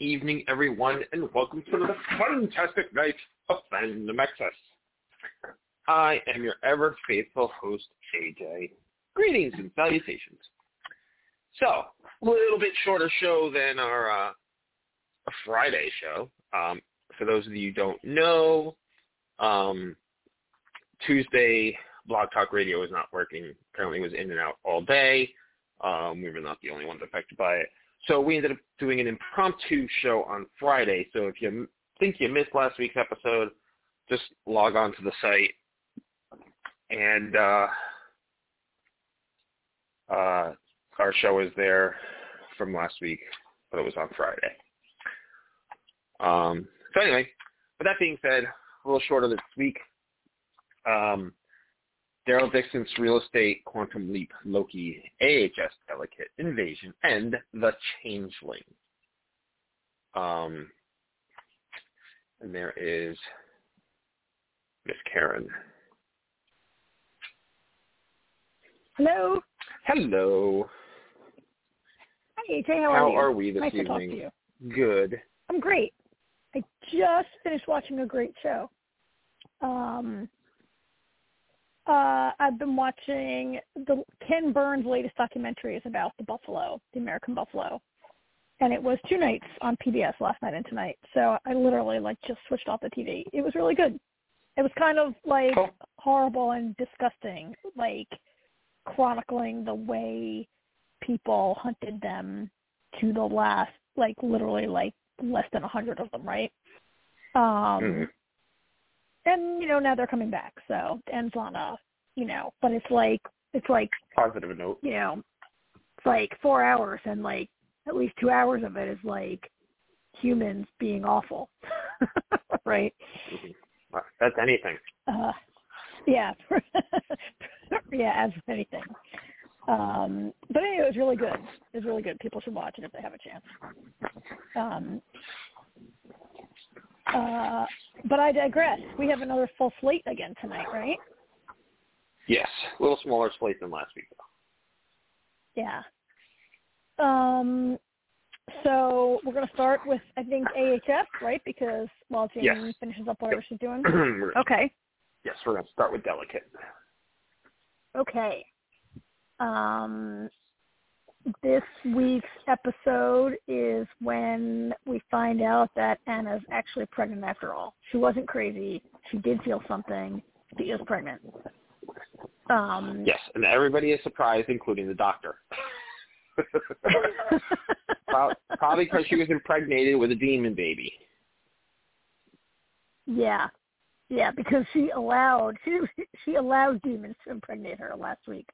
evening, everyone, and welcome to the fantastic night of Fandom Access. I am your ever faithful host, AJ. Greetings and salutations. So, a little bit shorter show than our uh, Friday show. Um, for those of you who don't know, um, Tuesday Blog Talk Radio was not working. Apparently, was in and out all day. Um, we were not the only ones affected by it. So we ended up doing an impromptu show on Friday. So if you think you missed last week's episode, just log on to the site and uh, uh, our show is there from last week, but it was on Friday. Um, so anyway, with that being said, a little shorter this week. Um, Daryl Dixon Surreal Estate, Quantum Leap, Loki, AHS Delicate, Invasion, and The Changeling. Um, and there is Miss Karen. Hello. Hello. Hi, AJ. How, How are you? are we this nice evening? to talk to you. Good. I'm great. I just finished watching a great show. Um, uh, I've been watching the Ken Burns' latest documentary is about the buffalo, the American buffalo, and it was two nights on PBS last night and tonight. So I literally like just switched off the TV. It was really good. It was kind of like horrible and disgusting, like chronicling the way people hunted them to the last, like literally like less than a hundred of them, right? Um, Mhm. And you know now they're coming back. So it ends on a you know but it's like it's like Positive note. you know it's like four hours and like at least two hours of it is like humans being awful. Right? Mhm. That's anything. uh yeah. Yeah as with anything. Um but anyway it was really good. It was really good. People should watch it if they have a chance. Um uh but i digress we have another full slate again tonight right Yes. A little smaller slate than last week, though. Yeah. Um. So we're gonna start with I think AHS, right? Because while Jamie Yes. finishes up whatever she's doing. Okay. yes, we're going to start with Delicate. Okay. Um. This week's episode is when we find out that Anna's actually pregnant after all. She wasn't crazy. She did feel something. She is pregnant. Um, Yes, and everybody is surprised, including the doctor. Prob- Probably because she was impregnated with a demon baby. Yeah, yeah, because she allowed she she allowed demons to impregnate her last week,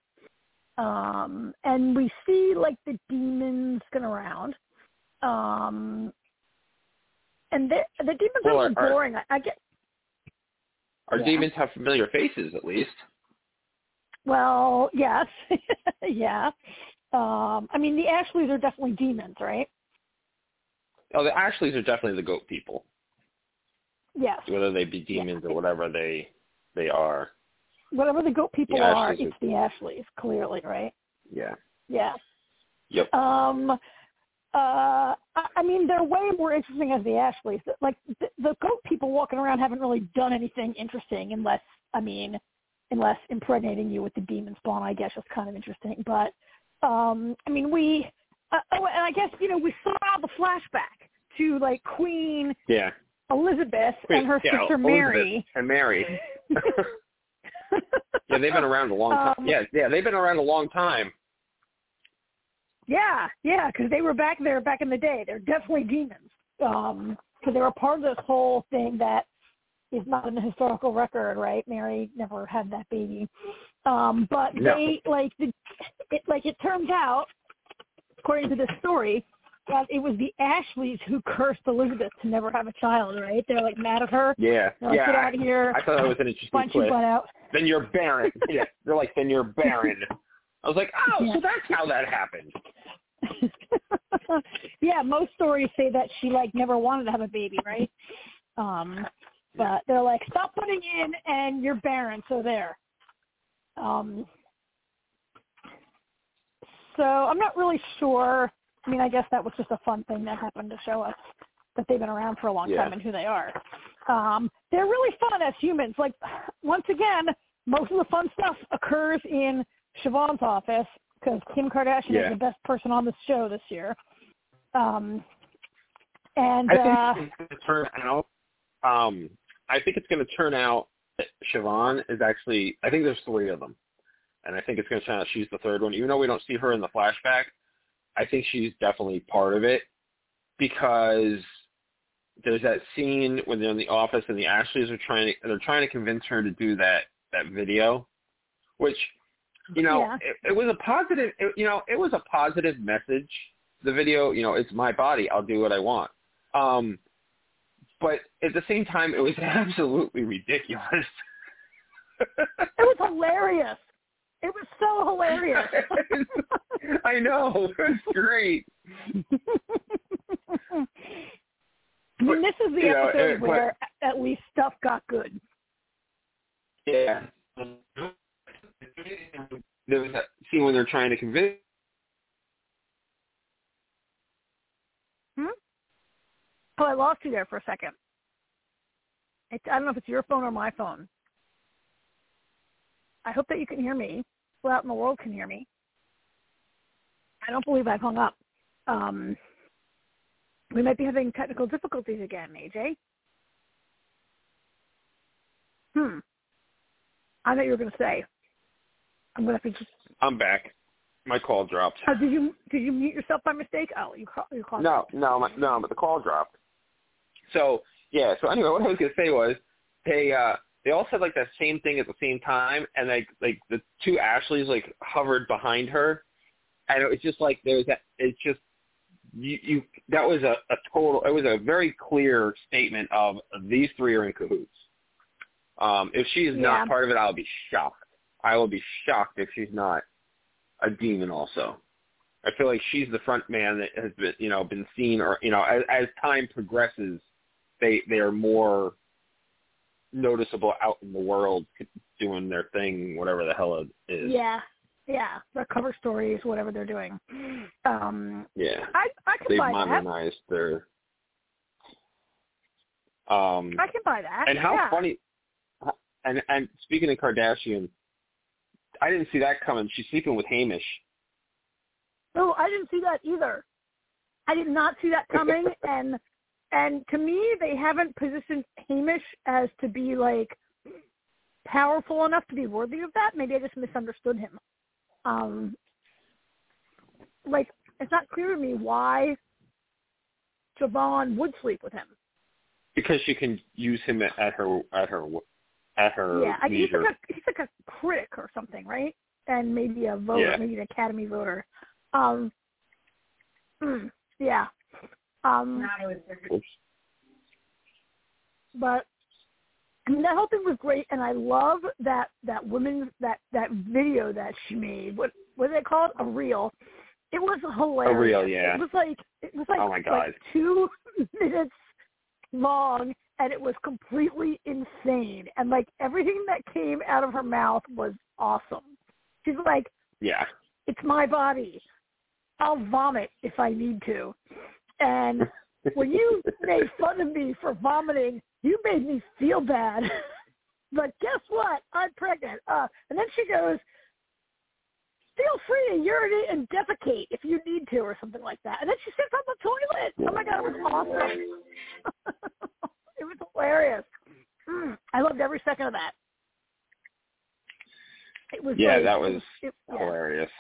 um, and we see like the demons going around, um, and the the demons Well, are are- boring. I, I get Our Yeah. demons have familiar faces, at least. well, yes, yeah. Um, I mean, the Ashleys are definitely demons, right? Oh, the Ashleys are definitely the goat people, Yes. whether they be demons or whatever they they are. Whatever the goat people are, it's the Ashleys, clearly, right? Yeah. Yeah. Yep. Um, uh, I I mean, they're way more interesting as the Ashleys. Like the, the goat people walking around haven't really done anything interesting, unless I mean, unless impregnating you with the demon spawn. I guess is kind of interesting, but um, I mean, we. Uh, oh, and I guess you know we saw the flashback to like Queen Yeah. Elizabeth Wait, and her yeah, sister Elizabeth Mary. And Mary. Yeah, they've been around a long time. Um, yeah, yeah, they've been around a long time. Yeah, yeah, because they were back there back in the day. They're definitely demons. Um, because they were part of this whole thing that is not in the historical record, right? Mary never had that baby. Um, but No. they like the, it like it turns out, according to this story, it was the Ashleys who cursed Elizabeth to never have a child, right? They're like mad at her. Yeah. Like, yeah. get out of here. I thought that was an interesting Bunch twist. butt out. Then you're barren. yeah. They're like, then you're barren. I was like, oh, Yeah. so that's how that happened. yeah, most stories say that she like never wanted to have a baby, right? Um, but they're like, stop putting in, and you're barren, so there. Um, so I'm not really sure I mean, I guess that was just a fun thing that happened to show us that they've been around for a long Yeah. time and who they are. Um, they're really fun as humans. Like once again, most of the fun stuff occurs in Siobhan's office because Kim Kardashian Yeah. is the best person on the show this year. Um, and I uh, think it's going to turn out. Um, I think it's going to turn out that Siobhan is actually. I think there's three of them, and I think it's going to turn out she's the third one. Even though we don't see her in the flashback, I think she's definitely part of it because there's that scene when they're in the office and the Ashleys are trying to they're trying to convince her to do that that video, which you know Yeah. it, it was a positive it, you know it was a positive message. The video, you know, it's my body. I'll do what I want. Um, but at the same time, it was absolutely ridiculous. it was hilarious. It was so hilarious. I know. It's great. I mean, this is the You know, episode it- but- where at least stuff got good. Yeah. There was that scene when they're trying to convince. Hmm? Oh, I lost you there for a second. It, I don't know if it's your phone or my phone. I hope that you can hear me. Who out in the world can hear me. I don't believe I've hung up. Um, we might be having technical difficulties again, AJ. Hmm. I know you were going to say. I'm going to have to just. I'm back. My call dropped. Oh, did you did you mute yourself by mistake? Oh, you call you called. No, no, my, no, but the call dropped. So yeah. So anyway, what I was gonna say was they uh they all said like that same thing at the same time, and like like the two Ashleys like hovered behind her, and it was just like there was that. It's just you you that was a, a total. It was a very clear statement of these three are in cahoots. Um, if she is Yeah. not part of it, I'll be shocked. I will be shocked if she's not a demon also. I feel like she's the front man that has been, you know, been seen, or you know, as, as time progresses, they they are more noticeable out in the world, doing their thing, whatever the hell it is. Yeah, yeah. Their cover stories, whatever they're doing. Um, Yeah. I I can They've buy that. modernized their. Um, I can buy that. and how yeah. funny, and and speaking of Kardashian, I didn't see that coming. She's sleeping with Hamish. No, I didn't see that either. I did not see that coming, and and to me, they haven't positioned Hamish as to be like powerful enough to be worthy of that. Maybe I just misunderstood him. Um, like it's not clear to me why Siobhan would sleep with him. Because she can use him at, at her at her at her yeah, I, he's like a he's like a critic or something, right? And maybe a voter, Yeah. maybe an Academy voter. Um, yeah. Um, Oops. but I mean, that whole thing was great, and I love that that women's that that video that she made. What what do they call it? A reel. It was hilarious. A reel, yeah. It was like it was like, Oh, my God. like two minutes long, and it was completely insane. And like everything that came out of her mouth was awesome. She's like, Yeah. "It's my body. I'll vomit if I need to." And when you made fun of me for vomiting, you made me feel bad. but guess what? I'm pregnant. Uh, and then she goes, feel free to urinate and defecate if you need to or something like that. And then she sits on the toilet. Oh my God, it was awesome. it was hilarious. Mm, I loved every second of that. It was Yeah, that was it, yeah. hilarious.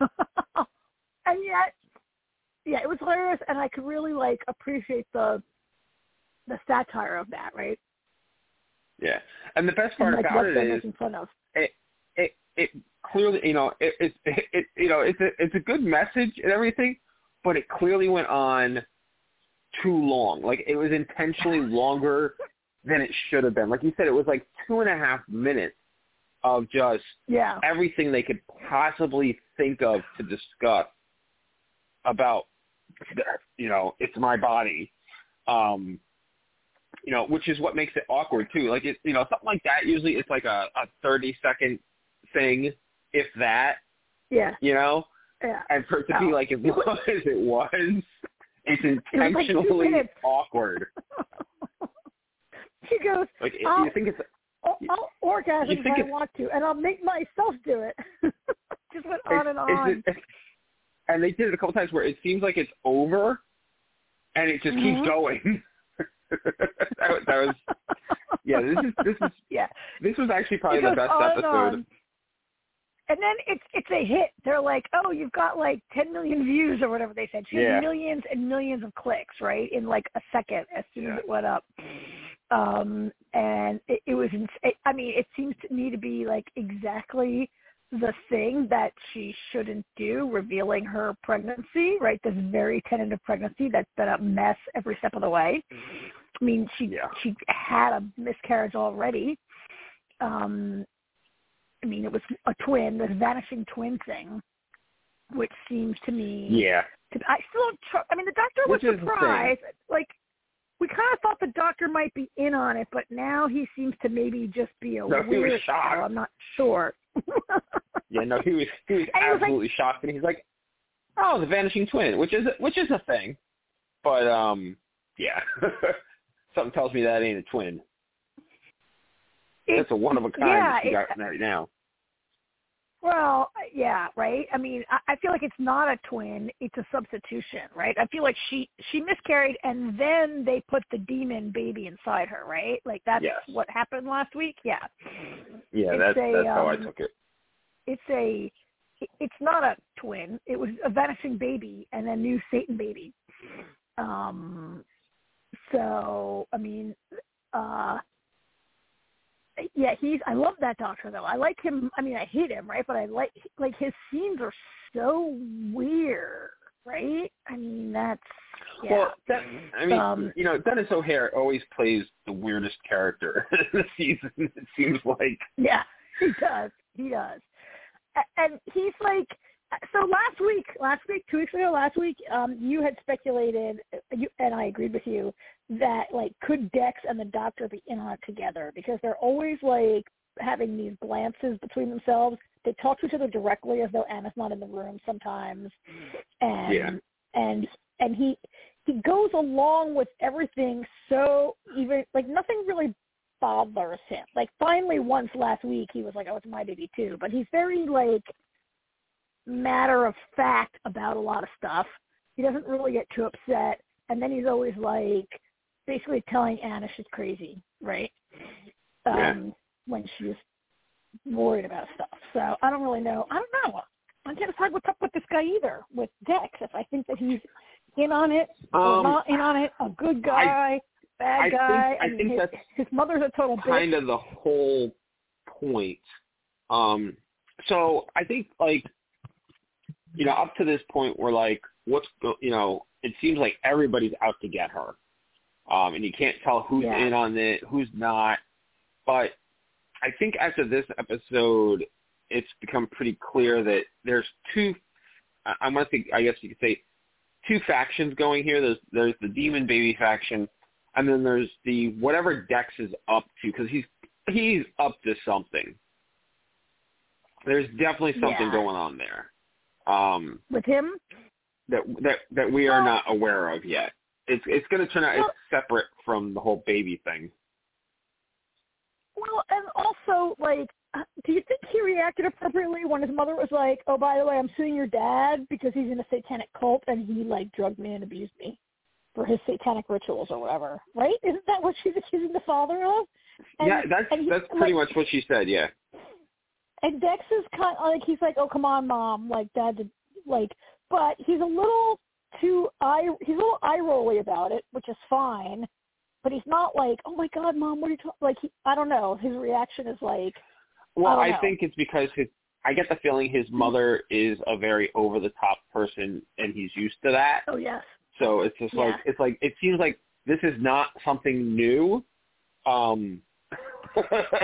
and yet, yeah, it was hilarious, and I could really like appreciate the the satire of that, right? Yeah. And the best And part like about it is making fun of. it it it clearly you know it it, it, you know it's a it's a good message and everything, but it clearly went on too long. Like it was intentionally longer than it should have been. Like you said, it was like two and a half minutes of just Yeah, everything they could possibly think of to discuss about you know it's my body um you know which is what makes it awkward too like it you know something like that usually it's like a a 30 second thing if that yeah, you know Yeah. And for it to be Oh. like as long as it was, it's like intentionally minutes. awkward. she goes, Like I'll- you think it's I'll, I'll orgasm if I want to, and I'll make myself do it. Just went on and on. it's- and they did it a couple times where it seems like it's over, and it just Mhm. keeps going. that, was- that was yeah. This is this is yeah. this was actually probably the best on episode. on. And then it's it's a hit. They're like, oh, you've got like 10 million views or whatever they said. She Yeah. had millions and millions of clicks, right, in like a second as soon as it went up. Um, and it, it was, ins- I mean, it seems to me to be like exactly the thing that she shouldn't do, revealing her pregnancy, right? This very tentative pregnancy that's been a mess every step of the way. I mean, she Yeah. she had a miscarriage already. Um, I mean, it was a twin, this vanishing twin thing, which seems to me. Yeah, To, I still don't. Tr- I mean, the doctor was Which is surprised. Like, we kind of thought the doctor might be in on it, but now he seems to maybe just be a No, he was shocked. I'm not sure. yeah. No, he was he was And was like- absolutely shocked, and he's like, "Oh, the vanishing twin," which is which is a thing, but um, yeah, something tells me that ain't a twin. It- That's a one of a kind yeah, that you it- right now. Well, yeah, right. I mean, I, I feel like it's not a twin; it's a substitution, right? I feel like she she miscarried, and then they put the demon baby inside her, right? Like that's Yes. what happened last week. Yeah, Yeah, It's that's a, that's how I um, took it. it's a it's not a twin. It was a vanishing baby and a new Satan baby. Um, so I mean, uh, yeah, he's. I love that doctor though. I like him. I mean, I hate him, right? But I like like his scenes are so weird, right? I mean, that's yeah. Well, that, I mean, Um, you know, Denis O'Hare always plays the weirdest character in the season. It seems like. Yeah, he does. He does. And he's like, so last week, last week, two weeks ago, last week, um, you had speculated, you, and I agreed with you, that like could Dex and the Doctor be in on it together because they're always like having these glances between themselves. They talk to each other directly as though Anna's not in the room sometimes, and Yeah. and and he he goes along with everything so even like nothing really bothers him. Like finally once last week he was like, Oh, it's my baby too. But he's very like matter of fact about a lot of stuff. He doesn't really get too upset and then he's always like basically telling Anna she's crazy, right? Yeah. Um when she's worried about stuff. So I don't really know I don't know. I can't decide what's up with this guy either, with Dex, if I think that he's in on it or Um, not in on it, a good guy, bad I think- guy. I mean, think his, that's his mother's a total bitch. kind of the whole point. Um, so I think like, you know, up to this point, we're like, what's go- you know, it seems like everybody's out to get her, um, and you can't tell who's Yeah. in on it, who's not. But I think after this episode, it's become pretty clear that there's two. I- gonna think. I guess you could say two factions going here. There's there's the demon baby faction, and then there's the whatever Dex is up to because he's he's up to something. There's definitely something Yeah. going on there um, with him. that that that we are Well- not aware of yet. It's it's going to turn out Well- it's separate from the whole baby thing. Well, and also, like, do you think he reacted appropriately when his mother was like, "Oh, by the way, I'm suing your dad because he's in a satanic cult and he like drugged me and abused me for his satanic rituals or whatever?" Right? Isn't that what she's accusing the father of? And, yeah, that's he- that's pretty like, much what she said. Yeah. And Dex is kind of like he's like, "Oh, come on, mom, like dad, did, like," but he's a little too eye he's a little eye rolly about it, which is fine. But he's not like, "Oh my God, mom, what are you talking?" Like, he, I don't know. His reaction is like, Well, I I, don't know. think it's because his. I get the feeling his mother is a very over the top person, and he's used to that. "Oh yes, So it's just like it's like it seems like this is not something new. Um,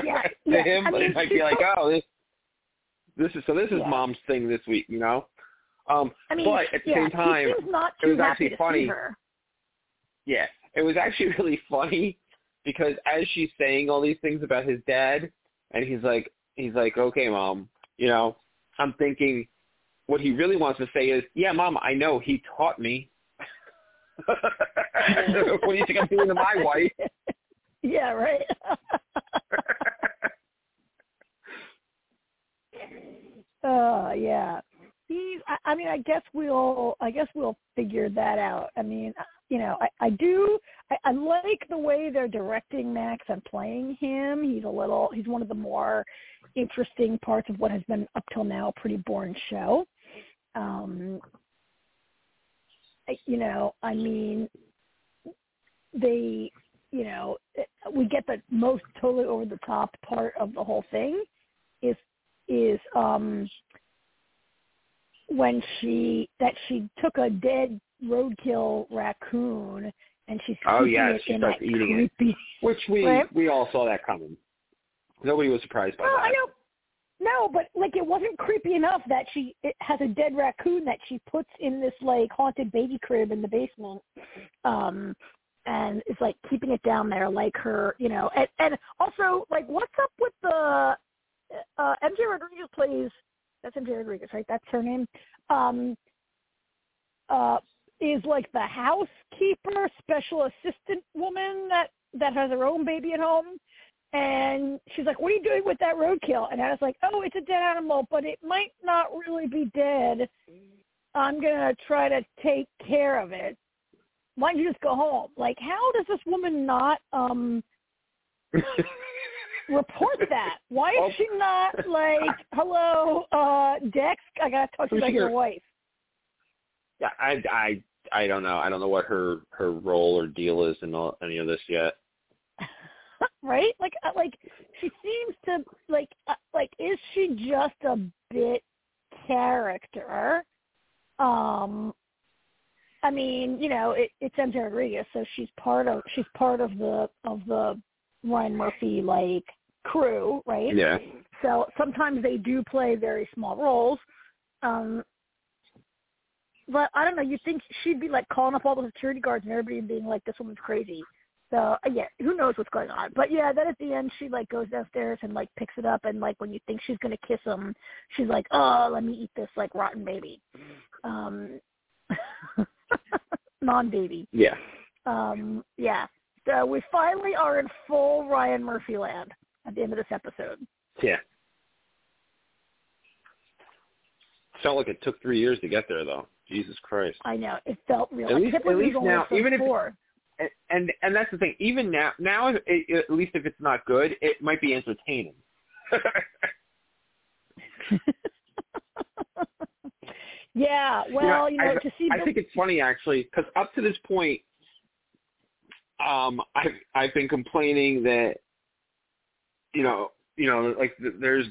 Yeah, to yeah. him, I but mean, it might be like, oh, this, this is so. This is Yeah. mom's thing this week, you know. Um, I mean, but at the yeah, same time, it was actually funny. yeah, it was actually really funny because as she's saying all these things about his dad, and he's like, he's like, okay, mom, you know, I'm thinking, what he really wants to say is, "Yeah, Mom, I know. He taught me." what do you think I'm doing to my wife? Yeah, right. Uh, yeah. He's. I, I mean, I guess we'll. I guess we'll figure that out. I mean, you know, I, I do. I, I like the way they're directing Max and playing him. He's a little. He's one of the more interesting parts of what has been up till now a pretty boring show. Um, you know, I mean, they, you know, we get the most totally over the top part of the whole thing is is um when she that she took a dead roadkill raccoon and she's oh yeah, it she starts eating creepy, it, which we right? we all saw that coming. Nobody was surprised by Well, that. I know. No, but like it wasn't creepy enough that she it has a dead raccoon that she puts in this like haunted baby crib in the basement, um, and is like keeping it down there like her, you know. And and also like what's up with the uh MJ Rodriguez plays that's MJ Rodriguez, right? That's her name. Um, uh, is like the housekeeper, special assistant woman that that has her own baby at home and she's like, "What are you doing with that roadkill?" And I was like, "Oh, it's a dead animal, but it might not really be dead. I'm gonna try to take care of it. Why don't you just go home?" Like, how does this woman not um report that? Why is she not like, "Hello, uh, Dex, I gotta talk to you about your wife." Yeah, I I I don't know. I don't know what her her role or deal is in all, any of this yet. right? Like, uh, like she seems to like, uh, like, is she just a bit character? Um, I mean, you know, it, it's MJ Rodriguez, so she's part of she's part of the of the Ryan Murphy like crew, right? Yeah. So sometimes they do play very small roles. Um, but I don't know. You think she'd be like calling up all the security guards and everybody and being like, "This woman's crazy." So uh, yeah, who knows what's going on? But yeah, then at the end she like goes downstairs and like picks it up and like when you think she's gonna kiss him, she's like, "Oh, let me eat this like rotten baby." Um, non-baby. Yeah. Um, yeah. So we finally are in full Ryan Murphy land at the end of this episode. Yeah. Felt like it took three years to get there, though. Jesus Christ. I know it felt real. At least- at least now, even if- four. And and, and that's the thing. Even now, now it, it, at least if it's not good, it might be entertaining. yeah. Well, you know, I, to see. I think it's funny actually because up to this point, um, I've I've been complaining that you know you know like there's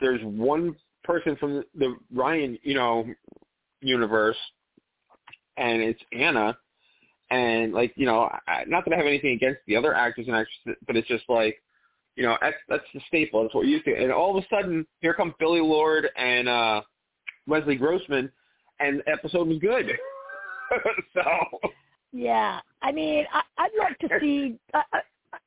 there's one person from the Ryan you know universe, and it's Anna, and like you know I, not that I have anything against the other actors and actresses, but it's just like you know that's that's the staple. That's what used to, and all of a sudden here comes Billie Lourd and uh Leslie Grossman, and the episode was good. so Yeah, I mean, I, I'd love to see uh,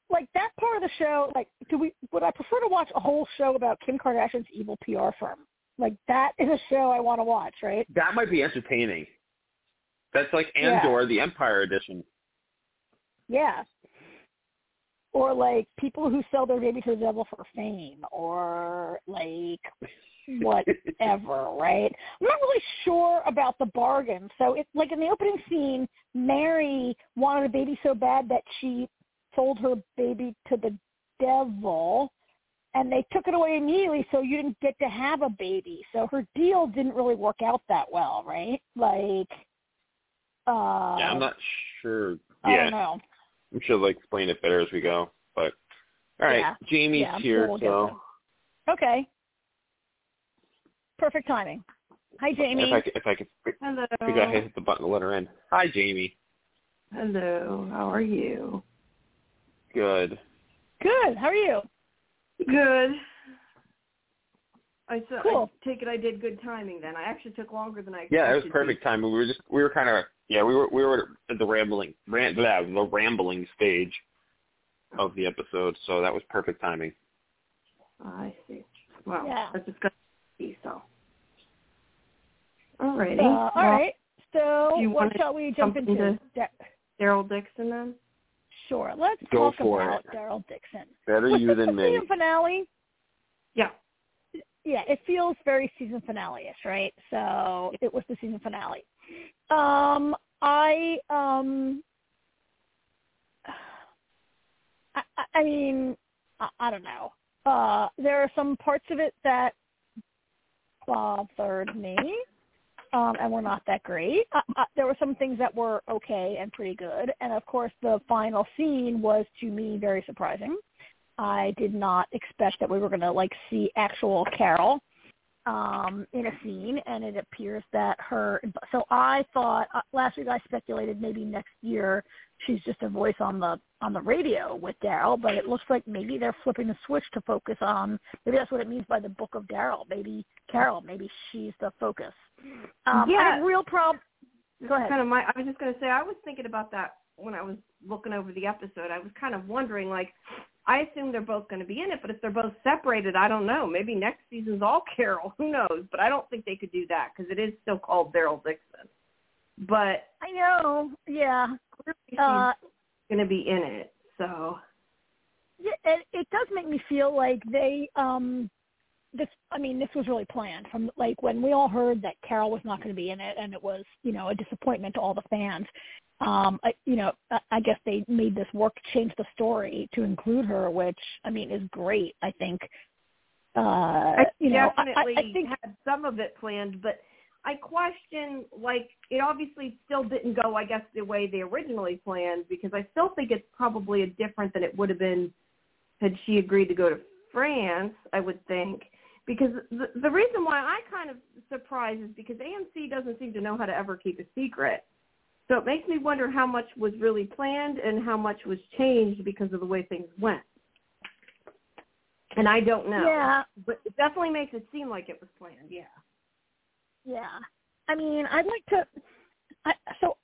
like that part of the show. Like, do we? Would I prefer to watch a whole show about Kim Kardashian's evil PR firm? Like that is a show I want to watch, right? that might be entertaining. That's like Yeah. Andor, the Empire edition. Yeah. Or like people who sell their baby to the devil for fame, or like whatever, right? I'm not really sure about the bargain. So it's like in the opening scene, Mary wanted a baby so bad that she sold her baby to the devil and they took it away immediately so you didn't get to have a baby. So her deal didn't really work out that well, right? Like uh yeah, I'm not sure. I Yeah, don't know. I'm sure they'll explain it better as we go. But all right, Yeah. Jamie's Yeah, I'm here, we'll so Okay. Perfect timing. Hi, Jamie. if I could, if I could Hello. figure out how to hit the button to let her in. Hi, Jamie. Hello. How are you? Good. Good. How are you? Good. I so Cool. I take it I did good timing then. I actually took longer than I expected. Yeah, it was perfect timing. We were just we were kind of yeah we were we were at the rambling ran, blah, the rambling stage of the episode, so that was perfect timing. I see. Well, Yeah. I was just gonna see so. Alrighty. Uh, all Well, right. So what shall we jump jump into? into- Daryl Dixon then. Sure. Let's Go talk for about it. Daryl Dixon. Better Was you than me. season finale? Yeah. yeah, it feels very season finale-ish, right? So it was the season finale. Um, I um, I, I- I mean, I, I don't know. Uh, there are some parts of it that bothered me, um, and were not that great. Uh, uh, there were some things that were okay and pretty good, and of course, the final scene was to me very surprising. I did not expect that we were going to like see actual Carol um in a scene and it appears that her so I thought uh, last week I speculated maybe next year she's just a voice on the on the radio with Daryl but it looks like maybe they're flipping the switch to focus on maybe that's what it means by the book of Daryl maybe Carol maybe she's the focus um Yeah. Real problem go ahead Kind of my. I was just going to say I was thinking about that when I was looking over the episode. I was kind of wondering like. I assume they're both going to be in it, but if they're both separated, I don't know. Maybe next season's all Carol. Who knows? But I don't think they could do that because it is still called Daryl Dixon. But I know yeah uh going to be in it. So Yeah, it, it does make me feel like they um this I mean this was really planned from like when we all heard that Carol was not going to be in it and it was you know a disappointment to all the fans um I, you know I, I guess they made this work change the story to include her which I mean is great I think uh I you know definitely I, I think had some of it planned, but I question like it obviously still didn't go I guess the way they originally planned because I still think it's probably a different than it would have been had she agreed to go to France, I would think. Because the, the reason why I kind of surprised is because AMC doesn't seem to know how to ever keep a secret. So it makes me wonder how much was really planned and how much was changed because of the way things went. And I don't know. yeah But it definitely makes it seem like it was planned, yeah. Yeah. I mean, I'd like to. I, so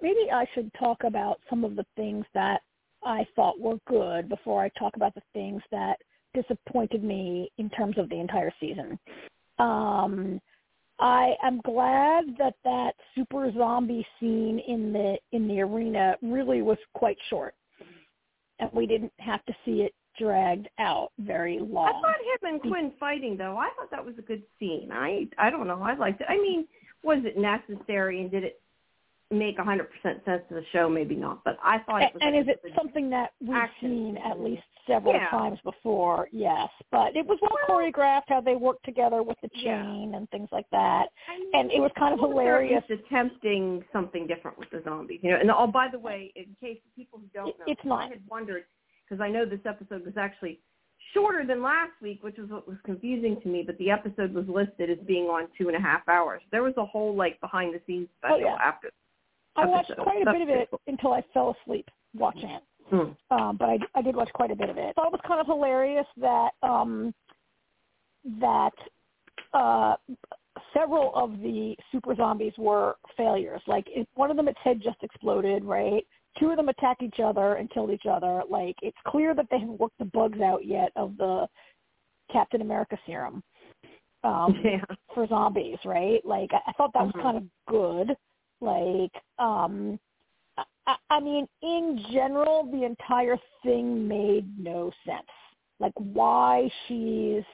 maybe I should talk about some of the things that I thought were good before I talk about the things that disappointed me in terms of the entire season. Um, I am glad that that super zombie scene in the in the arena really was quite short, and we didn't have to see it dragged out very long. I thought him and Quinn fighting though, I thought that was a good scene. I I don't know, I liked it. I mean, was it necessary and did it make a hundred percent sense to the show? Maybe not, but I thought it was and is it something that we've action seen at least several Yeah. times before? Yes, but it was well, Well- choreographed how they worked together with the Yeah. chain and things like that, I mean, and it was kind of I wonder if hilarious. Attempting something different with the zombies, you know. And oh, by the way, in case people who don't know, it's not. I had wondered because I know this episode was actually shorter than last week, which was what was confusing to me. But the episode was listed as being on two and a half hours. There was a whole like behind the scenes special Oh, yeah. after. I watched episode. quite a That's bit of it cool. until I fell asleep watching it. Hmm. um, but I, I did watch quite a bit of it. I thought it was kind of hilarious that um, that uh, several of the super zombies were failures. Like it, one of them, its head just exploded. Right, two of them attacked each other and killed each other. Like it's clear that they haven't worked the bugs out yet of the Captain America serum um, Yeah. for zombies. Right, like I, I thought that was Mhm. kind of good. Like um, I, I mean, in general, the entire thing made no sense. Like why she's,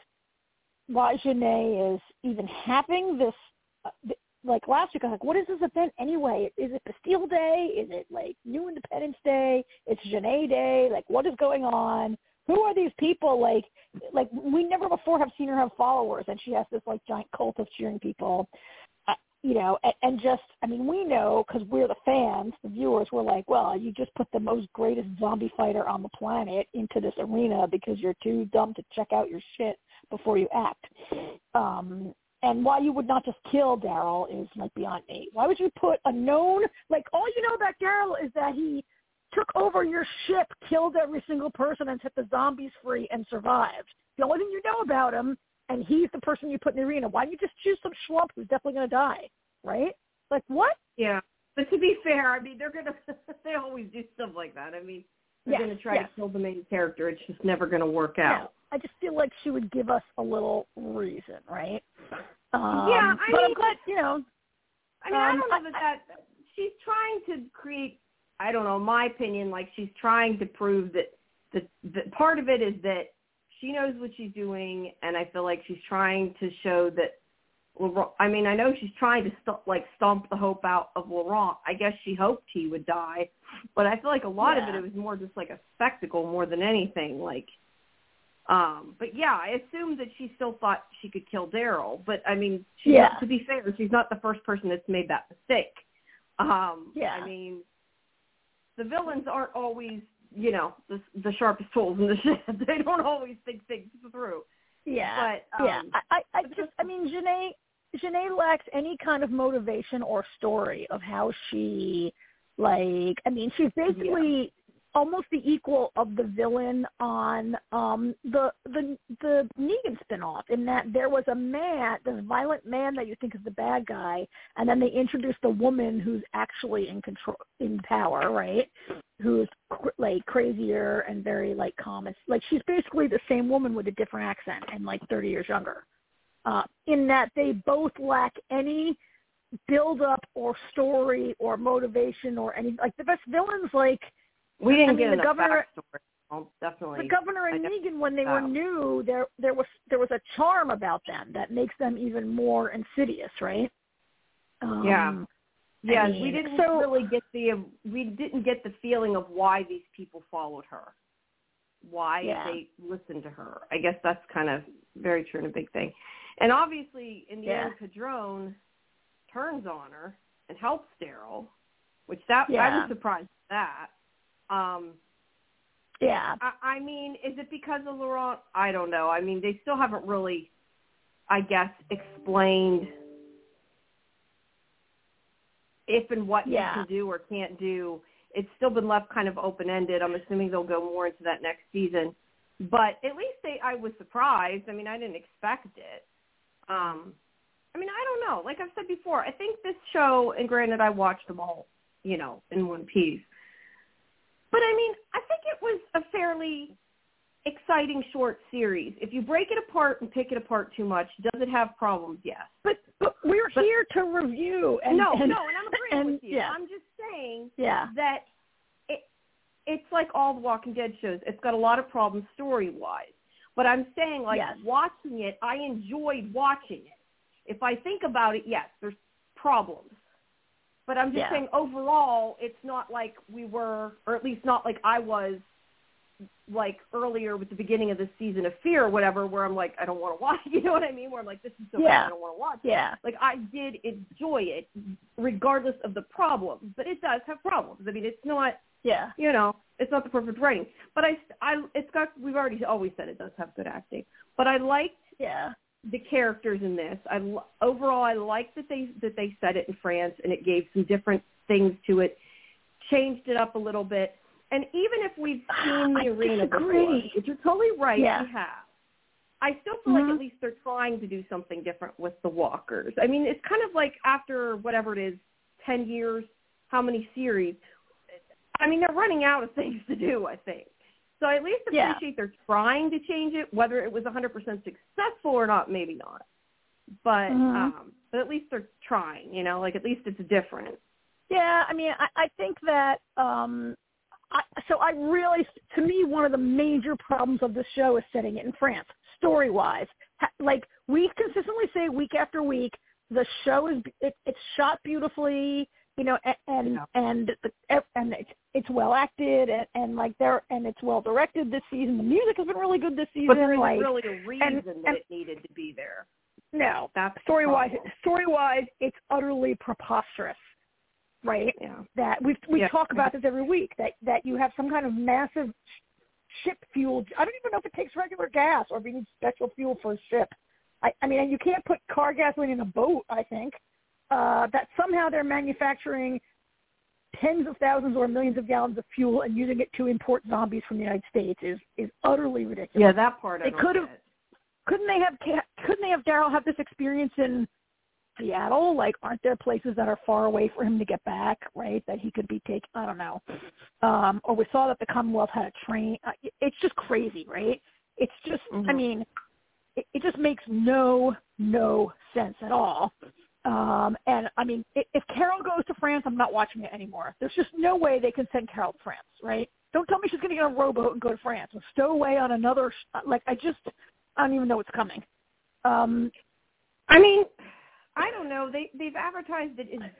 why Genet is even having this. Uh, like last week, I was like, what is this event anyway? Is it Bastille Day? Is it like New Independence Day? It's Genet Day. Like, what is going on? Who are these people? Like, like we never before have seen her have followers, and she has this like giant cult of cheering people you know, and, and just, I mean, we know because we're the fans, the viewers, we're like, well, you just put the most greatest zombie fighter on the planet into this arena because you're too dumb to check out your shit before you act. Um, and why you would not just kill Daryl is like beyond me. Why would you put a known, like all you know about Daryl is that he took over your ship, killed every single person, and set the zombies free and survived. The only thing you know about him and he's the person you put in the arena. Why don't you just choose some schlump who's definitely going to die, right? Like what? Yeah. But to be fair, I mean they're gonna they always do stuff like that. I mean, they're yes, going to try yes. to kill the main character. It's just never going to work out. No, I just feel like she would give us a little reason, right? Um, Yeah, I but I'm mean- glad, you know. I mean, I Um, don't know I- that that she's trying to create. I don't know. My opinion, like she's trying to prove that the, the part of it is that she knows what she's doing, and I feel like she's trying to show that. Laurent, I mean, I know she's trying to st- like stomp the hope out of Laurent. I guess she hoped he would die, but I feel like a lot of it it was more just like a spectacle more than anything. Like, um, but yeah, I assume that she still thought she could kill Daryl. But I mean, she, Yeah. to be fair, she's not the first person that's made that mistake. Um, Yeah. I mean, the villains aren't always, you know, the, the sharpest tools in the shed. They don't always think things through. Yeah, But, yeah. um, I, I, I just, I mean, Genet, Genet lacks any kind of motivation or story of how she, like, I mean, she's basically almost the equal of the villain on um the the the Negan spinoff in that there was a man, this violent man that you think is the bad guy, and then they introduced a woman who's actually in control, in power, right? Who's cr- like crazier and very like calm. It's like she's basically the same woman with a different accent and like 30 years younger. Uh, in that they both lack any build up or story or motivation or any like the best villains like We didn't I mean, get the governor- Well, definitely. the governor and Negan when they were new there there was there was a charm about them that makes them even more insidious right um, Yeah. yeah, I we didn't so- really get the we didn't get the feeling of why these people followed her, why Yeah. they listened to her. I guess that's kind of very true and a big thing. And obviously, in the Yeah. end, Codron turns on her and helps Daryl, which that I was surprised at that. Um, yeah I, I mean, is it because of Laurent? I don't know. I mean, they still haven't really, I guess, explained if and what Yeah. can do or can't do. It's still been left kind of open ended. I'm assuming they'll go more into that next season. But at least they, I was surprised. I mean, I didn't expect it. Um, I mean, I don't know. Like I've said before, I think this show, and granted, I watched them all, you know, in one piece. But I mean, I think it was a fairly exciting short series. If you break it apart and pick it apart too much, does it have problems? Yes. but but we're But- here to review and no, and, no, and I'm agreeing and- with you. yeah. I'm just saying yeah that it it's like all the Walking Dead shows. It's got a lot of problems story wise. But I'm saying like Yes. watching it, I enjoyed watching it. If I think about it, yes, there's problems. But I'm just Yeah. saying overall it's not like we were or at least not like I was like earlier with the beginning of the season of Fear or whatever where I'm like I don't want to watch, you know what I mean? Where I'm like this is so Yeah. bad I don't want to watch it yeah like I did enjoy it regardless of the problems, but it does have problems. I mean, it's not, yeah you know, it's not the perfect writing, but I, I, it's got, we've already always said it does have good acting, but I liked yeah the characters in this. I l- overall, I like that they, that they set it in France and it gave some different things to it, changed it up a little bit. And even if we've seen the I arena before, disagree. which you're totally right, Yeah. we have. I still feel like Mhm. at least they're trying to do something different with the walkers. I mean, it's kind of like after whatever it is, ten years, how many series? I mean, they're running out of things to do. I think so. I at least Yeah. appreciate they're trying to change it. Whether it was 100% successful or not, maybe not. But Mhm. um, but at least they're trying. You know, like at least it's different. Yeah, I mean, I, I think that um I, so I really, to me, one of the major problems of this show is setting it in France, story wise. Like we consistently say week after week, the show is it, it's shot beautifully, you know, and and Yeah. and, the, and it's, it's well acted and, and like there and it's well directed this season. The music has been really good this season. But there like really a reason and- that and- it needed to be there. no, That's story wise, story wise, it's utterly preposterous, right? Yeah. that we we Yeah. talk about this every week that that you have some kind of massive ship fuel. I don't even know if it takes regular gas or if you need special fuel for a ship. I, I mean, you can't put car gasoline in a boat. I think uh, that somehow they're manufacturing tens of thousands or millions of gallons of fuel and using it to import zombies from the United States is is utterly ridiculous. Yeah, that part They don't could've- Couldn't they have couldn't they have Daryl have this experience in Seattle? Like, aren't there places that are far away for him to get back, right? That he could be taken. I don't know. Um, or we saw that the Commonwealth had a train. Uh, it's just crazy, right? It's just. Mhm. I mean, it, it just makes no no sense at all. Um, and I mean, if, Carol goes to France, I'm not watching it anymore. There's just no way they can send Carol to France, right? Don't tell me she's going to get on a rowboat and go to France or stow away on another. Like I just, I don't even know what's coming. Um, I mean, I don't know. They they've advertised it as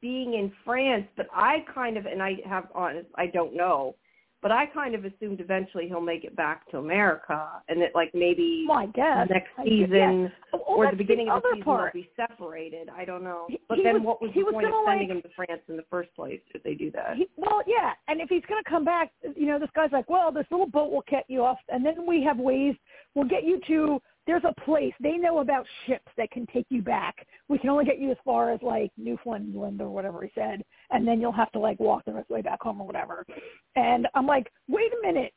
being in France, but I kind of and I have honest I don't know, but I kind of assumed eventually he'll make it back to America and that like maybe well, I guess next season. Oh, oh, or the beginning of the season part. they'll be separated. I don't know. But he then was- what was he the was point of sending like- him to France in the first place if they do that? He, well, yeah, and if he's going to come back, you know, this guy's like, well, this little boat will get you off, and then we have ways. We'll get you to. There's a place they know about ships that can take you back. We can only get you as far as like Newfoundland or whatever he said, and then you'll have to like walk the rest of the way back home or whatever. And I'm like, wait a minute,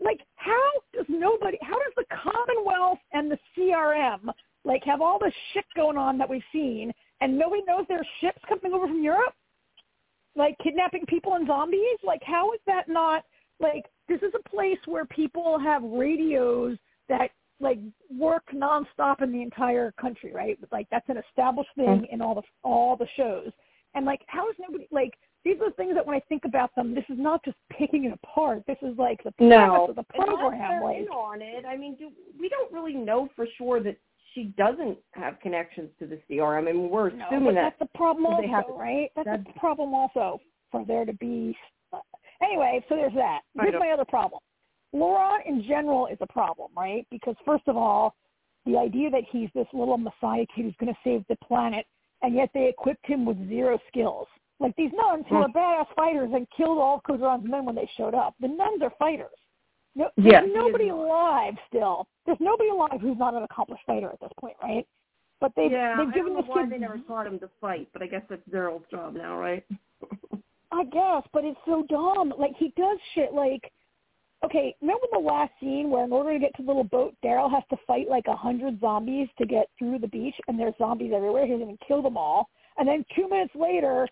like how does nobody? How does the Commonwealth and the CRM like have all this shit going on that we've seen, and nobody knows there's ships coming over from Europe? like kidnapping people and zombies? Like how is that not like this is a place where people have radios that like work nonstop in the entire country, right? Like that's an established thing in all the all the shows. And like how is nobody like these are the things that when I think about them, this is not just picking it apart. This is like the premise No, of the program. they're Like in on it. I mean, do we don't really know for sure that she doesn't have connections to the CRM. I mean, we're No, assuming but that that's the problem they have also, right? That's that's- the problem also for there to be. Anyway, so there's that. Here's my other problem. Laurent in general is a problem, right? Because first of all, the idea that he's this little messiah kid who's going to save the planet, and yet they equipped him with zero skills. Like these nuns who Hmm. are badass fighters and killed all of Kuzeran's men when they showed up. The nuns are fighters. No, Yes, there's he nobody alive still. There's nobody alive who's not an accomplished fighter at this point, right? But they've yeah, they've I given don't know this why kid they never taught him to fight, but I guess that's Daryl's job now, right? I guess, but it's so dumb. Like he does shit like okay, remember the last scene where in order to get to the little boat, Daryl has to fight like a hundred zombies to get through the beach and there's zombies everywhere, he doesn't kill them all. And then two minutes later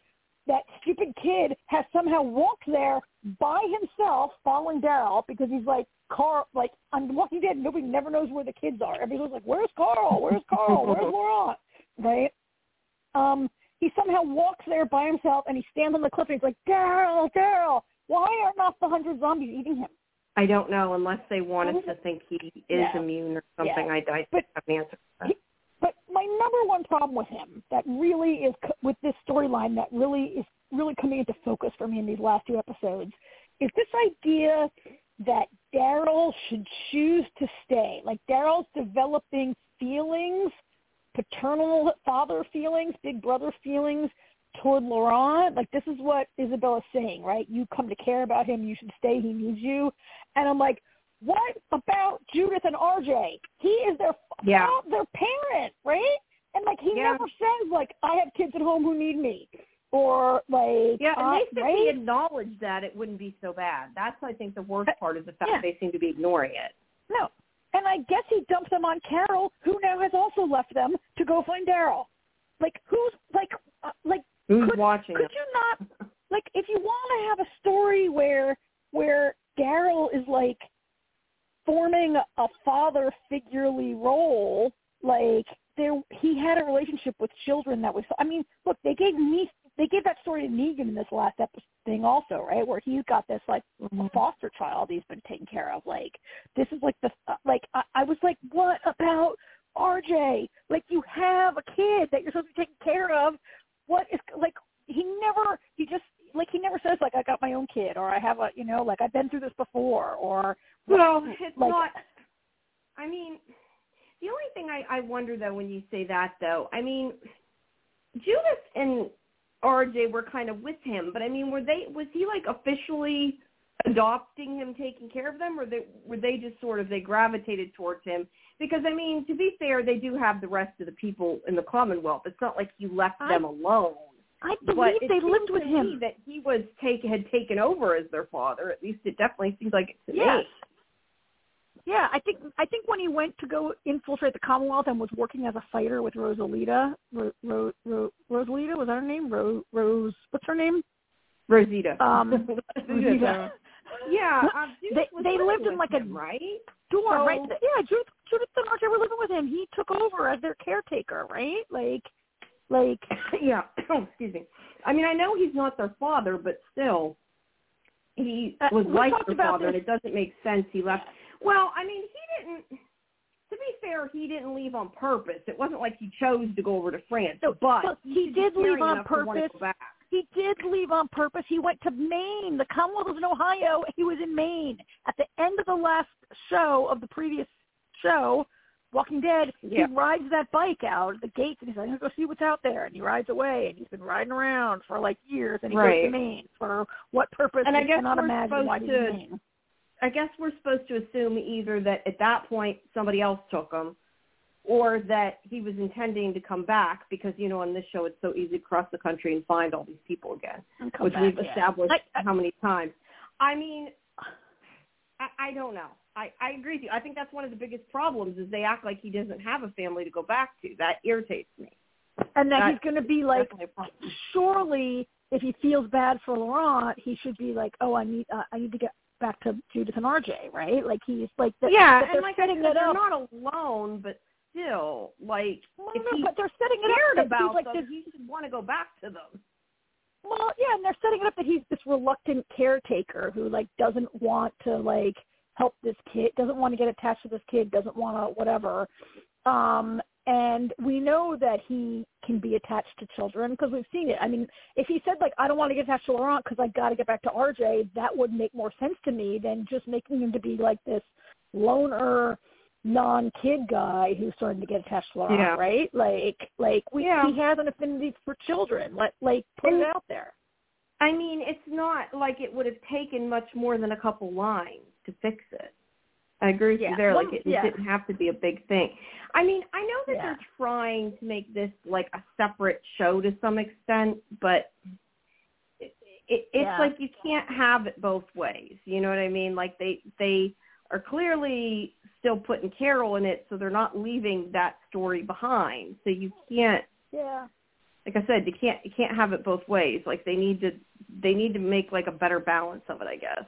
that stupid kid has somehow walked there by himself following Daryl because he's like Carl like on Walking Dead nobody never knows where the kids are. Everybody's like, Where's Carl? Where's Carl? Where's Laurent? Right? Um he somehow walks there by himself and he stands on the cliff and he's like, Daryl, Daryl, why are not the hundred zombies eating him? I don't know unless they want us oh. to think he is Yeah. immune or something. Yeah. I, I But- have an answer. for that. He- But my number one problem with him that really is with this storyline that really is really coming into focus for me in these last two episodes is this idea that Daryl should choose to stay. Like Daryl's developing feelings, paternal father feelings, big brother feelings toward Laurent. Like this is what Isabella's saying, right? You come to care about him, you should stay, he needs you. And I'm like, what about Judith and RJ? He is their Yeah. their parent, right? And like he Yeah. never says like I have kids at home who need me, or like Yeah, uh, at least if right? he acknowledged that, it wouldn't be so bad. That's, I think, the worst part is the fact Yeah. they seem to be ignoring it. No. And I guess he dumped them on Carol, who now has also left them to go find Daryl. Like who's like uh, like Who's Could- watching could you not like if you want to have a story where where Daryl is like forming a father figurely role, like there he had a relationship with children that was I mean, look, they gave me they gave that story to Negan in this last episode thing also, right? Where he's got this like Mm-hmm. foster child he's been taking care of. Like this is like the uh, like I, I was like, what about RJ? Like you have a kid that you're supposed to be taking care of. What is like he never he just like he never says like I got my own kid or I have a you know like I've been through this before or Well, it's like not. I mean, the only thing I, I wonder though when you say that though, I mean, Judith and RJ were kind of with him, but I mean, were they? Was he like officially adopting him, taking care of them, or they were they just sort of they gravitated towards him? Because I mean, to be fair, they do have the rest of the people in the Commonwealth. It's not like you left I- them alone. I believe it they lived with him. that he was take had taken over as their father. At least it definitely seems like it to Yes. me. Yeah, I think I think when he went to go infiltrate the Commonwealth and was working as a fighter with Rosalita, Ro, Ro, Ro, Rosalita was that her name? Rose, Rose, what's her name? Rosita. Um, Rosita. Yeah, um, they they lived in like him, a right dorm, so, right? Yeah, Judith, Judith and RJ were living with him. He took over as their caretaker, right? Like, like yeah. Oh, excuse me. I mean, I know he's not their father, but still, he uh, was like their father, this. and it doesn't make sense he left. Well, I mean, he didn't. To be fair, he didn't leave on purpose. It wasn't like he chose to go over to France, No, but but he, he did leave on enough to purpose. go back. He did leave on purpose. He went to Maine. The Commonwealth was in Ohio. He was in Maine. At the end of the last show of the previous show, Walking Dead, Yeah. he rides that bike out at the gates and he's like, I'm going to go see what's out there. And he rides away and he's been riding around for like years and he goes to Maine. For what purpose? And I guess cannot we're imagine why he's supposed in to- Maine. I guess we're supposed to assume either that at that point somebody else took him, or that he was intending to come back because you know on this show it's so easy to cross the country and find all these people again, which back, we've yeah. established I- I- how many times. I mean, I, I don't know. I, I agree with you. I think that's one of the biggest problems is they act like he doesn't have a family to go back to. That irritates me. and that that- he's going to be like, Definitely a problem. surely if he feels bad for Laurent, he should be like, oh, I need, uh, I need to get back to Judith and RJ, right? Like he's like, the, yeah, that and like setting said, it they're up. not alone, but still, like Well, if no, he but they're setting it up about he's like them, he should want to go back to them. Well, yeah, and they're setting it up that he's this reluctant caretaker who like doesn't want to like help this kid, doesn't want to get attached to this kid, doesn't want to whatever. Um, and we know that he can be attached to children because we've seen it. I mean, if he said like I don't want to get attached to Laurent because I got to get back to RJ, that would make more sense to me than just making him to be like this loner non-kid guy who's starting to get attached to Laurent, Yeah. right? Like, like we, Yeah. he has an affinity for children. Let, like, put And- it out there. I mean, it's not like it would have taken much more than a couple lines to fix it. I agree with Yeah. you there. Like it, it didn't have to be a big thing. I mean, I know that they're trying to make this like a separate show to some extent, but it, it, it's like you can't have it both ways. You know what I mean? Like they they are clearly still putting Carol in it, so they're not leaving that story behind. So you can't Yeah. like I said, you can't you can't have it both ways. Like they need to they need to make like a better balance of it, I guess.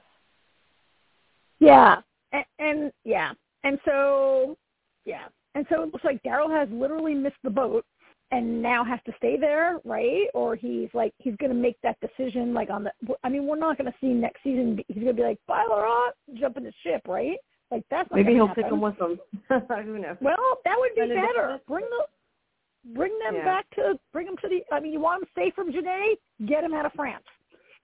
Yeah. And, and yeah. And so, yeah. And so it looks like Daryl has literally missed the boat and now has to stay there, right? Or he's like he's going to make that decision like on the. I mean, we're not going to see next season. He's going to be like, "Bye, Laurent, jump in the ship," right? Like that's not Maybe he'll happen. take them with him. Who knows? Well, that would be better. Bring the bring them Yeah. back to bring them to the. I mean, you want him safe from Genet? Get him out of France.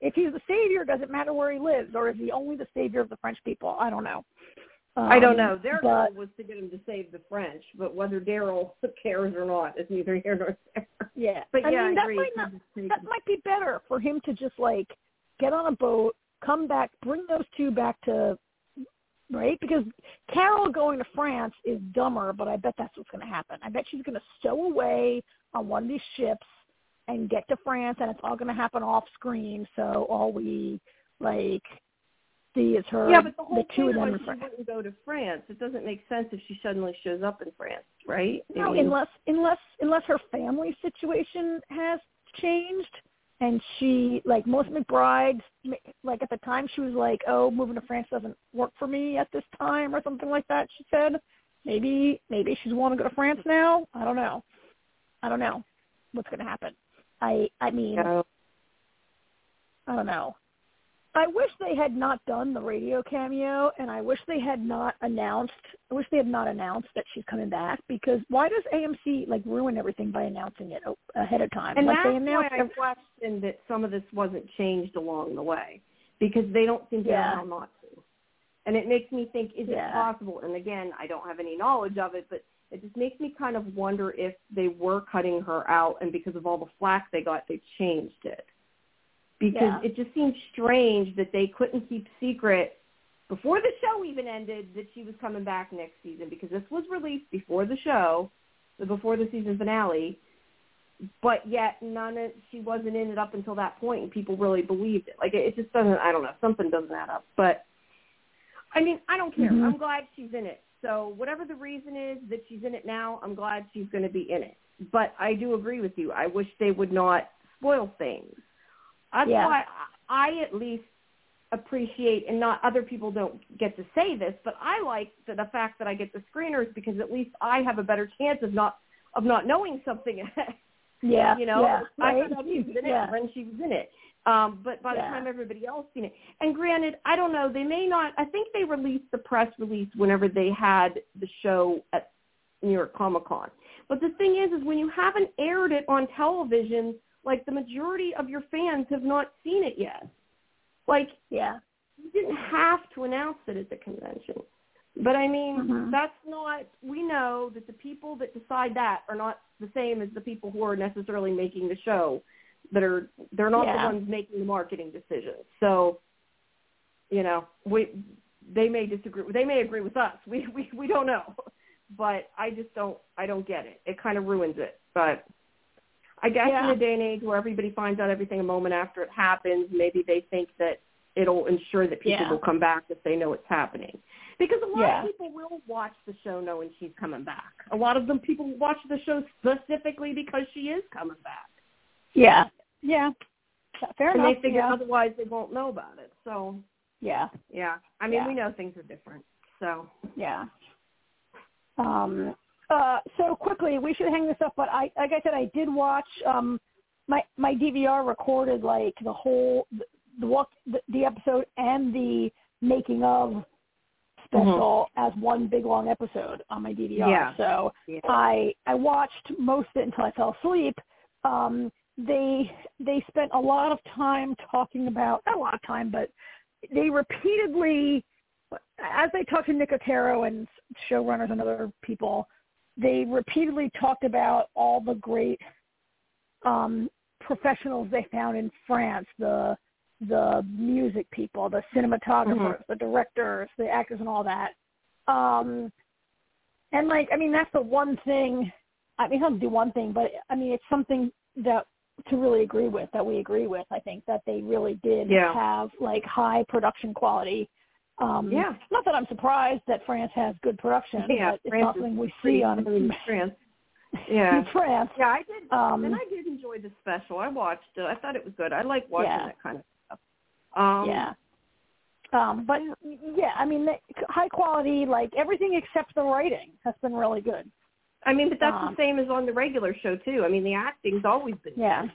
If he's the savior, does it matter where he lives, or is he only the savior of the French people? I don't know. I don't Um, know. Their but goal was to get him to save the French, but whether Daryl cares or not is neither here nor there. yeah, But I yeah, mean I that agree. might not that might be better for him to just like get on a boat, come back, bring those two back to right because Carol going to France is dumber, but I bet that's what's going to happen. I bet she's going to stow away on one of these ships and get to France, and it's all going to happen off screen. So all we like see is her yeah, but the whole two thing of them was she France. wouldn't go to France. It doesn't make sense if she suddenly shows up in France, right? I No, mean, unless unless unless her family situation has changed and she like Melissa McBride like at the time she was like, "Oh, moving to France doesn't work for me at this time" or something like that. She said, "Maybe maybe she's want to go to France now. I don't know. I don't know what's going to happen. I I mean, so, I don't know. I wish they had not done the radio cameo, and I wish they had not announced. I wish they had not announced that she's coming back because why does AMC like ruin everything by announcing it ahead of time? and like that's they why I questioned that some of this wasn't changed along the way because they don't seem to Yeah. know how not to. And it makes me think, is Yeah. it possible? And again, I don't have any knowledge of it, but it just makes me kind of wonder if they were cutting her out, and because of all the flack they got, they changed it. Because Yeah. it just seems strange that they couldn't keep secret before the show even ended that she was coming back next season because this was released before the show, before the season finale but yet none of she wasn't in it up until that point and people really believed it like it, it just doesn't i don't know something doesn't add up but I mean, I don't care. Mhm. I'm glad she's in it. So whatever the reason is that she's in it now, I'm glad she's going to be in it. But I do agree with you. I wish they would not spoil things. That's Yeah. why I at least appreciate, and not other people don't get to say this, but I like the, the fact that I get the screeners because at least I have a better chance of not of not knowing something. Yeah. you know, yeah, I right? out she was in it yeah. when she was in it. Um, but by the Yeah. time everybody else seen it, and granted, I don't know, they may not. I think they released the press release whenever they had the show at New York Comic Con. But the thing is, is when you haven't aired it on television, like the majority of your fans have not seen it yet. Like Yeah. you didn't have to announce it at the convention. But I mean, Mhm. that's not. We know that the people that decide that are not the same as the people who are necessarily making the show. That are they're not Yeah. the ones making the marketing decisions. So, you know, we they may disagree. They may agree with us. We we we don't know. But I just don't. I don't get it. It kind of ruins it. But I guess Yeah. in a day and age where everybody finds out everything a moment after it happens, maybe they think that it'll ensure that people Yeah. will come back if they know it's happening. Because a lot Yeah. of people will watch the show knowing she's coming back. A lot of them people watch the show specifically because she is coming back. Yeah. Yeah. Fair and enough. they figure yeah. otherwise they won't know about it. So yeah. yeah. I mean we know things are different. So Yeah. Um, uh, so quickly, we should hang this up. But I, like I said, I did watch. Um, my my DVR recorded like the whole the the, walk, the, the episode and the making of special as one big long episode on my DVR. Yeah. So yeah. I I watched most of it until I fell asleep. Um, they they spent a lot of time talking about not a lot of time, but they repeatedly, as they talked to Nicotero and showrunners and other people, they repeatedly talked about all the great um, professionals they found in France, the the music people, the cinematographers, the directors, the actors, and all that. Um, and like, I mean, that's the one thing. I mean, not do one thing, but I mean, it's something that to really agree with that we agree with. I think that they really did Yeah. have like high production quality. Um, Yeah. Not that I'm surprised that France has good production, Yeah, but it's France not something we see on France. Yeah. France. Yeah, I did Um, and I did enjoy the special. I watched it. I thought it was good. I like watching Yeah. that kind of stuff. Um yeah. Um, but yeah, I mean, the high quality, like everything except the writing has been really good. I mean, but that's Um, the same as on the regular show too. I mean, the acting's always been Yeah. good.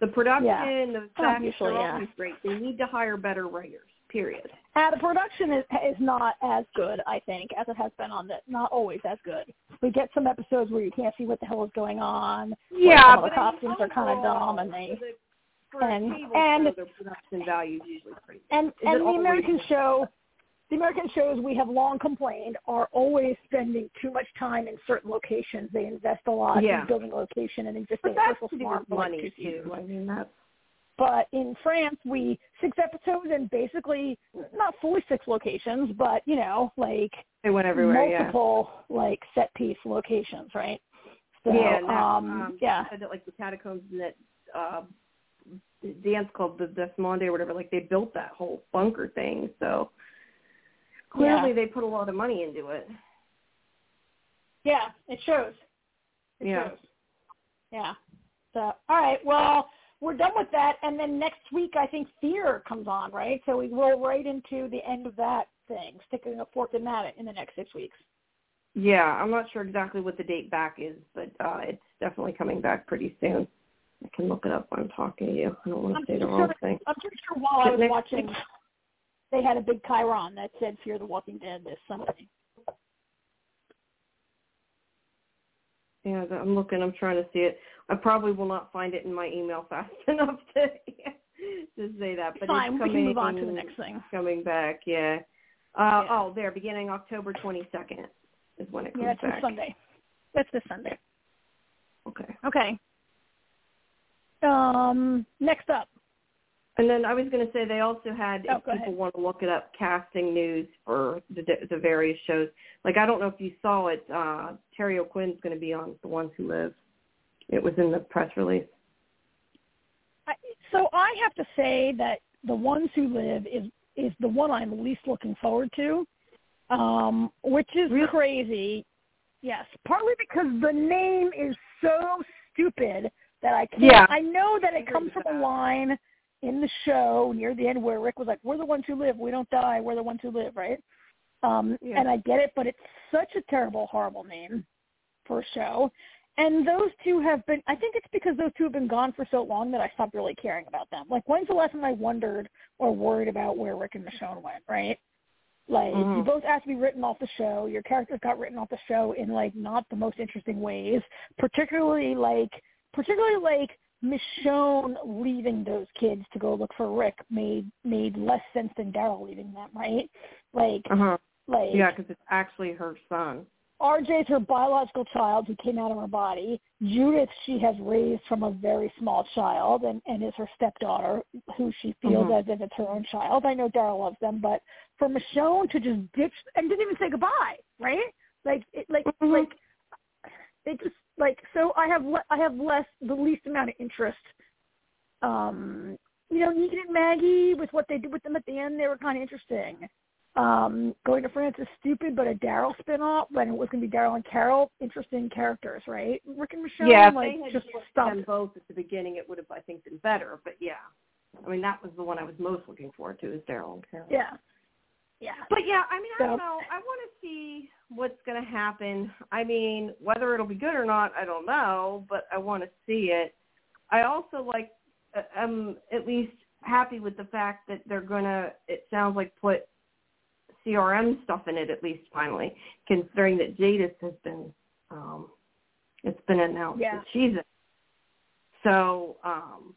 The production, Yeah. the Oh, facts usually, are yeah. always great. They need to hire better writers. Period. Uh, the production is is not as good, I think, as it has been on the. Not always as good. We get some episodes where you can't see what the hell is going on. some of the costumes are kind of dumb, and they the, and- and- show, production value usually pretty. and Is and the American good? show, the American shows we have long complained are always spending too much time in certain locations. They invest a lot Yeah. in building a location and existing But that's social to do farm with for like money too. I mean, that's But in France, we six episodes and basically not fully six locations, but you know, like they went everywhere. Yeah. multiple like set piece locations, right? So, yeah, that, um, um, yeah, said that like the catacombs and that uh, dance called the Desmonde or whatever, like they built that whole bunker thing. So clearly Yeah. they put a lot of money into it. yeah, it shows. It Yeah. shows. Yeah. So, all right, well, we're done with that, and then next week I think Fear comes on, right? So we roll right into the end of that thing, sticking a fork in that in the next six weeks. Yeah, I'm not sure exactly what the date back is, but uh it's definitely coming back pretty soon. I can look it up while I'm talking to you. I don't want I'm to say the pretty wrong thing. I'm pretty sure while I was watching, they had a big Chiron that said Fear the Walking Dead this Sunday. Yeah, I'm looking. I'm trying to see it. I probably will not find it in my email fast enough to to say that. But Fine, it's we coming, can move on to the next thing. Coming back, yeah. Uh, Yeah. Oh, there, beginning October 22nd is when it comes Yeah, that's back. Sunday. That's this Sunday. Okay. Okay. Um, next up. And then I was going to say they also had, Oh, if people ahead. want to look it up, casting news for the the various shows. Like I don't know if you saw it. Uh, Terry O'Quinn's going to be on The Ones Who Live. It was in the press release. I, so I have to say that the ones who live is is the one I'm least looking forward to, um, which is Really? crazy. Yes, partly because the name is so stupid that I can't. Yeah. I know that it comes from a line in the show near the end where Rick was like, "We're the ones who live. We don't die. We're the ones who live." Right? Um, Yeah. And I get it, but it's such a terrible, horrible name for a show. And those two have been, I think it's because those two have been gone for so long that I stopped really caring about them. Like, when's the last time I wondered or worried about where Rick and Michonne went, right? Like, you Mhm. both asked to be written off the show. Your characters got written off the show in, like, not the most interesting ways. Particularly, like, particularly, like, Michonne leaving those kids to go look for Rick made made less sense than Daryl leaving them, right? Like, Uh-huh. like Yeah, because it's actually her son. RJ's her biological child who came out of her body. Judith she has raised from a very small child and, and is her stepdaughter who she feels Mhm. as if it's her own child. I know Daryl loves them, but for Michonne to just ditch and didn't even say goodbye, right? Like it like Mhm. like it just like so I have le- I have less the least amount of interest um you know, Negan and Maggie with what they did with them at the end, they were kind of interesting um, going to France is stupid, but a Daryl spinoff when it was going to be Daryl and Carol, interesting characters, right? Rick and Michelle, yeah, if like they had just just stop. them both at the beginning, it would have, I think, been better. But yeah, I mean, that was the one I was most looking forward to is Daryl and Carol. Yeah, yeah, But yeah, I mean, I don't know. I want to see what's going to happen. I mean, whether it'll be good or not, I don't know, but I want to see it. I also like, uh, I'm at least happy with the fact that they're going to, it sounds like, put CRM stuff in it at least finally, considering that Jadis has been, um, it's been announced Yeah. that she's in. So, um,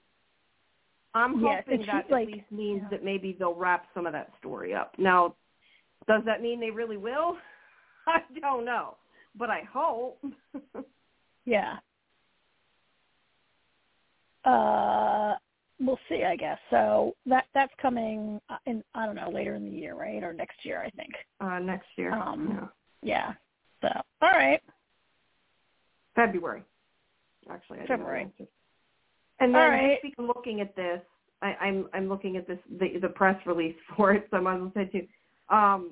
I'm Yes, hoping that like- at least means yeah. that maybe they'll wrap some of that story up. Now, does that mean they really will? I don't know, but I hope. yeah. Uh, we'll see, I guess. So that that's coming uh, in I don't know later in the year, right, or next year, I think. uh, next year, Um, yeah. Yeah. So all right, February. Actually, I do know the February. And then right. next week, I'm looking at this. I, I'm I'm looking at this the the press release for it, so I might as well say too. Um,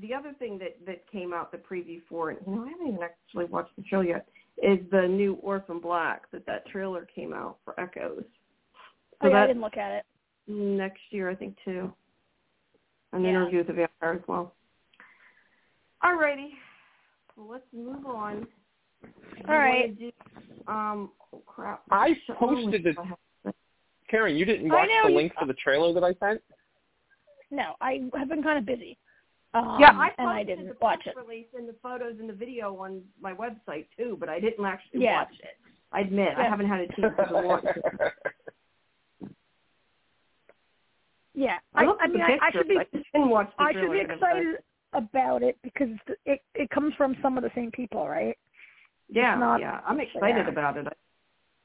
the other thing that that came out the preview for it, you know, I haven't even actually watched the show yet, is the new Orphan Black that that trailer came out for Echoes. oh, yeah, I didn't look at it. next year, I think too. An Yeah. interview with the vampire as well. Alrighty, well, let's move on. All You wanna right. do- um, oh crap. I posted the- Karen, you didn't watch know the you- link for the trailer that I sent? No, I have been kind of busy. Um, yeah, I and I posted didn't the watch it. release and the photos and the video on my website too, but I didn't actually Yeah. watch it. I admit I haven't had a chance to watch it. Yeah, I, I, I mean, the I, I should be I didn't watch the I should be excited about it because it it comes from some of the same people, right? Yeah, It's not- yeah, I'm excited yeah. about it.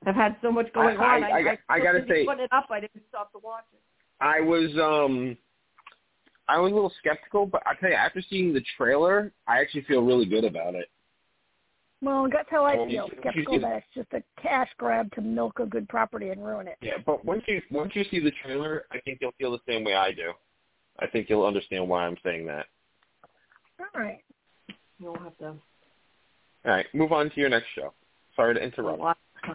I've had so much going I- on. I- I- I was gotta busy say- putting it up. I didn't stop to watch it. I was um I was a little skeptical, but I tell you, after seeing the trailer, I actually feel really good about it. Well, that's how I feel. you- Skeptical you- that it's just a cash grab to milk a good property and ruin it. Yeah, but once you once you see the trailer, I think you'll feel the same way I do. I think you'll understand why I'm saying that. All right. You'll have to All right, move on to your next show. Sorry to interrupt. watch.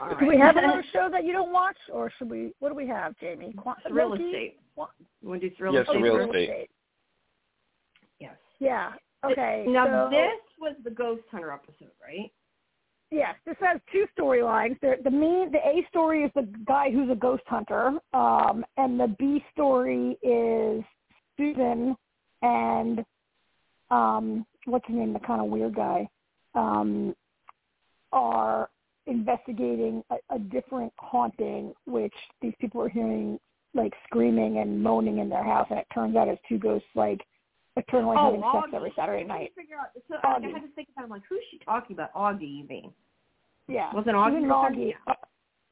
All Do we have another show that you don't watch, or should we? What do we have, Jamie? Qu- real Loki? estate. What? You want to do real Yes, estate? the real estate. Yes. Yeah. Okay. Now so, this was the Ghost Hunter episode, right? Yes, this has two storylines. The, the main, the A story is the guy who's a ghost hunter, um, and the B story is Susan and um, what's his name, the kind of weird guy, um, are investigating a, a different haunting, which these people are hearing like screaming and moaning in their house, and it turns out it's two ghosts like eternally having sex every Saturday I night. Figure out, so I had to think about. it. I'm like, who's she talking about? Augie, you mean? Yeah. Wasn't Augie Susan and with her? Augie. Uh,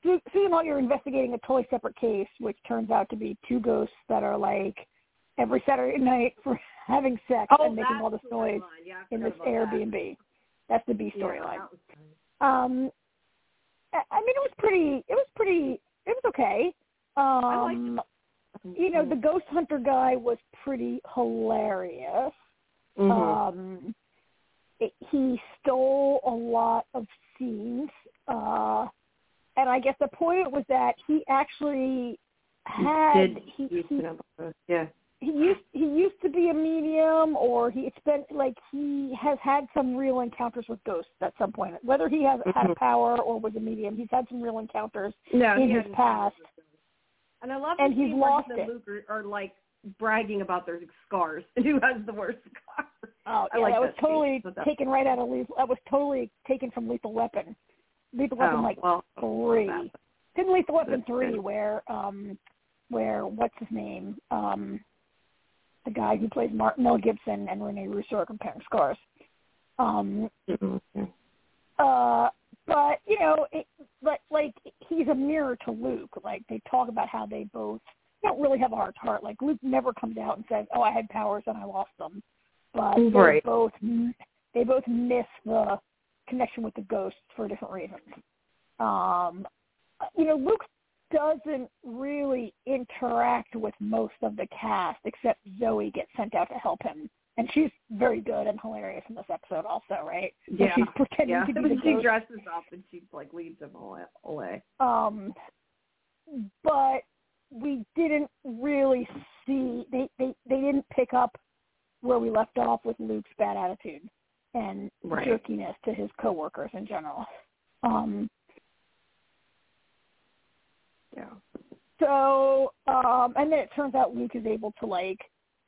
Su- Susan Augie are investigating a totally separate case, which turns out to be two ghosts that are like every Saturday night for having sex Oh, and making all this noise. Yeah, in this about that. Airbnb. That's the B Yeah, storyline. that was fun. Um, I I mean, it was pretty. It was pretty. It was okay. liked Um, you know, the ghost hunter guy was pretty hilarious. Mhm. Um, it, he stole a lot of scenes, uh, and I guess the point was that he actually had did he used he, to know about this. Yeah. He used he used to be a medium, or he it's been like he has had some real encounters with ghosts at some point. Whether he has had a Mhm. power or was a medium, he's had some real encounters No, in his past. And I love And he's lost him it. Luke are, are like bragging about their scars and who has the worst scars. Oh, I yeah, like that was that scene. totally that- taken right out of Lethal. That was totally taken from Lethal Weapon. Lethal Weapon oh, like well, three. Didn't Lethal Weapon That's three good. where um where what's his name um the guy who plays Mark Mel Gibson and Rene Russo are comparing scars. Um Mhm. uh but you know it but like he's a mirror to Luke. Like they talk about how they both don't really have a heart to heart. Like Luke never comes out and says, "Oh, I had powers and I lost them," but they both they both miss the connection with the ghosts for different reasons. Um, you know, Luke doesn't really interact with most of the cast except Zoe gets sent out to help him. And she's very good and hilarious in this episode also, right? So Yeah. she's pretending Yeah. to be the she ghost. dresses up and she like leads him away. away. Um, but we didn't really see they, they they didn't pick up where we left off with Luke's bad attitude and Right. jerkiness to his coworkers in general. Um, Yeah. so um, and then it turns out Luke is able to like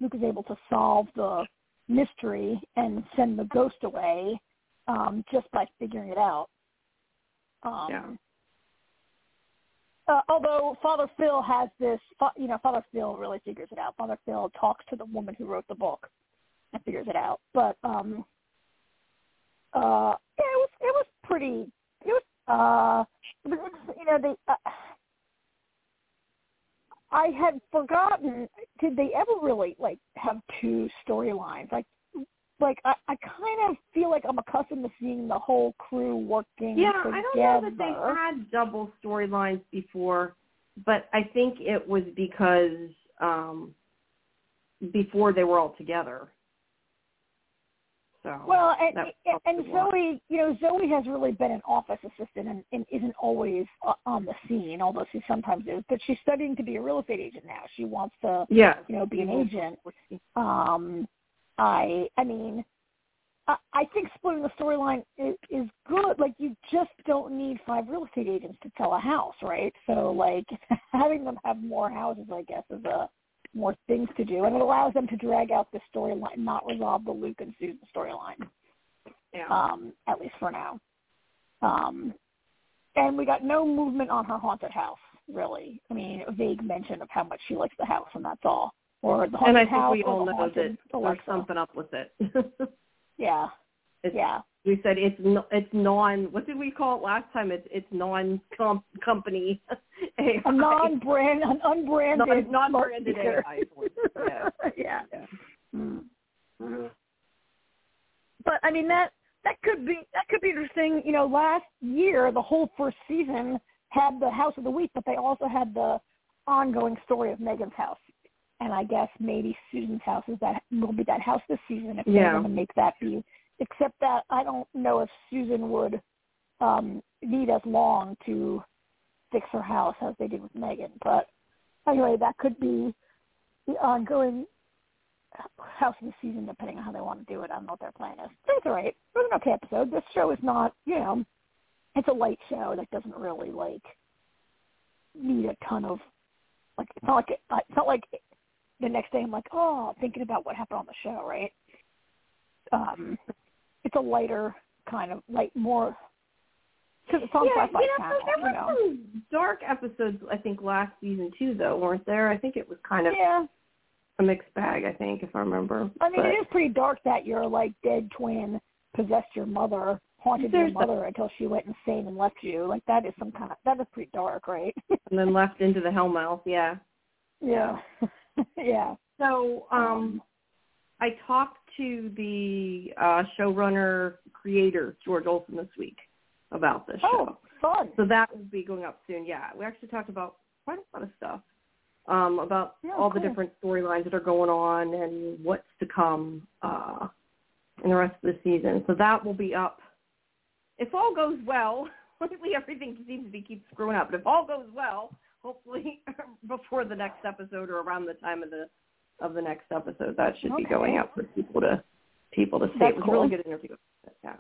Luke is able to solve the mystery and send the ghost away um, just by figuring it out. Um, Yeah. uh, although Father Phil has this, you know, Father Phil really figures it out. Father Phil talks to the woman who wrote the book and figures it out. But um, uh, yeah, it was it was pretty. It was uh, it was you know they. Uh, I had forgotten. Did they ever really like have two storylines? Like, like I, I kind of feel like I'm accustomed to seeing the whole crew working Yeah, together. I don't know that they've had double storylines before, but I think it was because um before they were all together. So Well, and and, and helped a lot. Zoe, you know, Zoe has really been an office assistant and, and isn't always uh, on the scene, although she sometimes is. But she's studying to be a real estate agent now. She wants to, yeah, you know, be an agent. Um, I, I mean, I, I think splitting the storyline is, is good. Like, you just don't need five real estate agents to sell a house, right? So, like, having them have more houses, I guess, is a more things to do, and it allows them to drag out the storyline, not resolve the Luke and Susan storyline Yeah. um, at least for now. Um, and we got no movement on her haunted house, really. I mean, a vague mention of how much she likes the house, and that's all. Or the haunted and I think house we or all know that there's something up with it. Yeah, it's, yeah. We said it's no, it's non. What did we call it last time? It's it's non company. A non-brand, an unbranded, non branded. AI. Yeah. yeah. yeah. Mm. But I mean that that could be that could be interesting. You know, last year the whole first season had the House of the Week, but they also had the ongoing story of Megan's house. And I guess maybe Susan's house is that will be that house this season if Yeah. they're going to make that be. Except that I don't know if Susan would um need as long to fix her house as they did with Megan. But anyway, that could be the ongoing house of the season, depending on how they want to do it. I don't know what their plan is. But it's all right. It was an okay episode. This show is not, you know, it's a light show that doesn't really like need a ton of like. It's not like it, it's not like the next day I'm like, oh, thinking about what happened on the show, right? Um, it's a lighter kind of light, more because it's on yeah, Sci-Fi you know, there you were know. some dark episodes. I think last season too, though, weren't there? I think it was kind of Yeah, a mixed bag. I think, if I remember. I mean, But- it is pretty dark that your like dead twin possessed your mother, haunted your mother until she went insane and left you. Like that is some kind of that is pretty dark, right? and then left into the Hellmouth. Yeah. yeah, yeah. So, um, I talked to the uh, showrunner creator George Olson this week about this Oh, show. fun. So that will be going up soon. Yeah, we actually talked about quite a lot of stuff. um, about Yeah, all the different storylines that are going on and what's to come uh, in the rest of the season. So that will be up. If all goes well, Hopefully, everything seems to be keep screwing up. But if all goes well, hopefully before the next episode or around the time of the of the next episode, that should be going out for people to people to see. That's it was a really good interview. Yeah.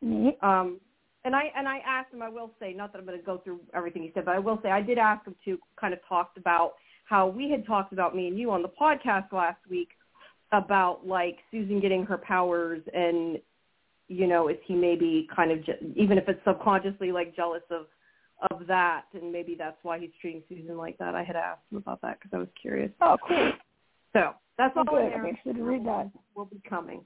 Neat. Um, and I and I asked him. I will say, not that I'm going to go through everything he said, but I will say I did ask him to kind of talked about how we had talked about me and you on the podcast last week about like Susan getting her powers and you know is he maybe kind of je- even if it's subconsciously like jealous of of that and maybe that's why he's treating Susan like that. I had asked him about that because I was curious. Oh, cool. So that's all good. I'm interested to read that. Will be coming.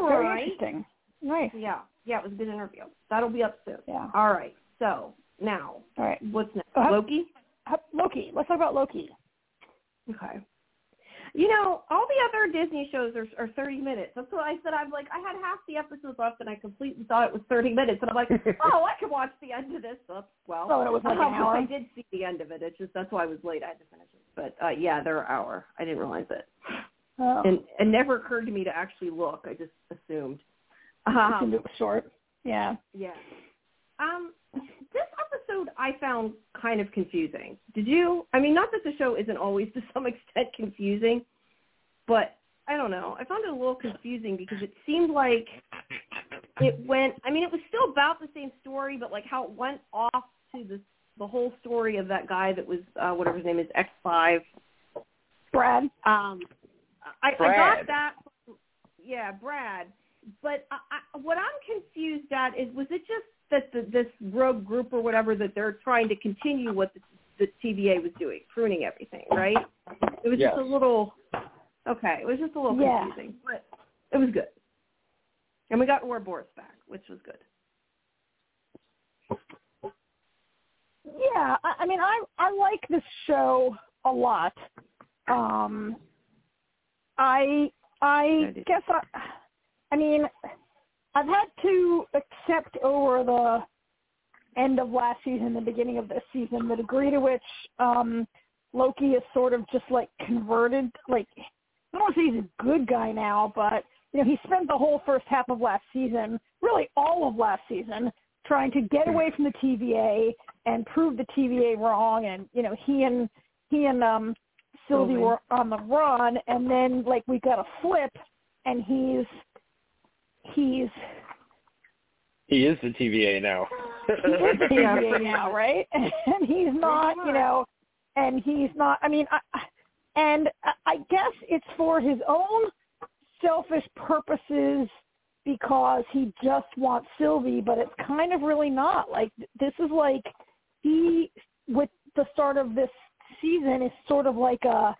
All Very right. interesting. Nice. Yeah, yeah, it was a good interview. That'll be up soon. Yeah. All right. So now, All right. what's next? Uh, Loki. How- Loki. Let's talk about Loki. Okay. You know, all the other Disney shows are, are 30 minutes. That's what I said. I'm like, I had half the episodes left, and I completely thought it was 30 minutes. And I'm like, oh, I could watch the end of this. Oops, well, Oh, it was like an hour? I did see the end of it. It's just that's why I was late. I had to finish it. But uh, yeah, they're an hour. I didn't realize it, Oh, and it never occurred to me to actually look. I just assumed. Um, short. Yeah. Yeah. Um, this episode I found kind of confusing. Did you? I mean, not that the show isn't always to some extent confusing, but I don't know. I found it a little confusing because it seemed like it went. I mean, it was still about the same story, but like how it went off to the the whole story of that guy that was uh, whatever his name is, X Five. Brad. Um, I, I got that. Yeah, Brad. But I, I, what I'm confused at is, was it just that the, this rogue group or whatever that they're trying to continue what the, the TVA was doing, pruning everything, right? It was Yes. just a little. Okay, it was just a little Yeah. confusing, but it was good. And we got Ouroboros back, which was good. Yeah, I, I mean, I I like this show a lot. Um, I I guess I, I mean, I've had to accept over the end of last season, the beginning of this season, the degree to which um, Loki is sort of just like converted. Like, I don't want to say he's a good guy now, but you know, he spent the whole first half of last season, really all of last season, trying to get away from the TVA and prove the TVA wrong. And you know, he and he and um, Sylvie Sylvie. were on the run, and then like we got a flip, and he's he's He is the TVA now. he is the Yeah. TVA now, right? And he's not, you know, and he's not. I mean, I, and I- I guess it's for his own selfish purposes because he just wants Sylvie, but it's kind of really not. Like this is like he with the start of this season is sort of like a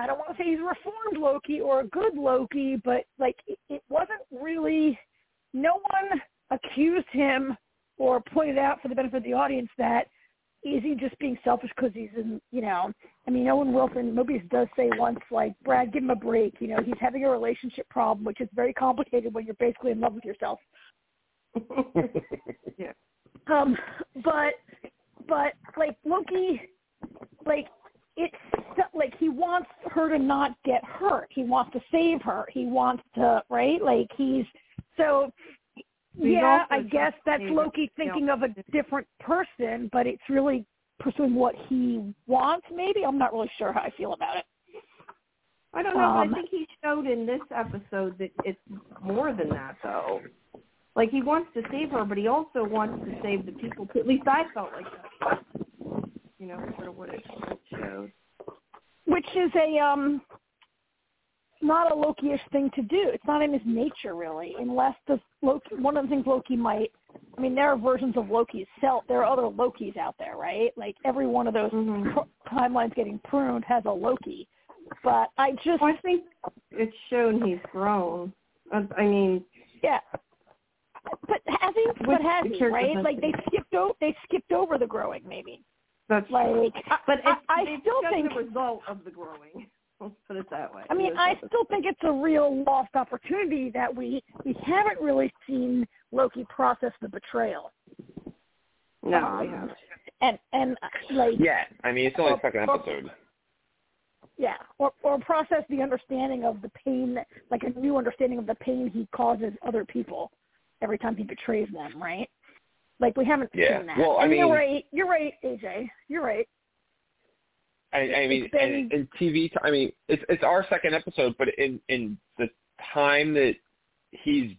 I don't want to say he's a reformed Loki or a good Loki, but like it, it wasn't really no one accused him or pointed out for the benefit of the audience that is he just being selfish because he's in, you know, I mean, Owen Wilson, Mobius does say once, like, Brad, give him a break. You know, he's having a relationship problem, which is very complicated when you're basically in love with yourself. yeah. Um, but, but, like, Loki, like, it's like he wants her to not get hurt. He wants to save her. He wants to, right? Like, he's, so He's yeah, I guess that's Loki that, you know, thinking of a different person, but it's really pursuing what he wants. Maybe I'm not really sure how I feel about it. I don't know. Um, I think he showed in this episode that it's more than that, though. Like he wants to save her, but he also wants to save the people. Too. At least I felt like that. You know, sort of what it showed. Which is a um, not a Loki-ish thing to do. It's not in his nature really, unless the Loki. One of the things Loki might. I mean, there are versions of Loki's self. There are other Lokis out there, right? Like every one of those Mhm. pr- timelines getting pruned has a Loki. But I just Well, I think it's shown he's grown. I mean, Yeah. But has he? But has he? Right? Like they skipped over. They skipped over the growing, maybe. that's Like, I, but I, it's, I it's still just think. the result of the growing. Let's put it that way. I mean, I still think it's a real lost opportunity that we we haven't really seen Loki process the betrayal. no, um, we haven't. and and like Yeah, I mean it's only the Or- second episode. yeah, or or process the understanding of the pain, like a new understanding of the pain he causes other people every time he betrays them, right? Like we haven't Yeah. seen that. Well, I and you're right. You're right, AJ. You're right. I, I mean, been- in, in TV, t- I mean, it's it's our second episode, but in in the time that he's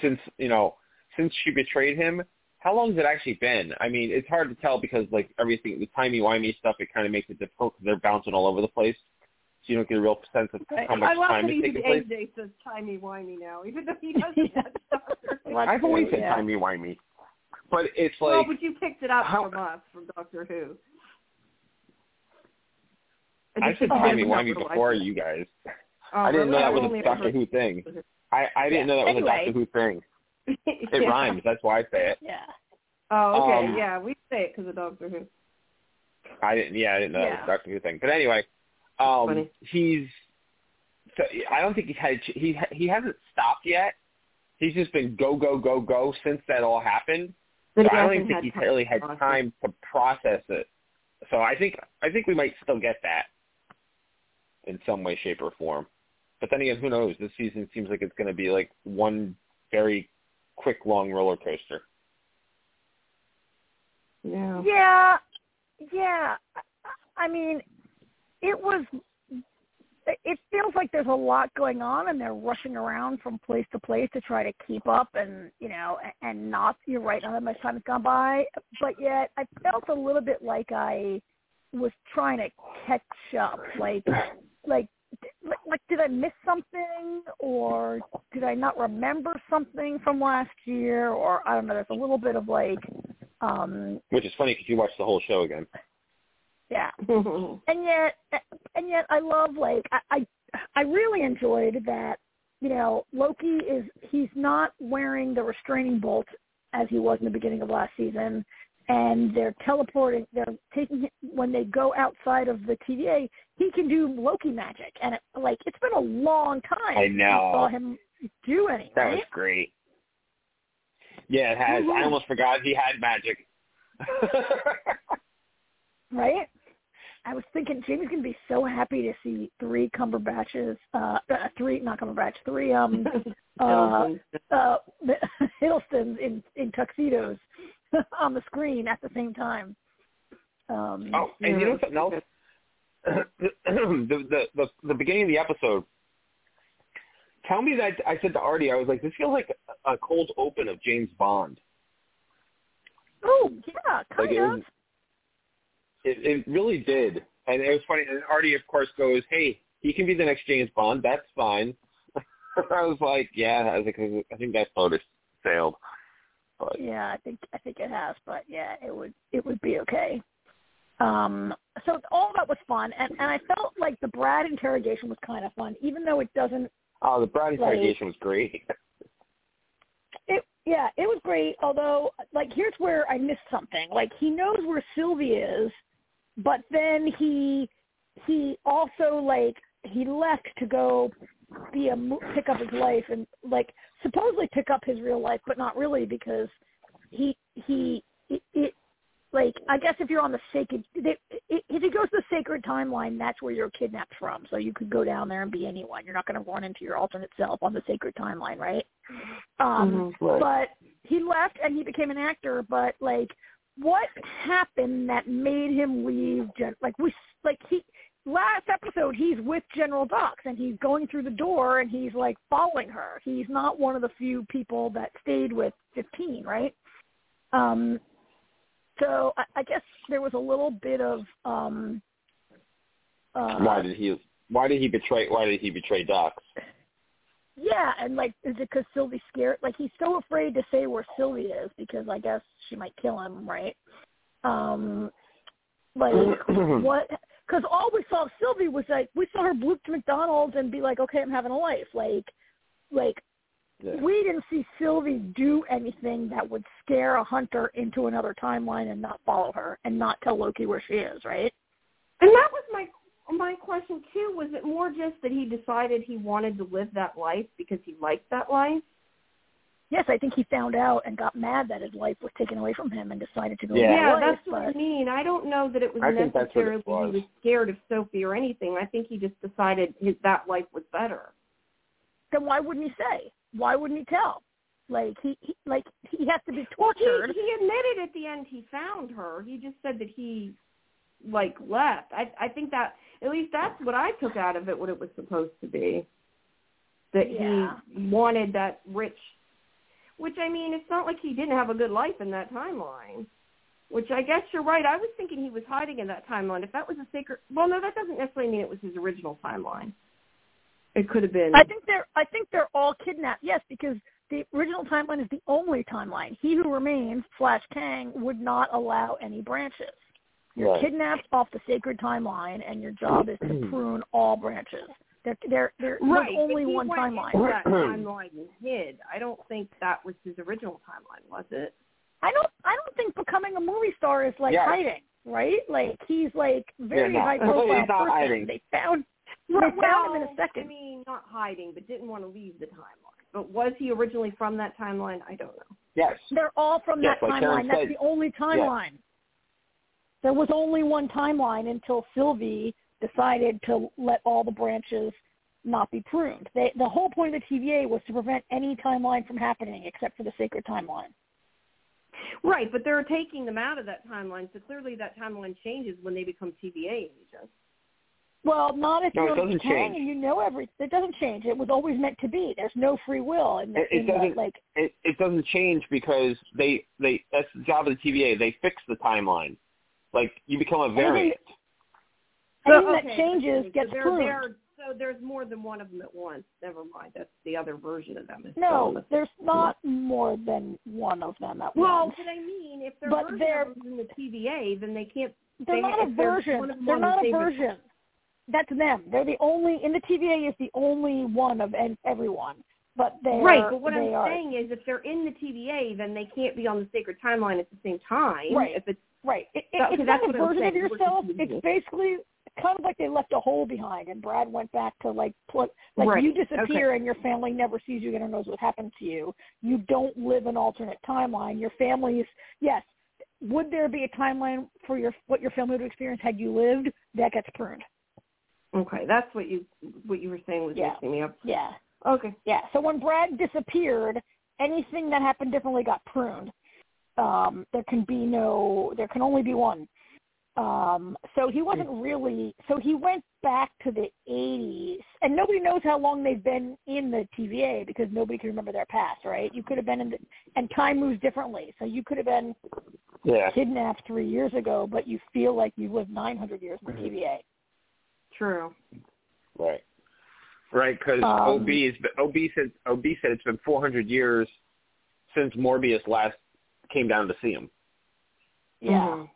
since you know since she betrayed him, how long has it actually been? I mean, it's hard to tell because like everything, the timey wimey stuff, it kind of makes it difficult because they're bouncing all over the place, you don't get a real sense of Right. how much I love time that is even taking place. AJ says timey wimey now, even though he doesn't watch Doctor Well, I've always said yeah. timey wimey, but it's like well, but you picked it up how- from us, from Doctor Who. I said timey-wimey before you guys. Oh, I didn't know that was a Doctor Who thing. I I didn't Yeah. know that was Anyway. a Doctor Who thing. It Yeah. rhymes. That's why I say it. Yeah. Oh, okay. Um, yeah, we say it because of Doctor Who. I didn't. Yeah, I didn't know that Yeah. was a Doctor Who thing. But anyway, um, Funny. he's. I don't think he's had. He he hasn't stopped yet. He's just been go go go go since that all happened. But So I don't even think he's really had process. time to process it. So I think I think we might still get that in some way, shape, or form. But then again, who knows? This season seems like it's going to be like one very quick, long roller coaster. Yeah. Yeah, yeah. I- I mean, it was. It feels like there's a lot going on, and they're rushing around from place to place to try to keep up, and you know, and not. You're right. Not that much time has gone by, but yet I felt a little bit like I was trying to catch up. Like, like, like, like did I miss something, or did I not remember something from last year, or I don't know. There's a little bit of like. um Which is funny because you watched the whole show again. Yeah and yet and yet i love like i i, I really enjoyed that you know loki is he's not wearing the restraining bolt as he was in the beginning of last season and they're teleporting they're taking when they go outside of the tva he can do loki magic and it, like it's been a long time I know. saw him do anything. That was great. Yeah, it has. I Mhm. almost forgot he had magic. right? I was thinking Jamie's gonna be so happy to see three Cumberbatches, uh, uh three not Cumberbatch, three um uh uh Hiddlestons in in tuxedos on the screen at the same time. Um oh, and you know something else? the, the the the beginning of the episode. Tell me that I said to Artie, I was like, this feels like a, a cold open of James Bond. Oh yeah, kind it, of. It it really did, and it was funny. And Artie, of course, goes, "Hey, he can be the next James Bond. That's fine." I was like, "Yeah." I was like, "I think that boat has sailed." But Yeah, I think I think it has, but yeah, it would it would be okay. Um, so all that was fun, and and I felt like the Brad interrogation was kind of fun, even though it doesn't oh, the Brad Like- interrogation was great. It yeah, it was great. Although, like, here's where I missed something. Like, he knows where Sylvie is, but then he he also like he left to go be a pick up his life and like supposedly pick up his real life, but not really because he he it, it like I guess if you're on the sacred they, i- if he goes to the sacred timeline, that's where you're kidnapped from. So you could go down there and be anyone. You're not going to run into your alternate self on the sacred timeline, right? Um, Right. But he left and he became an actor. But like, what happened that made him leave? Gen- like we like he last episode he's with General Dox and he's going through the door and he's like following her. He's not one of the few people that stayed with 15, right? Um, so I, I guess there was a little bit of um, uh, why did he? Why did he betray? Why did he betray Dox? Yeah, and like, is it because Sylvie's scared? Like, he's so afraid to say where Sylvie is because I guess she might kill him, right? Um, like what? Because all we saw of Sylvie was like we saw her bloop to McDonald's and be like, okay, I'm having a life. Like, like Yeah. we didn't see Sylvie do anything that would scare a hunter into another timeline and not follow her and not tell Loki where she is, right? And that was my my question too. Was it more just that he decided he wanted to live that life because he liked that life? yes, I think he found out and got mad that his life was taken away from him and decided to go. Yeah, yeah away, that's what I mean. I don't know that it was I think that's what it necessarily was. he was scared of Sophie or anything. I think he just decided his that life was better. Then why wouldn't he say? Why wouldn't he tell? Like he, he like he has to be Well, tortured. he, he admitted at the end he found her. He just said that he like left. I I think that at least that's what I took out of it. What it was supposed to be. That Yeah. he wanted that rich. Which I mean, it's not like he didn't have a good life in that timeline. Which I guess you're right. I was thinking he was hiding in that timeline. If that was a sacred, well, no, that doesn't necessarily mean it was his original timeline. It could have been. I think they're I think they're all kidnapped. Yes, because the original timeline is the only timeline. He who remains, Flash Kang, would not allow any branches. You're Right. kidnapped off the sacred timeline, and your job is to prune all branches. There, there, there, right. there's only one timeline. that timeline and hid. I don't think that was his original timeline, was it? I don't, I don't think becoming a movie star is like Yes. hiding, right? Like he's like very Yeah, high profile He's not person. hiding. They found, they Right, found him in a second. I mean, not hiding, but didn't want to leave the timeline. But was he originally from that timeline? I don't know. Yes. They're all from Yes, that like timeline. That's said. the only timeline. There was only one timeline until Sylvie decided to let all the branches not be pruned. They, the whole point of the TVA was to prevent any timeline from happening except for the sacred timeline. Right, but they're taking them out of that timeline, so clearly that timeline changes when they become TVA agents. Well, not if No, you're it doesn't change. and you know every. It doesn't change. It was always meant to be. There's no free will in, the, It- it in doesn't- like. It, it doesn't change because they they that's the job of the TVA. They fix the timeline. Like you become a variant. Anything okay, that changes so gets they're, pruned. they're- so there's more than one of them at once. Never mind. That's the other version of them. No, in the- there's not more than one of them at Well, once. Well, but I mean, if they're But version they're- in the TVA, then they can't. They're they- not a if they're version. one of them They're on the not a same- version. That's them. They're the only in the TVA is the only one of en- everyone. But they Right, but what I'm are, saying is, if they're in the TVA, then they can't be on the sacred timeline at the same time. Right. If it's right. It, it, Okay, it's that's not a version of yourself. It's basically kind of like they left a hole behind, and Brad went back to like put like Right, you disappear okay. and your family never sees you again or knows what happened to you. You don't live an alternate timeline. Your family's yes. Would there be a timeline for your what your family would experience had you lived? That gets pruned. okay, that's what you what you were saying was Yeah. mixing me up. Yeah. Okay. Yeah. So when Brad disappeared, anything that happened differently got pruned. Um, there can be no. There can only be one. Um, so he wasn't really. So he went back to the 80s, and nobody knows how long they've been in the TVA because nobody can remember their past, right? You could have been in, the, and time moves differently. So you could have been Yeah. kidnapped three years ago, but you feel like you lived 900 years in the TVA. True. Right. Right, because Um, OB is OB said OB said it's been 400 years since Mobius last came down to see him. Yeah. Mhm.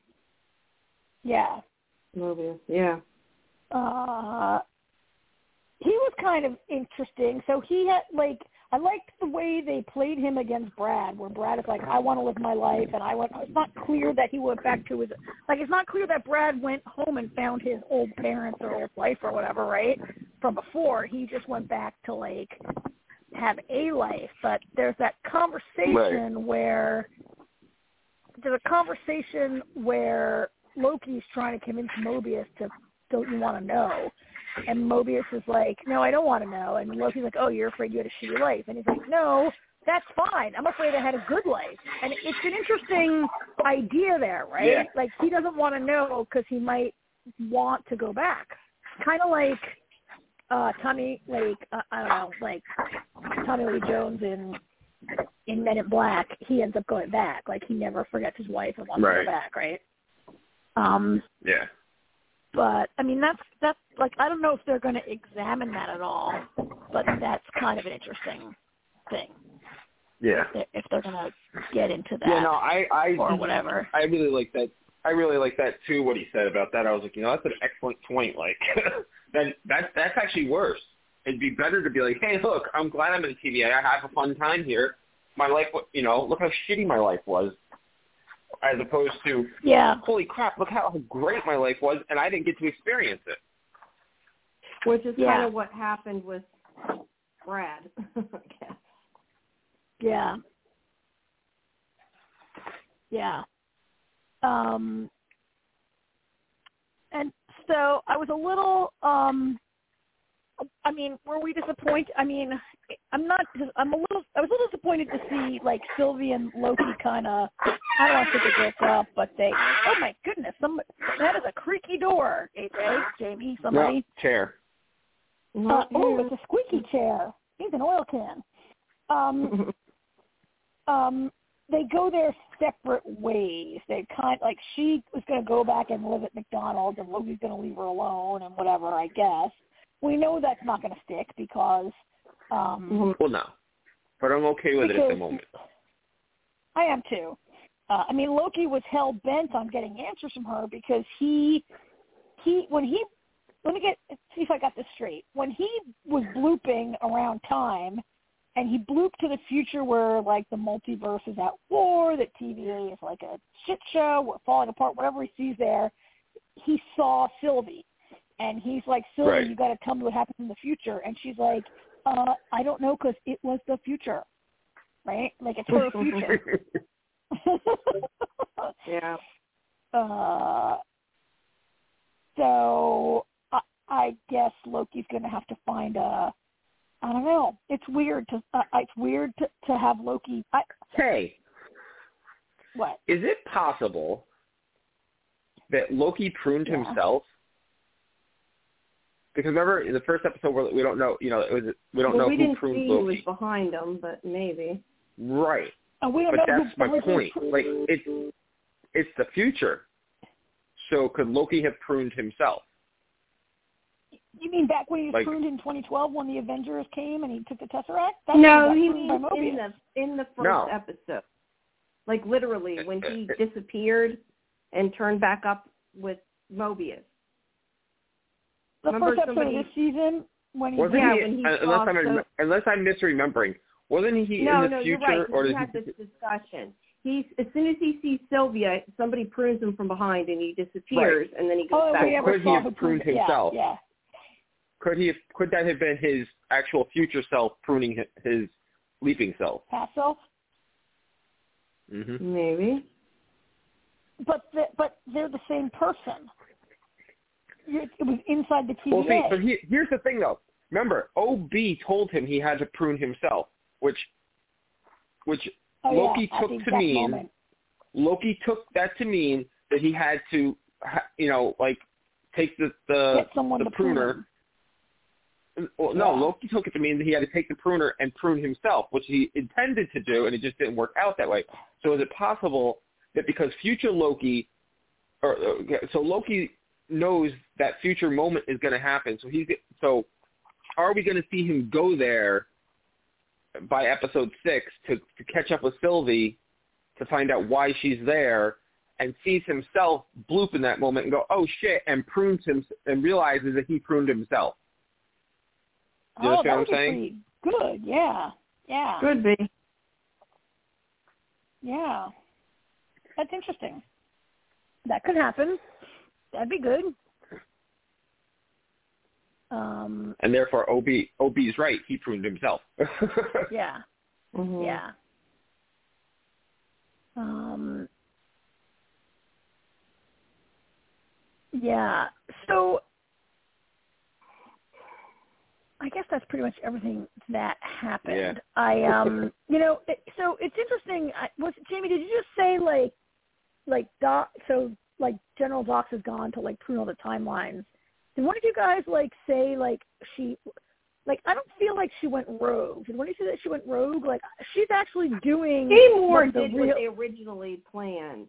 Yeah. Mobius. Yeah. uh he was kind of interesting. So he had like I liked the way they played him against Brad, where Brad is like, I want to live my life, and I went. It's not clear that he went back to his like. It's not clear that Brad went home and found his old parents or his wife or whatever, right? From before, he just went back to like have a life. But there's that conversation where there's a conversation where Loki's trying to convince Mobius to don't you want to know? And Mobius is like, no, I don't want to know. And Loki's like, oh, you're afraid you had a shitty life. And he's like, no, that's fine. I'm afraid I had a good life. And it's an interesting idea there, right? Yeah. Like he doesn't want to know because he might want to go back. Kind of like uh Tommy, like uh, I don't know, like Tommy Lee Jones in in Men in Black. He ends up going back. Like he never forgets his wife and wants to go back, right? Um, Yeah. but I mean that's that's like I don't know if they're going to examine that at all, but that's kind of an interesting thing Yeah. if- if they're going to get into that Yeah, no, I I or whatever. I really like that. I really like that too. What he said about that, I was like, you know, that's an excellent point. Like, that that that's actually worse. It'd be better to be like, hey, look, I'm glad I'm in the TVA. I have a fun time here. My life, wa- you know, look how shitty my life was, as opposed to, Yeah, holy crap, look how great my life was, and I didn't get to experience it. Which is Yeah. kind of what happened with Brad. I guess. yeah. Yeah. Um, and so I was a little. um I mean, were we disappointed? I mean, I'm not. I'm a little. I was a little disappointed to see like Sylvie and Loki kind of. I don't want to say they broke up, but they. Oh my goodness! Some that is a creaky door. AJ, Jamie, somebody. No, chair. Uh, oh, it's a squeaky chair. He's an oil can. Um, um, they go their separate ways. They kind like she was going to go back and live at McDonald's, and Loki's going to leave her alone and whatever. I guess we know that's not going to stick because. Um, well, no, but I'm okay with it at the moment. I am too. Uh, I mean, Loki was hell bent on getting answers from her because he he when he let me get see if I got this straight. When he was blooping around time and he blooped to the future where like the multiverse is at war, that TVA is like a shit show, we're falling apart, whatever he sees there, he saw Sylvie. And he's like, Sylvie, right. you got to tell me what happens in the future. And she's like, uh, I don't know because it was the future, right? Like it's her future. yeah. Uh, so I, I guess Loki's going to have to find a I don't know. It's weird to uh, it's weird to to have Loki. I, hey, what is it possible that Loki pruned yeah. himself? Because remember in the first episode where we don't know, you know, it was we don't well, know we who didn't pruned see Loki. who was behind him, but maybe. Right. And we don't but know that's who my point. Like it's it's the future. So could Loki have pruned himself? You mean back when he was Like- pruned in 2012 when the Avengers came and he took the Tesseract? That's No, he got pruned by means Mobius. in the in the first No. episode. Like literally when he disappeared and turned back up with Mobius. The remember first episode somebody- of this season when he Wasn't Yeah, he? when he uh, unless I'm so- unless I'm misremembering, wasn't he no, in the no, future you're right. 'cause or we did had he? this discussion. He's as soon as he sees Sylvia, somebody prunes him from behind and he disappears, and then he goes oh, back. we So could he saw have who pruned it. Yeah, himself? Yeah, Could he? Have, could that have been his actual future self pruning his, his leaping self? past self. hmm Maybe. But the, but they're the same person. It was inside the TVA. Well, see, but he, here's the thing though. Remember, OB told him he had to prune himself, which, which oh, Loki yeah, took to mean moment. Loki took that to mean that he had to, ha- you know, like take the the, the pruner. Well, no, Yeah. Loki took it to mean that he had to take the pruner and prune himself, which he intended to do, and it just didn't work out that way. So is it possible that because future Loki, or uh, so Loki knows that future moment is going to happen, so he's so are we going to see him go there by episode six to to catch up with Sylvie to find out why she's there? And sees himself bloop in that moment and go, oh shit, and prunes him and realizes that he pruned himself. You oh, understand that what would I'm saying? be good. Yeah, yeah, Could be. yeah. That's interesting. That could happen. That'd be good. Um, and therefore OB OB's right. He pruned himself. yeah, Mhm. yeah. Um, yeah. So I guess that's pretty much everything that happened. Yeah. I um, you know, it, so it's interesting. I, was Jamie? Did you just say like, like Doc? So like General Dox has gone to like prune all the timelines. Did one of you guys like say like she? Like I don't feel like she went rogue. Did one of you say that she went rogue? Like she's actually doing Seymour what did real, what they originally planned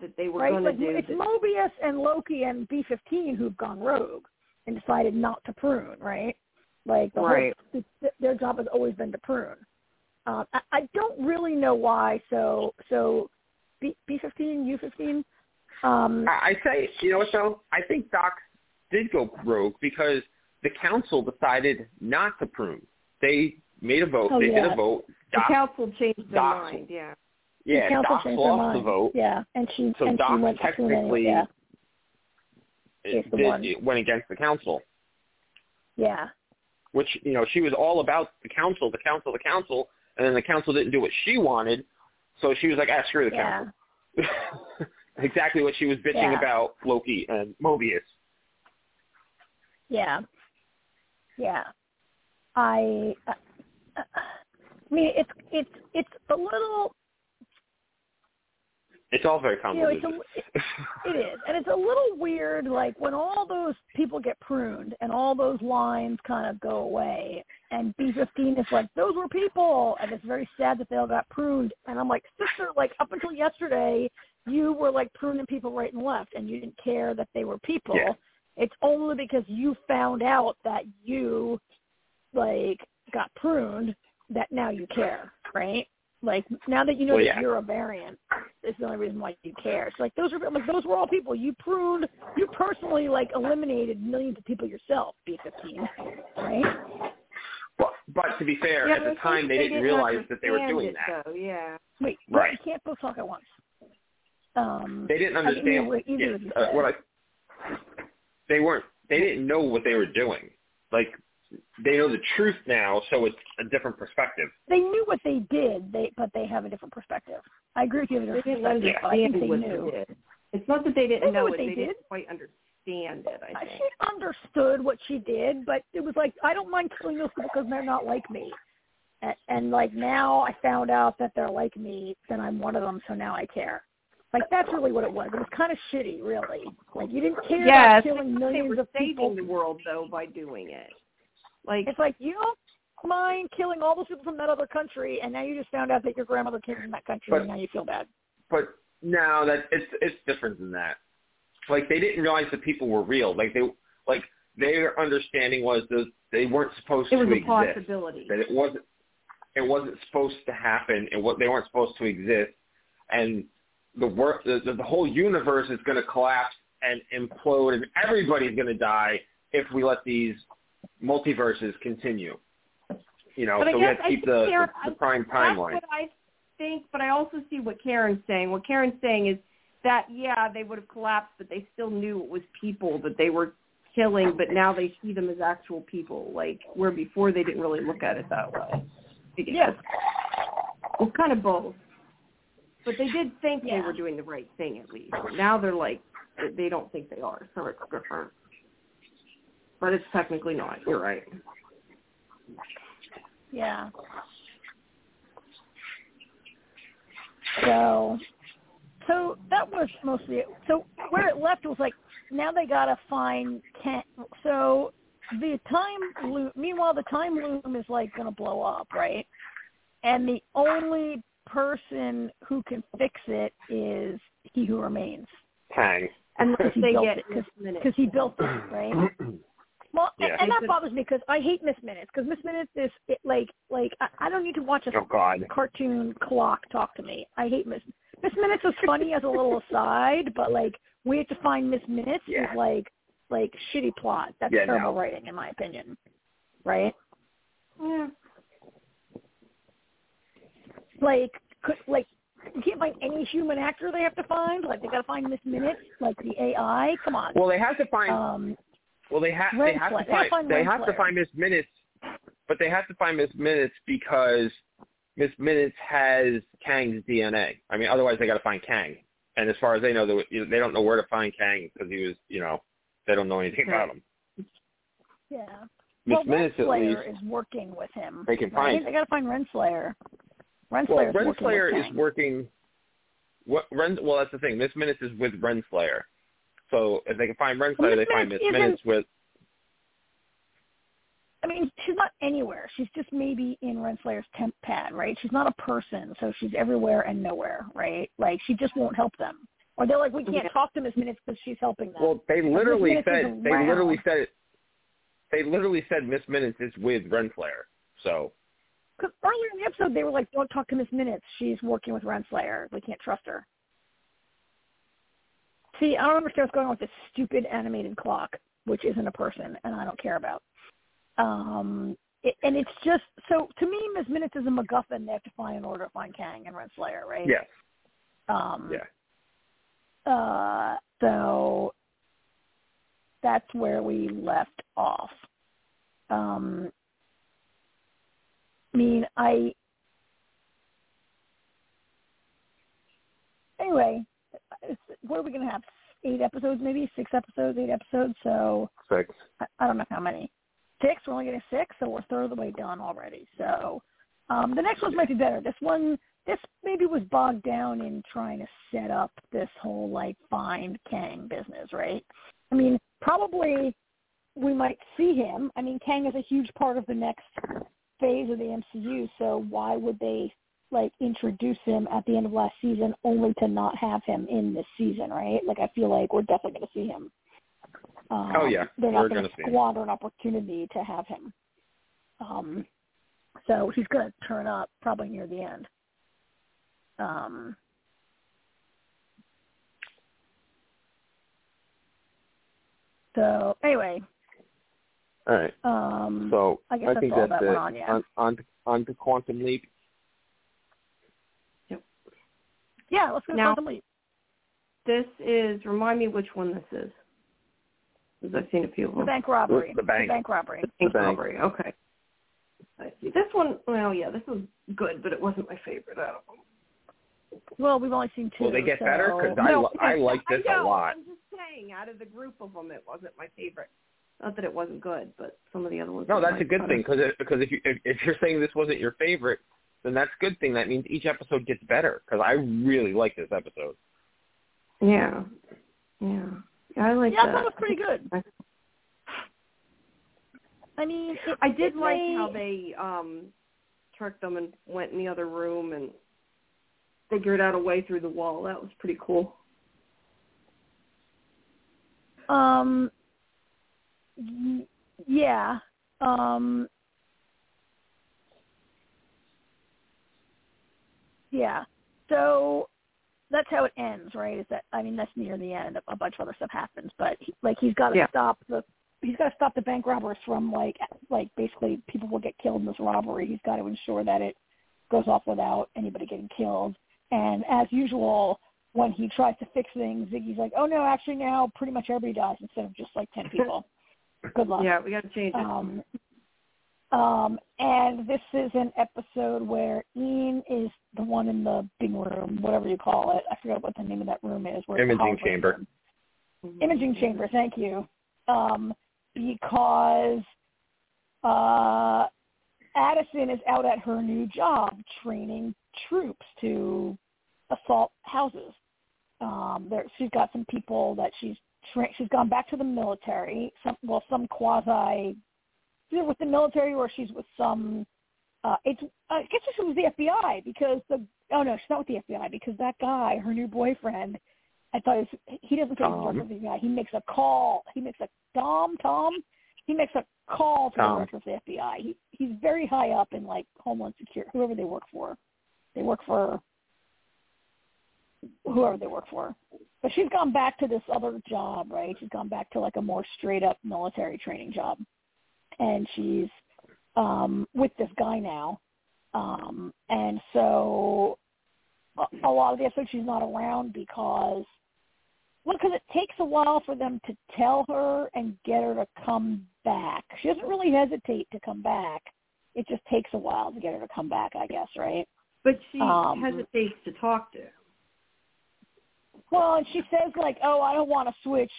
that they were right? going Like to do. it's Mobius and Loki and B fifteen who've gone rogue and decided not to prune, right? Like the Right. whole, th- their job has always been to prune. Um, I, I don't really know why. So so B B fifteen, U fifteen. Um, I I say, you know what though? I think Doc did go rogue because the council decided not to prune. They made a vote. Oh, they did a vote. the council changed their Doc- mind. Yeah. the yeah, council Doc changed their lost mind. the vote. Yeah, and she So and she Doc went to prune Yeah, It, Is the did- it went against the council, yeah, which you know she was all about the council, the council, the council, and then the council didn't do what she wanted, so she was like, "Ah, screw the yeah. council." exactly what she was bitching Yeah. about Loki and Mobius. Yeah. Yeah. I. Uh, uh, I mean, it's it's it's a little. It's all very You know, it's a, it is, and it's a little weird. Like when all those people get pruned and all those lines kind of go away, and B15 is like, those were people, and it's very sad that they all got pruned. And I'm like, sister, like up until yesterday, you were like pruning people right and left, and you didn't care that they were people. Yeah. It's only because you found out that you like got pruned that now you care, right? Like now that you know Well, that yeah. you're a variant, is the only reason why you care. So like those are like those were all people you pruned. You personally like eliminated millions of people yourself. B15, right? But, but to be fair, Yeah, at the time think they, didn't realize that they were doing it, that. Though, yeah. Wait, Right. You can't both talk at once. Um, They didn't I didn't understand. what either yeah, you uh, what I, they weren't. They didn't know what they were doing. Like they know the truth now, so it's a different perspective. they knew what they did, they but they have a different perspective. I agree with you. They didn't perspective, but I think they what knew. they did. It's not that they didn't They know what it; they they did. didn't quite understand it. I Uh, think. She understood what she did, but it was like I don't mind killing those people because they're not like me. And, and like now I found out that they're like me, then I'm one of them, so now I care. Like that's really what it was. It was kind of shitty, really. Like you didn't care Yes, about killing they millions were of saving people. the world though by doing it. Like It's like you don't mind killing all those people from that other country, and now you just found out that your grandmother came from that country, But- and now you feel bad. But no, that it's it's different than that. Like they didn't realize that people were real. Like they like their understanding was that they weren't supposed it was a possibility. That it wasn't it wasn't supposed to happen, and what they weren't supposed to exist, and the work the, the, the whole universe is going to collapse and implode, and everybody's going to die if we let these multiverses continue. You know, But so we have to keep the, Karen- the, the I- prime That's timeline. what I think, but I also see what Karen's saying. What Karen's saying is that yeah, they would have collapsed, but they still knew it was people that they were killing, but now they see them as actual people, like where before they didn't really look at it that way. I guess. Yeah. It's kind of both. But they did think they were doing the right thing at least. Now they're like they don't think they are, so it's different. But it's technically not. You're right. Yeah. So, so that was mostly it. So where it left was like now they gotta find Ken. So the time loom. Meanwhile, the time loom is like gonna blow up, right? And the only person who can fix it is he who remains Kang. Unless he they get it, because he built it, right? Well, and- Yeah. and that bothers me because I hate Miss Minutes because Miss Minutes is it, like like I, I don't need to watch a oh God. cartoon clock talk to me. I hate Miss Miss Minutes is funny as a little aside, but like we have to find Miss Minutes Yeah. is like like shitty plot. That's Yeah, terrible no. writing in my opinion. Right? yeah. Like could like you can't find any human actor they have to find. Like they got to find Miss Minutes, like the AI. Come on. Well, they have to find. Um, well, they have. They have Renslayer. to They find. find They have to find Miss Minutes, but they have to find Miss Minutes because Miss Minutes has Kang's DNA. I mean, otherwise they got to find Kang. And as far as they know, they, they don't know where to find Kang because he was, you know, they don't know anything about him. yeah. Miss well, Minutes at least. Is working with him. They can right? find- They got to find Renslayer. Well, Renslayer is working Renslayer with is Kang. working. What Ren? Well, that's the thing. Miss Minutes is with Renslayer. So if they can find Renslayer, Well, they Miss find Miss Minutes Minutes with. I mean, she's not anywhere. She's just maybe in Renslayer's temp pad, right? She's not a person, so she's everywhere and nowhere, right? Like she just won't help them. Or they're like, we can't talk to Miss Minutes because she's helping them. Well, they literally said. They literally said. They literally said Miss Minutes is with Renslayer. So Because earlier in the episode, they were like, don't talk to Miss Minutes. She's working with Renslayer. We can't trust her. See, I don't understand what's going on with this stupid animated clock, which isn't a person, and I don't care about. Um, it, and it's just so to me, Miss Minutes is a MacGuffin they have to find in order to find Kang and Renslayer, right? yes, Um, yeah. Uh, so that's where we left off. Um, mean, I anyway, what are we gonna have? Eight episodes, maybe six episodes, eight episodes. So Six. I, I don't know how many. Six. We're only getting six, so we're a third of the way done already. So um, the next ones might be better. This one, this maybe was bogged down in trying to set up this whole like find Kang business, right? I mean, probably we might see him. I mean, Kang is a huge part of the next phase of the MCU, so why would they like introduce him at the end of last season only to not have him in this season, right? Like I feel like we're definitely going to see him. Um, Oh, yeah. they're We're not going gonna to squander an opportunity to have him. Um, so he's going to turn up probably near the end. Um, so anyway, All right. um, So I guess I that's think all that's that it. went on, yeah. On, on, to, on to Quantum Leap. Yep. yeah, let's go Now- Quantum Leap. This is remind me which one this is. Because I've seen a few of them. The bank robbery. The bank. bank robbery. The bank The bank. robbery. Okay. I see. This one, well, yeah, this was good, but it wasn't my favorite out of them. Well, we've only seen two. Will they get so... better? Because I, No, li- I like this I know, a lot. I'm just saying, out of the group of them, it wasn't my favorite. Not that it wasn't good, but some of the other ones. No, that's a good thing because because if you if, if you're saying this wasn't your favorite, then that's a good thing. That means each episode gets better because I really like this episode. Yeah. Yeah. Yeah, I like Yeah, I that. was pretty good. I mean, it, I did like may- how they um tricked them and went in the other room and figured out a way through the wall. That was pretty cool. Um. Y- Yeah. Um. Yeah. So that's how it ends, right? Is that I mean that's near the end. A bunch of other stuff happens, but he, like he's got to Yeah. stop the he's got to stop the bank robbers from like like basically people will get killed in this robbery. He's got to ensure that it goes off without anybody getting killed. And as usual, when he tries to fix things, Ziggy's like, "Oh no, actually now pretty much everybody dies instead of just like ten people." Good luck. Yeah, we got to change it. Um, um, and this is an episode where Ian is the one in the big room, whatever you call it. I forgot what the name of that room is. Where the Imaging chamber. room. Imaging chamber. Thank you. Um, because uh, Addison is out at her new job training troops to assault houses. Um, there, she's got some people that she's tra- she's gone back to the military. Some well, some quasi either with the military or she's with some. Uh, it's I guess she was the FBI because the oh no, she's not with the FBI because that guy, her new boyfriend, I thought was, he doesn't say working for the FBI. He makes a call. He makes a Tom Tom. He makes a call to the Tom. director of the FBI. He he's very high up in like Homeland Security, whoever they work for. They work for whoever they work for. But she's gone back to this other job, right? She's gone back to like a more straight up military training job. And she's um with this guy now. Um and so a, lot of the episodes she's not around because well, because it takes a while for them to tell her and get her to come back. She doesn't really hesitate to come back. It just takes a while to get her to come back, I guess, right? But she um, hesitates to talk to. Well, and she says like, "Oh, I don't want to switch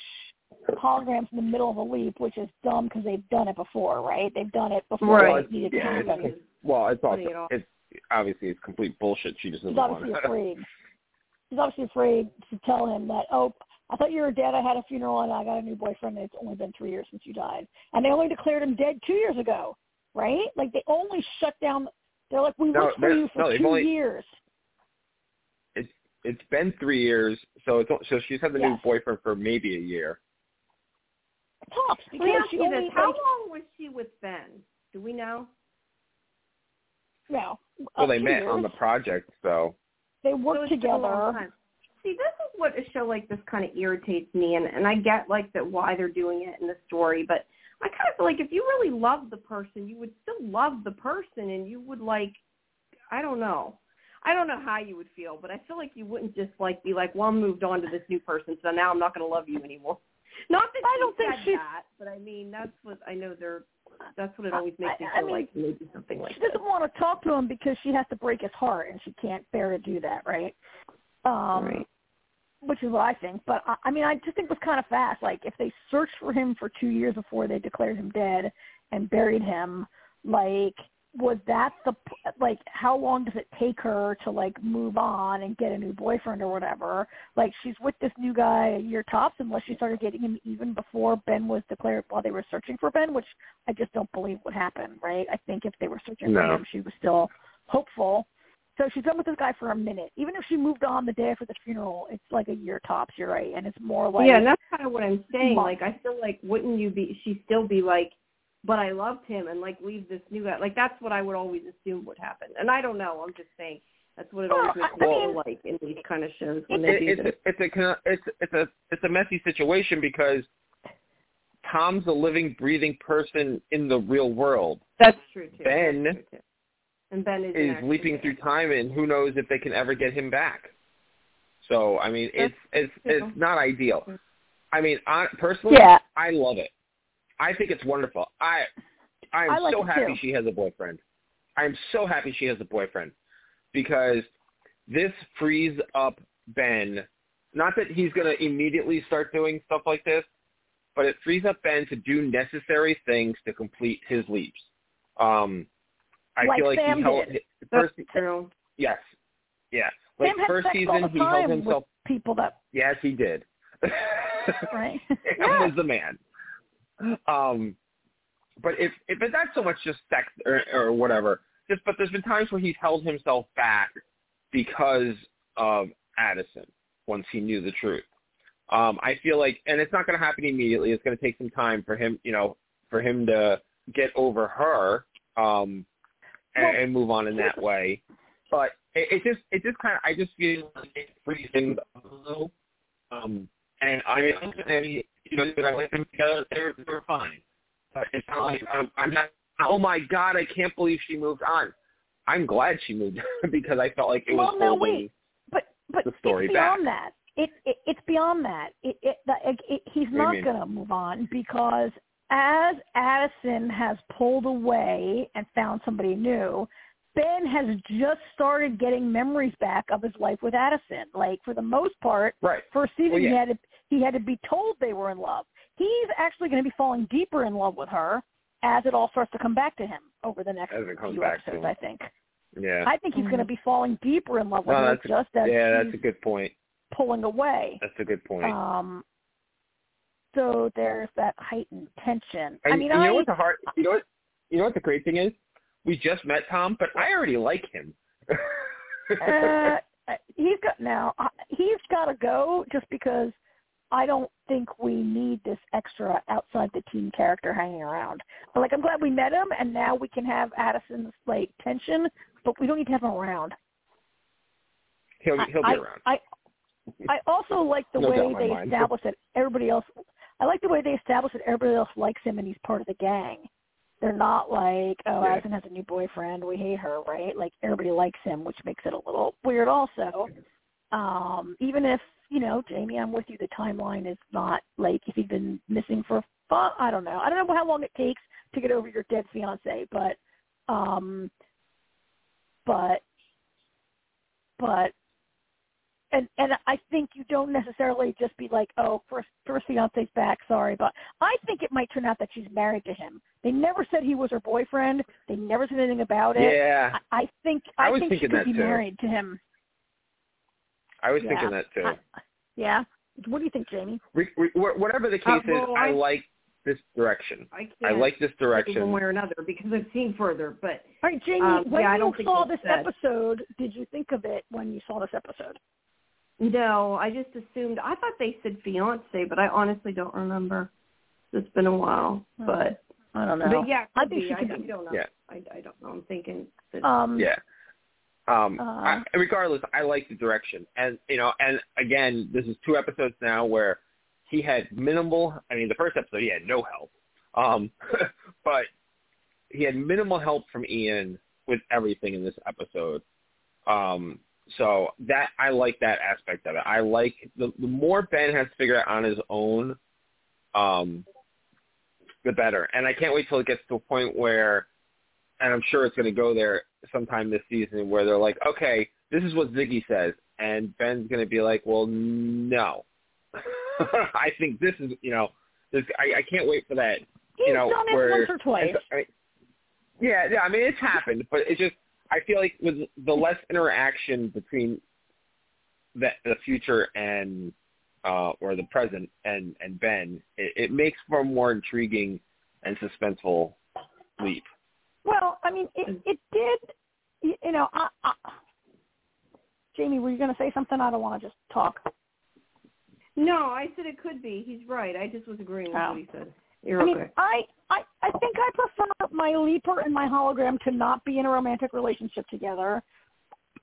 holograms in the middle of a leap," which is dumb because they've done it before, right? They've done it before. Right. It needed Yeah, to it's well, it's Putting also it off. it's obviously it's complete bullshit. She just She's doesn't want obviously to. afraid. She's obviously afraid to tell him that, "Oh, I thought you were dead. I had a funeral and I got a new boyfriend. And it's only been three years since you died." And they only declared him dead two years ago, right? Like they only shut down. They're like, "We No, looked for you for no, two only- years." It's it's been three years, so it's so she's had the new boyfriend for maybe a year. Tops because Let she this: How like, long was she with Ben? Do we know? no. Well, they two met on the project, so They worked it's been a long together. See, this is what a show like this kind of irritates me, and and I get like that why they're doing it in the story, but I kind of feel like if you really love the person, you would still love the person, and you would like, I don't know. I don't know how you would feel, but I feel like you wouldn't just like be like, well, I moved on to this new person, so now I'm not going to love you anymore. Not that I don't think she- that, but I mean that's what I know. They're that's what it always makes me I- I feel mean, like maybe something like she doesn't want to talk to him because she has to break his heart, and she can't bear to do that, right? Um, Right. which is what I think. But I, I mean, I just think it was kind of fast. Like if they searched for him for two years before they declared him dead and buried him, like was that the like how long does it take her to like move on and get a new boyfriend or whatever like she's with this new guy a year tops unless she started dating him even before ben was declared while they were searching for ben which i just don't believe would happen right i think if they were searching No. for him she was still hopeful so she's been with this guy for a minute even if she moved on the day after the funeral it's like a year tops you're right and it's more like yeah, and that's kind of what I'm saying. months. Like, I feel like wouldn't you be? She still be like, but I loved him, and like leave this new guy. Like that's what I would always assume would happen. And I don't know. I'm just saying that's what it Well, always makes I- I feel like in these kind of shows when they It, do it's this. a, it's a it's it's a it's a messy situation because Tom's a living, breathing person in the real world. That's true too. Ben true, too. and Ben is Is leaping through time, and who knows if they can ever get him back. So I mean, it's it's true. it's not ideal. I mean, I, personally, yeah I love it. I think it's wonderful. I I am I like so happy too. she has a boyfriend. I am so happy she has a boyfriend because this frees up Ben. Not that he's going to immediately start doing stuff like this, but it frees up Ben to do necessary things to complete his leaps. Um, I Like feel like Sam he held did. the That's first. true. Yes, yeah. Like Sam had first sex all season, the he held himself. with people that Yes, he did. right That yeah. was the man. Um, but if if it's not so much just sex or, or whatever, just but there's been times where he's held himself back because of Addison once he knew the truth. Um, I feel like, and it's not going to happen immediately. It's going to take some time for him, you know, for him to get over her um, and, Well- and move on in that way. But it, it just, it just kind of, I just feel like it frees things up a little. Um, and I, mean, you know, that I like them together. They're, they're fine. But it's not like I'm, I'm not. Oh my God! I can't believe she moved on. I'm glad she moved on because I felt like it was Well, no, holding. wait. but but the story it's back. beyond that. It, it it's beyond that. It, it, it, it he's not going to move on because as Addison has pulled away and found somebody new, Ben has just started getting memories back of his life with Addison. Like for the most part, Right. first season Well, he had to he had to be told they were in love. He's actually going to be falling deeper in love with her as it all starts to come back to him over the next As it few episodes. him. I think. Yeah. I think he's going to be falling deeper in love with No, her that's a- just as yeah, that's a good point. pulling away. That's a good point. Um, so there's that heightened tension. and I mean, you I know what the hard, you know what, you know what the great thing is? We just met Tom, but I already like him. uh, he's got now. uh, He's got to go just because I don't think we need this extra outside the team character hanging around. But like, I'm glad we met him, and now we can have Addison's like tension, but we don't need to have him around. he'll he'll be I, around. I I also like the No way they mind. establish that everybody else. I like the way they establish that everybody else likes him and he's part of the gang. They're not like, oh, Yeah. Has a new boyfriend, we hate her, right? Like everybody likes him, which makes it a little weird. Also, um, even if you know, Jamie, I'm with you. The timeline is not like if he's been missing for. I don't know. I don't know how long it takes to get over your dead fiance, but um, but but and and I think you don't necessarily just be like, oh, first first fiance's back, sorry, but I think it might turn out that she's married to him. They never said he was her boyfriend. They never said anything about it. yeah, I, I think I I, was think she could that be too. married to him. I was yeah. thinking that too. I- yeah. What do you think, Jamie? Re- re- whatever the case Uh, is, I I- like this direction. I can't I like this direction. one way or another because I've seen further. But All right, Jamie. Um, when yeah, I you don't saw this said. episode, did you think of it when you saw this episode? No, I just assumed. I thought they said fiance, but I honestly don't remember. It's been a while, Oh, but I don't know. but yeah, I think be. she could I be. don't know. Yeah. I, I don't know. I'm thinking that Um, Yeah. Um, Uh, I, regardless, I like the direction, and you know, and again, this is two episodes now where he had minimal. I mean, the first episode he had no help, um, but he had minimal help from Ian with everything in this episode. Um, so that I like that aspect of it. I like the, the more Ben has to figure out on his own, um, the better. And I can't wait till it gets to a point where, and I'm sure it's going to go there sometime this season, where they're like, okay, this is what Ziggy says. and Ben's going to be like, well, no. I think this is, you know, this, I, I can't wait for that. He's you know, done it where, once or twice. I mean, yeah, yeah. I mean, it's happened, but it's just I feel like with the less interaction between the the future and uh or the present and and Ben, it, it makes for a more intriguing and suspenseful leap. Well, I mean, it it did. You, you know, I, I, Jamie, were you going to say something? I don't want to just talk. No, I said it could be. He's right. I just was agreeing with Oh. what he said. You're I mean, okay. I, I I think I prefer my leaper and my hologram to not be in a romantic relationship together.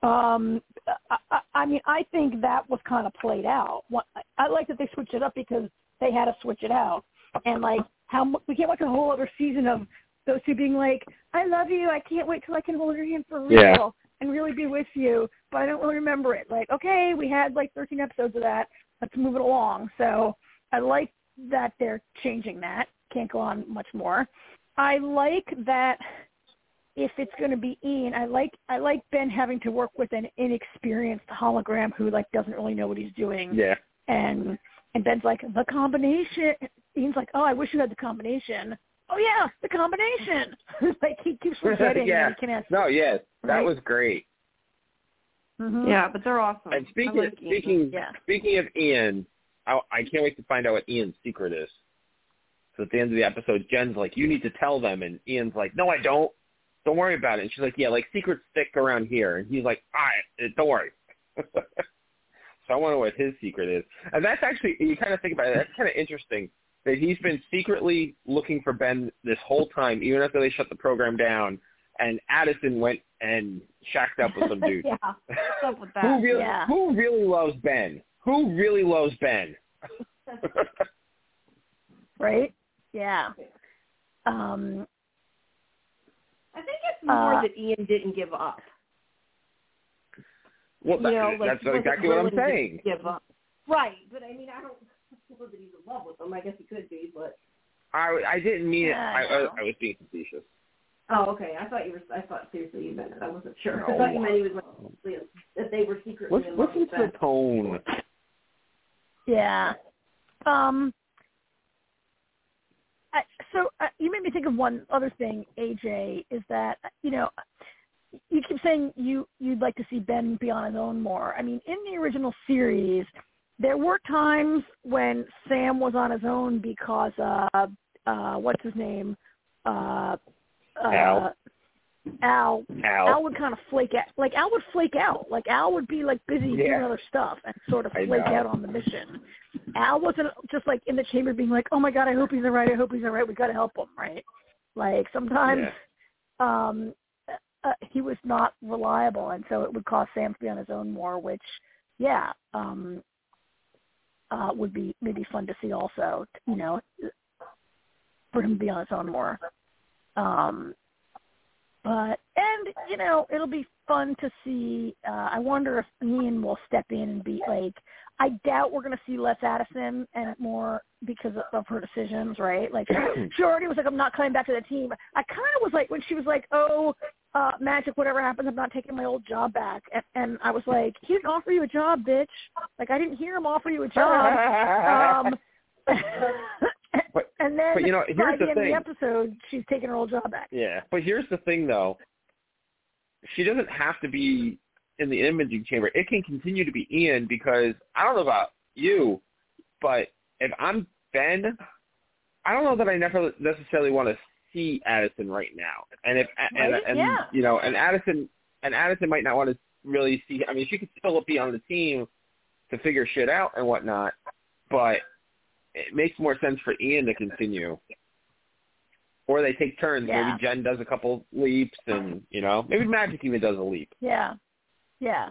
Um, I, I, I mean, I think that was kind of played out. What, I, I like that they switched it up because they had to switch it out, and like how we can't watch a whole other season of those two being like, "I love you. I can't wait till I can hold your hand for real Yeah. and really be with you." But I don't really remember it. Like, okay, we had like 13 episodes of that. Let's move it along. So I like that they're changing that. Can't go on much more. I like that if it's going to be Ian, I like I like Ben having to work with an inexperienced hologram who like doesn't really know what he's doing. Yeah. And and Ben's like the combination. Ian's like, oh, I wish you had the combination. Oh yeah, the combination. like he keeps forgetting. Yeah. He can ask. No, yes, that Right. was great. Mhm. Yeah, but they're awesome. And speaking like speaking Yeah. speaking of Ian, I, I can't wait to find out what Ian's secret is. So at the end of the episode, Jen's like, "You need to tell them," and Ian's like, "No, I don't. Don't worry about it." And she's like, "Yeah, like secrets stick around here," and he's like, "All right, uh, don't worry." so I wonder what his secret is, and that's actually you kind of think about it. That's kind of interesting that he's been secretly looking for Ben this whole time, even after they shut the program down. And Addison went and shacked up with some dude. yeah. What's up with that? Who really, Yeah. who really loves Ben? Who really loves Ben? Right. Yeah. Um. I think it's more Uh, that Ian didn't give up. well, that- know, like that's exactly what I'm saying. Give up. Right, but I mean, I don't know that he's in love with him. I guess he could be, but I, I didn't mean it. Yeah, I, I I. I was being facetious. oh, okay. I thought you were. I thought seriously you meant it. I wasn't sure. No. I thought you meant he was like that they were secretly Listen, in love listen with to the tone. Yeah. Um. I, so uh, you made me think of one other thing, AJ, is that you know you keep saying you you'd like to see Ben be on his own more. I mean, in the original series, there were times when Sam was on his own because uh uh what's his name uh, uh Al. Al Al. Al would kind of flake out. Like Al would flake out. Like Al would be like busy doing other stuff and sort of flake out on the mission. Al wasn't just like in the chamber being like, "Oh my god, I hope he's all right. I hope he's all right. We got to help him." Right? Like sometimes um uh, he was not reliable, and so it would cause Sam to be on his own more. Which, yeah, um uh would be maybe fun to see also. You know, for him to be on his own more. Um but and you know it'll be fun to see uh i wonder if ian will step in and be like i doubt we're going to see less addison and more because of, of her decisions right? Like she already was like i'm not coming back to the team. I kind of was like when she was like oh uh magic whatever happens i'm not taking my old job back. And, and i was like he didn't offer you a job bitch. Like i didn't hear him offer you a job. Um But- and then but, you know, here's the the end thing. of the episode she's taking her old job back Yeah, but here's the thing, though. She doesn't have to be in the imaging chamber. It can continue to be Ian because I don't know about you, but if I'm Ben, I don't know that I never necessarily want to see Addison right now. And if and, Right? and Yeah. you know, and Addison and Addison might not want to really see. I mean, she could still be on the team to figure shit out and whatnot, but it makes more sense for Ian to continue. Or they take turns. Yeah. Maybe Jen does a couple leaps, and you know, maybe Magic even does a leap. Yeah, yeah.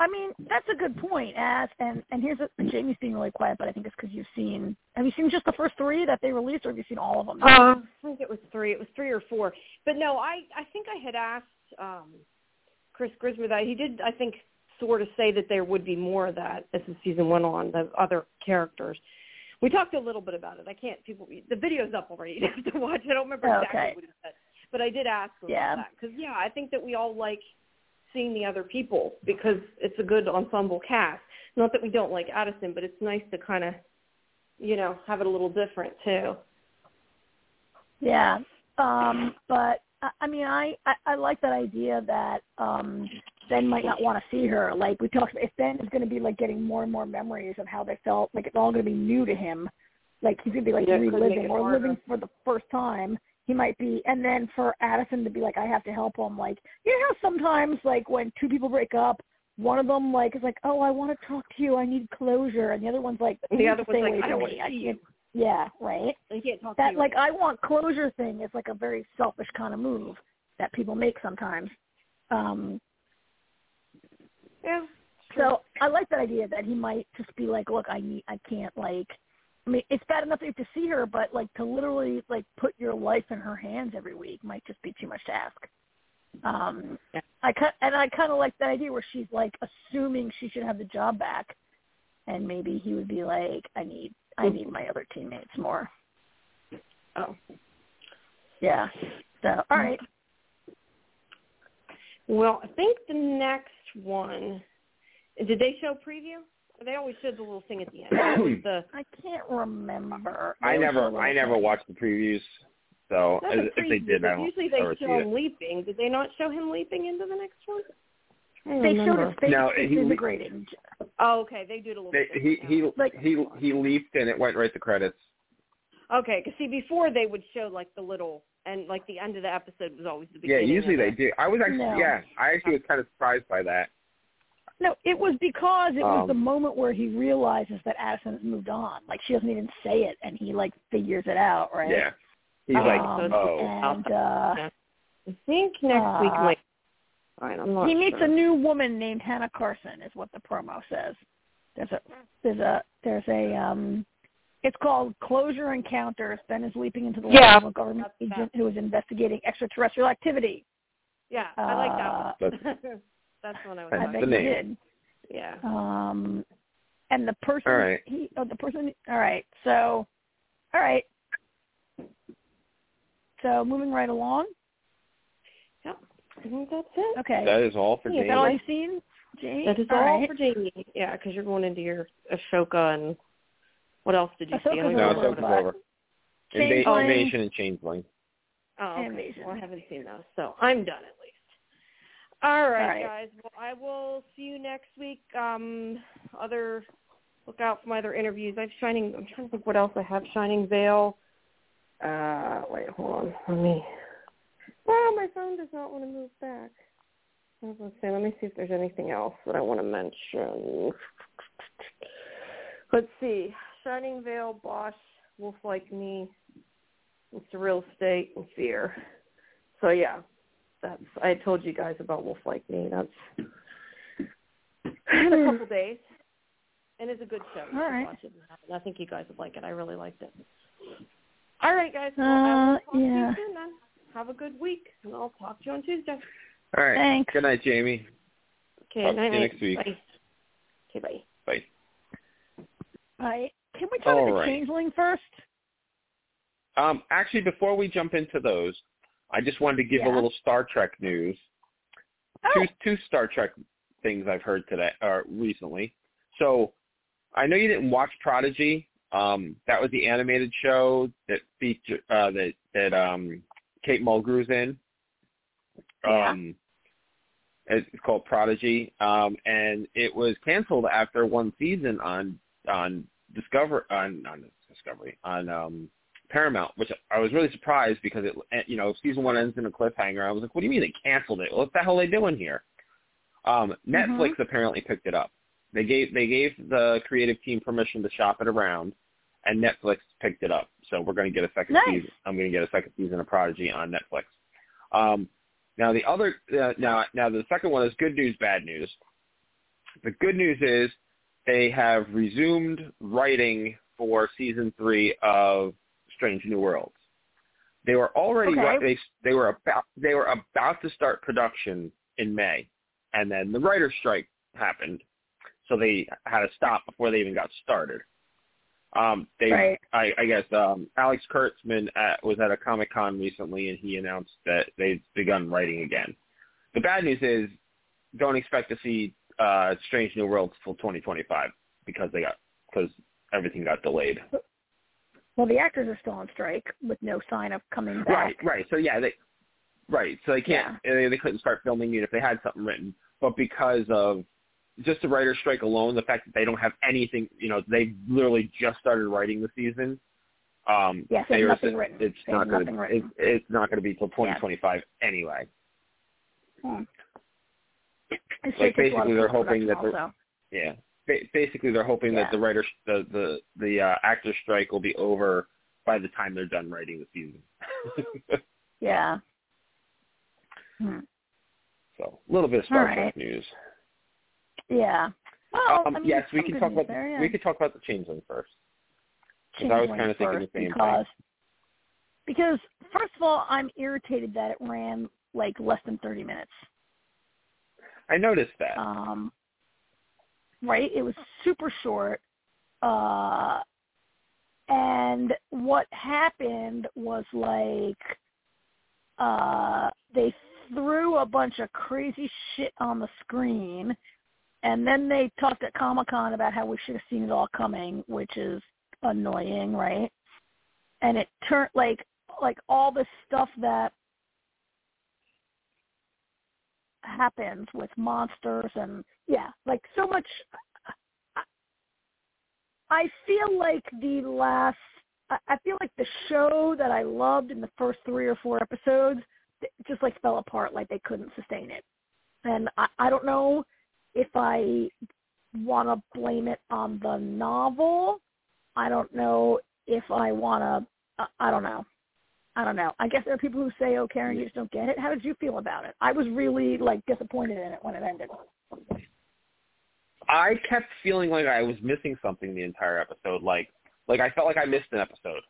I mean, that's a good point. As and and here's a, Jamie's being really quiet, but I think it's because you've seen. Have you seen just the first three that they released, or have you seen all of them? Uh, I think it was three. It was three or four. But no, I I think I had asked um Chris Grismer that he did. I think sort of say that there would be more of that as the season went on. The other characters. We talked a little bit about it. I can't. People, the video's up already. You have to watch. I don't remember exactly Okay. what he said, but I did ask him Yeah. about that because yeah, I think that we all like seeing the other people because it's a good ensemble cast. Not that we don't like Addison, but it's nice to kind of, you know, have it a little different too. Yeah, um, but I mean, I, I I like that idea that um Ben might not want to see her. Like we talked, if Ben is going to be like getting more and more memories of how they felt, like it's all going to be new to him. Like he's going to be like Yeah, reliving or harder. living for the first time. He might be, and then for Addison to be like, I have to help him. Like you know, how sometimes like when two people break up, one of them like is like, oh, I want to talk to you, I need closure, and the other one's like, the other one's like, I don't want to see you. Yeah, right I can't talk to that you. like I want closure thing is like a very selfish kind of move that people make sometimes. Um yeah. so I like that idea that he might just be like, Look, I need I can't like I mean, it's bad enough that you have to see her, but like to literally like put your life in her hands every week might just be too much to ask. Um Yeah. I and I kind of like that idea where she's like assuming she should have the job back, and maybe he would be like, I need I need my other teammates more. Oh. Yeah. So all right. Well, I think the next one. Did they show preview? They always showed the little thing at the end. The I can't remember. I never, I never watched the previews, so not if, if they did, I don't usually they ever see show it. him leaping. Did they not show him leaping into the next one? I don't They showed remember. his face No, he- disintegrating. Oh, okay. They did a little They, bit. he he Like- he he leaped and it went right to credits. Okay, because see, before they would show like the little and like the end of the episode was always the beginning. Yeah, usually of they it. do. I was actually No. yeah, I actually was kind of surprised by that. No, it was because it was Um, the moment where he realizes that Addison has moved on. Like she doesn't even say it, and he like figures it out, right? Yeah, he's like, Um, oh, and uh, I think next week Uh, might. All right, I'm not he meets sure. a new woman named Hannah Carson, is what the promo says. There's a there's a there's a um, it's called Closure Encounters. Ben is leaping into the Yeah, life of a government that's agent who is investigating extraterrestrial activity. Yeah, I like Uh, that one. That's the one I was That's I talking the you name. did. Yeah. Um, and the person, All right. he, oh, the person, all right. So, all right. So moving right along. Yep. I think that's it. Okay. that is all for Yeah, Is Jamie. that all you've seen, Jamie? That is all all right. for Jamie. Yeah, because you're going into your Ahsoka and what else did you see? I Ahsoka's don't no, even it's over, remember. over. but- Inva- Changeling. Invasion and Changeling. Oh, okay. Invasion. Well, I haven't seen those, so I'm done at least. All right, All right. guys. Well, I will see you next week. Um, other look out for my other interviews. I've Shining. I'm trying to think what else I have. Shining Vale. Uh, wait, hold on. Let me. Oh, my phone does not want to move back. I was gonna say, let me see if there's anything else that I want to mention. Let's see. Shining Vale, Bosch, Wolf Like Me, it's a real estate and fear. So yeah, that's I told you guys about Wolf Like Me. That's in a couple days, and it's a good show. You All watch it. And I think you guys would like it. I really liked it. All right, guys. Well, Uh, talk to yeah. you soon then. Have a good week, and I'll talk to you on Tuesday. All right. Thanks. Good night, Jamie. Okay. Talk to night, you night. next week. Bye. Okay. Bye. Bye. All right. Can we talk All about right. the Changeling first? Um, actually, before we jump into those, I just wanted to give Yeah. a little Star Trek news. Two Star Trek things I've heard today or recently. So, I know you didn't watch Prodigy. Um, that was the animated show that feature uh, that that um, Kate Mulgrew's in. Yeah. Um, it's called Prodigy, um, and it was canceled after one season on on Discover on on Discovery on um, Paramount, which I was really surprised because it you know season one ends in a cliffhanger. I was like, what do you mean they canceled it? What the hell are they doing here? Um, Netflix apparently picked it up. They gave they gave the creative team permission to shop it around, and Netflix picked it up. So we're going to get a second Nice. season. I'm going to get a second season of Prodigy on Netflix. Um, now the other uh, now now the second one is good news, bad news. The good news is they have resumed writing for season three of Strange New Worlds. They were already Okay. they they were about they were about to start production in May, and then the writer's strike happened, so they had to stop before they even got started. Um, they, Right. I, I guess, um, Alex Kurtzman at, was at a Comic Con recently, and he announced that they've begun writing again. The bad news is don't expect to see uh Strange New Worlds till 2025 because they got because everything got delayed. Well, the actors are still on strike with no sign of coming back. Right, right. So yeah, they right. So they can't. They, they couldn't start filming it if they had something written, but because of just the writer's strike alone, the fact that they don't have anything, you know, they literally just started writing the season. Um, Yes, they were- nothing written. It's There's not going to. It, it's not going to be till 2025 anyway. Hmm. Like, takes a lot of basically they're hoping that also. Yeah. Ba- basically, they're hoping Yeah. that the writer, the the the uh, actor strike will be over by the time they're done writing the season. Yeah. Hmm. so, a little bit of Star Trek right. news. Yeah. Well, um, I mean, yes, we can talk about there, yeah. we could talk about the changeling first. 'Cause I was kinda thinking the same thing. because, Because first of all, I'm irritated that it ran like less than 30 minutes. I noticed that. Um, right? It was super short. Uh, and what happened was like uh, they threw a bunch of crazy shit on the screen, and then they talked at Comic Con about how we should have seen it all coming, which is annoying, right? And it turned like like all the stuff that happens with monsters and yeah, like so much. I feel like the last. I- I feel like the show that I loved in the first three or four episodes just like fell apart. Like they couldn't sustain it, and I, I don't know if I want to blame it on the novel. I don't know if I want to. I don't know. I don't know. I guess there are people who say, "Oh, Karen, you just don't get it." How did you feel about it? I was really like disappointed in it when it ended. I kept feeling like I was missing something the entire episode. Like, like I felt like I missed an episode.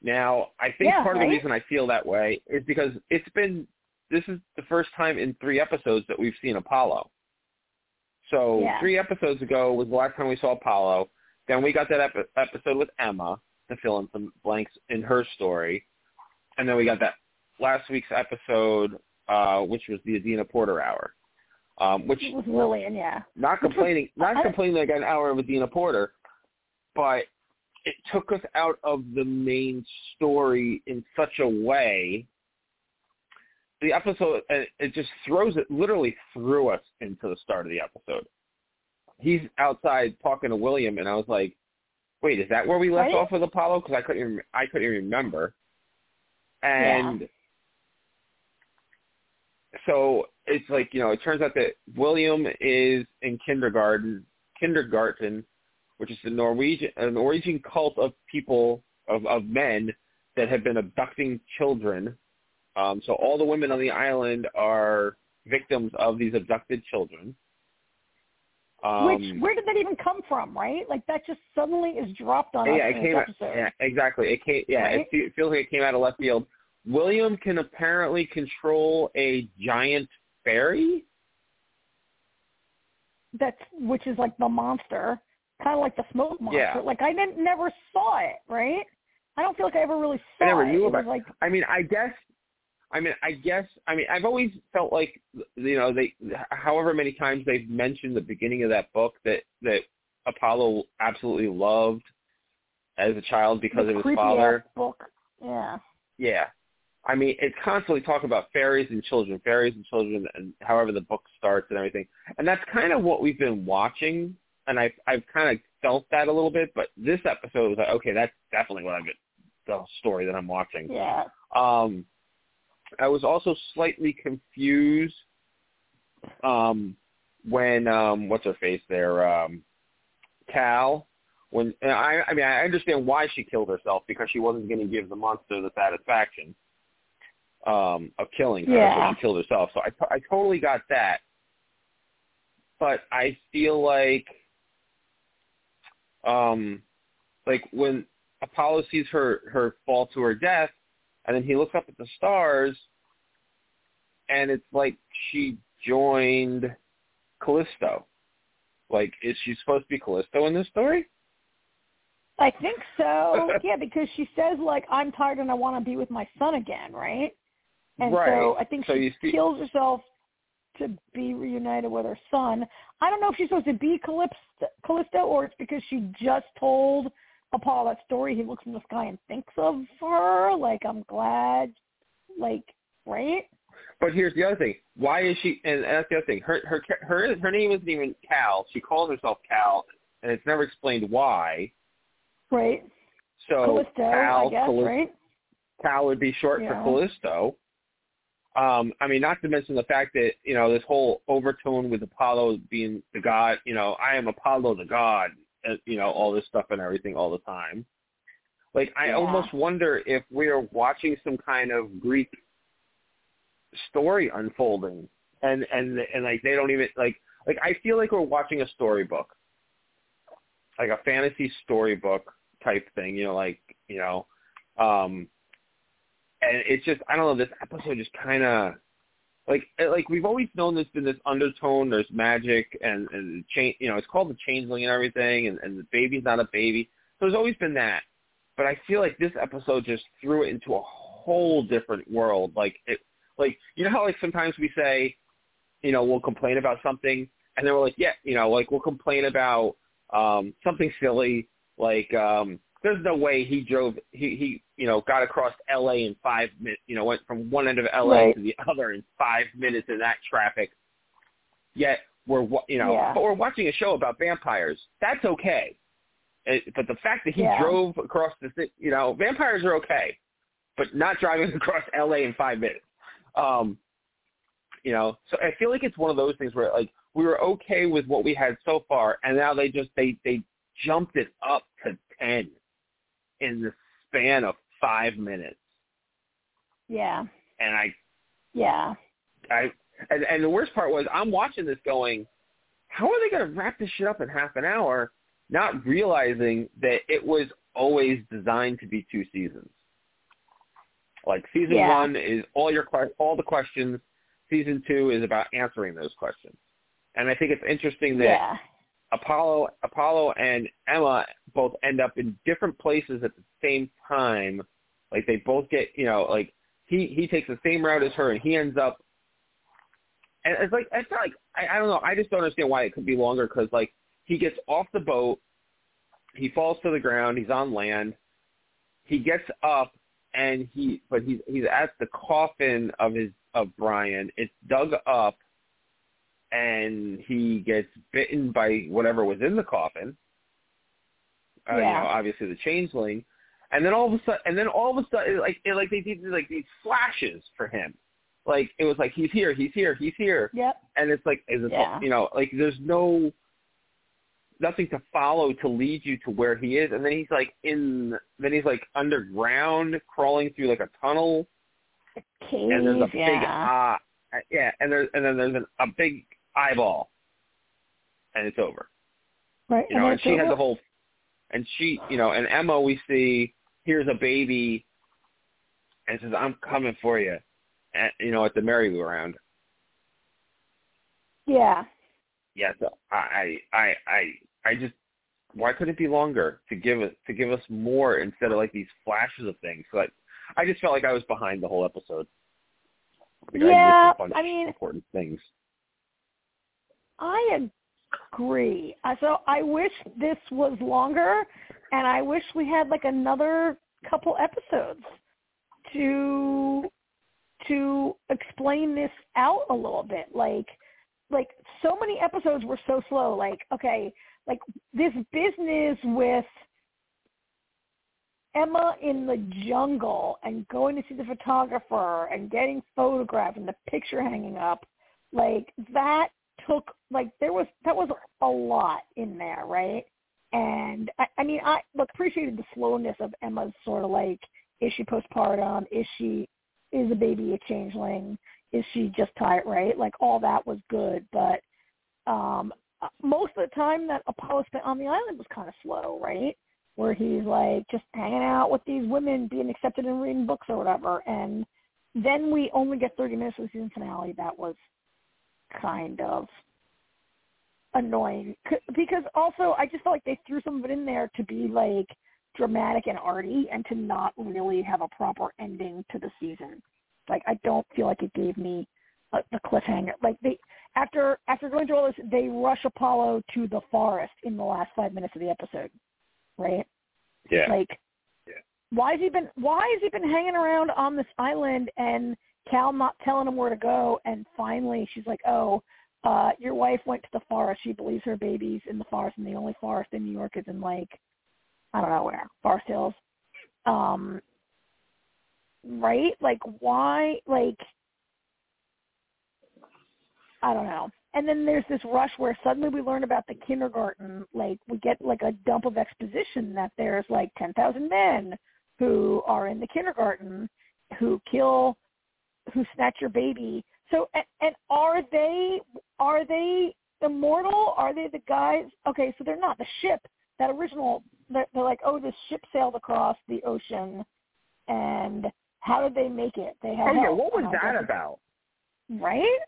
Now, I think Yeah, part of the reason I feel that way is because it's been this is the first time in three episodes that we've seen Apollo. So Yeah. three episodes ago was the last time we saw Apollo. Then we got that epi- episode with Emma to fill in some blanks in her story, and then we got that last week's episode, uh, which was the Adina Porter hour, um, which It was Lillian, yeah. not complaining, not I- complaining like an hour with Dina Porter, but it took us out of the main story in such a way. The episode, it just throws it, literally threw us into the start of the episode. He's outside talking to William, and I was like, "Wait, is that where we left off with Apollo?" Because I couldn't, even, I couldn't even remember. And so it's like you know it turns out that William is in kindergarten kindergarten which is the Norwegian a Norwegian cult of people of of men that have been abducting children um so all the women on the island are victims of these abducted children um Which where did that even come from, right? Like that just suddenly is dropped on us yeah, in it came episode. yeah, exactly. It came yeah, Right? it, fe- it feels like it came out of left field. William can apparently control a giant fairy. That's which is like the monster, kind of like the smoke monster. Yeah. Like I didn't never saw it, right? I don't feel like I ever really saw I never it. knew it about was like I mean, I guess. I mean, I guess. I mean, I've always felt like you know they, however many times they've mentioned the beginning of that book that that Apollo absolutely loved as a child because the of his father. book. Yeah. Yeah. I mean, it's constantly talking about fairies and children, fairies and children, and however the book starts and everything. And that's kind of what we've been watching, and I've I've kind of felt that a little bit. But this episode was like, okay, that's definitely what I've been the story that I'm watching. Yeah. Um, I was also slightly confused um, when um, what's her face there, um, Cal. When I, I mean, I understand why she killed herself because she wasn't going to give the monster the satisfaction um, of killing her, Yeah. so she killed herself. So I, I totally got that, but I feel like, um, like when Apollo sees her her fall to her death, and then he looks up at the stars, and it's like she joined Callisto. Like, is she supposed to be Callisto in this story? I think so. yeah, because she says like I'm tired and I want to be with my son again, right? And right. so I think So she see- kills herself to be reunited with her son. I don't know if she's supposed to be Callisto, Callisto or it's because she just told Apollo that story. He looks in the sky and thinks of her. Like, I'm glad. Like, right? But here's the other thing. Why is she? And that's the other thing. Her her her her name isn't even Cal. She calls herself Cal, and it's never explained why. Right. So Callisto, Cal, I guess, Callisto, right? Cal would be short Yeah. for Callisto. Um, I mean, not to mention the fact that you know this whole overtone with Apollo being the god. You know, I am Apollo the god. Uh, You know, all this stuff and everything all the time. Like, I Yeah. almost wonder if we're watching some kind of Greek story unfolding, and and and like they don't even like like I feel like we're watching a storybook, like a fantasy storybook type thing. You know, like you know, um, and it's just I don't know. This episode just kind of like like we've always known there's been this undertone. There's magic and and change. You know, it's called the changeling and everything, and and the baby's not a baby. So there's always been that. But I feel like this episode just threw it into a whole different world. Like it, like you know how like sometimes we say, you know, we'll complain about something, and then we're like, yeah, you know, like we'll complain about um something silly, like um there's no way he drove he he you know got across L.A. in five minutes, you know, went from one end of L.A. Right. to the other in five minutes in that traffic. Yet we're you know, Yeah. but we're watching a show about vampires. That's okay. It, but the fact that he Yeah. drove across the you know vampires are okay, but not driving across L.A. in five minutes. Um, you know, so I feel like it's one of those things where like we were okay with what we had so far, and now they just they they jumped it up to ten in the span of five minutes, Yeah. and I Yeah. I and, and the worst part was I'm watching this going, how are they going to wrap this shit up in half an hour? Not realizing that it was always designed to be two seasons. Like season Yeah. one is all your all the questions. Season two is about answering those questions. And I think it's interesting that Yeah. Apollo Apollo and Emma both end up in different places at the same time. Like they both get, you know, like he he takes the same route as her, and he ends up. And it's like it's not like I, I don't know. I just don't understand why it could be longer because like he gets off the boat, he falls to the ground, he's on land, he gets up, and he but he's he's at the coffin of his of Brian. It's dug up, and he gets bitten by whatever was in the coffin. Uh, Yeah. You know, obviously the changeling, and then all of a sudden, and then all of a sudden, like it, like they did like these flashes for him. Like it was like he's here, he's here, he's here, Yep. and it's like is it Yeah. you know like there's no nothing to follow to lead you to where he is, and then he's like in then he's like underground crawling through like a tunnel Cave. and there's a big yeah. eye. Yeah, and there's and then there's an, a big eyeball, and it's over. right. You know, then and she had the whole, and she, you know, and Emma, we see here's a baby, and says, "I'm coming for you," at, you know, at the merry-go-round. Yeah. Yeah, so I, I, I, I just, why couldn't it be longer to give it to give us more instead of like these flashes of things? So I, I just felt like I was behind the whole episode. Like, I Yeah, a bunch I mean- important things. I agree. So I wish this was longer, and I wish we had like another couple episodes to to explain this out a little bit. Like, like so many episodes were so slow. Like, okay, like this business with Emma in the jungle and going to see the photographer and getting photographed and the picture hanging up, like that took like there was that was a lot in there, right? And I, I mean, I look appreciated the slowness of Emma's sort of like, is she postpartum? Is she is a baby a changeling? Is she just tired? Right? Like all that was good, but um most of the time that Apollo spent on the island was kind of slow, right? Where he's like just hanging out with these women, being accepted and reading books or whatever, and then we only get 30 minutes of the season finale. That was Mm-hmm. kind of annoying because also I just felt like they threw some of it in there to be like dramatic and arty and to not really have a proper ending to the season. Like I don't feel like it gave me a, the cliffhanger. Like they after after going through all this, they rush Apollo to the forest in the last five minutes of the episode, right? Yeah. Like, Yeah. why has he been why has he been hanging around on this island and Cal not telling him where to go? And finally, she's like, "Oh, uh, your wife went to the forest. She believes her baby's in the forest, and the only forest in New York is in like, I don't know where, Forest Hills." Um, right? Like, why? Like, I don't know. And then there's this rush where suddenly we learn about the kindergarten. Like we get like a dump of exposition that there's like 10,000 men who are in the kindergarten who kill, who snatch your baby. So and, and are they are they immortal? Are they the guys? Okay, so they're not the ship. That original. They're, they're like, oh, this ship sailed across the ocean, and how did they make it? They had Oh yeah, what was And that about? Right?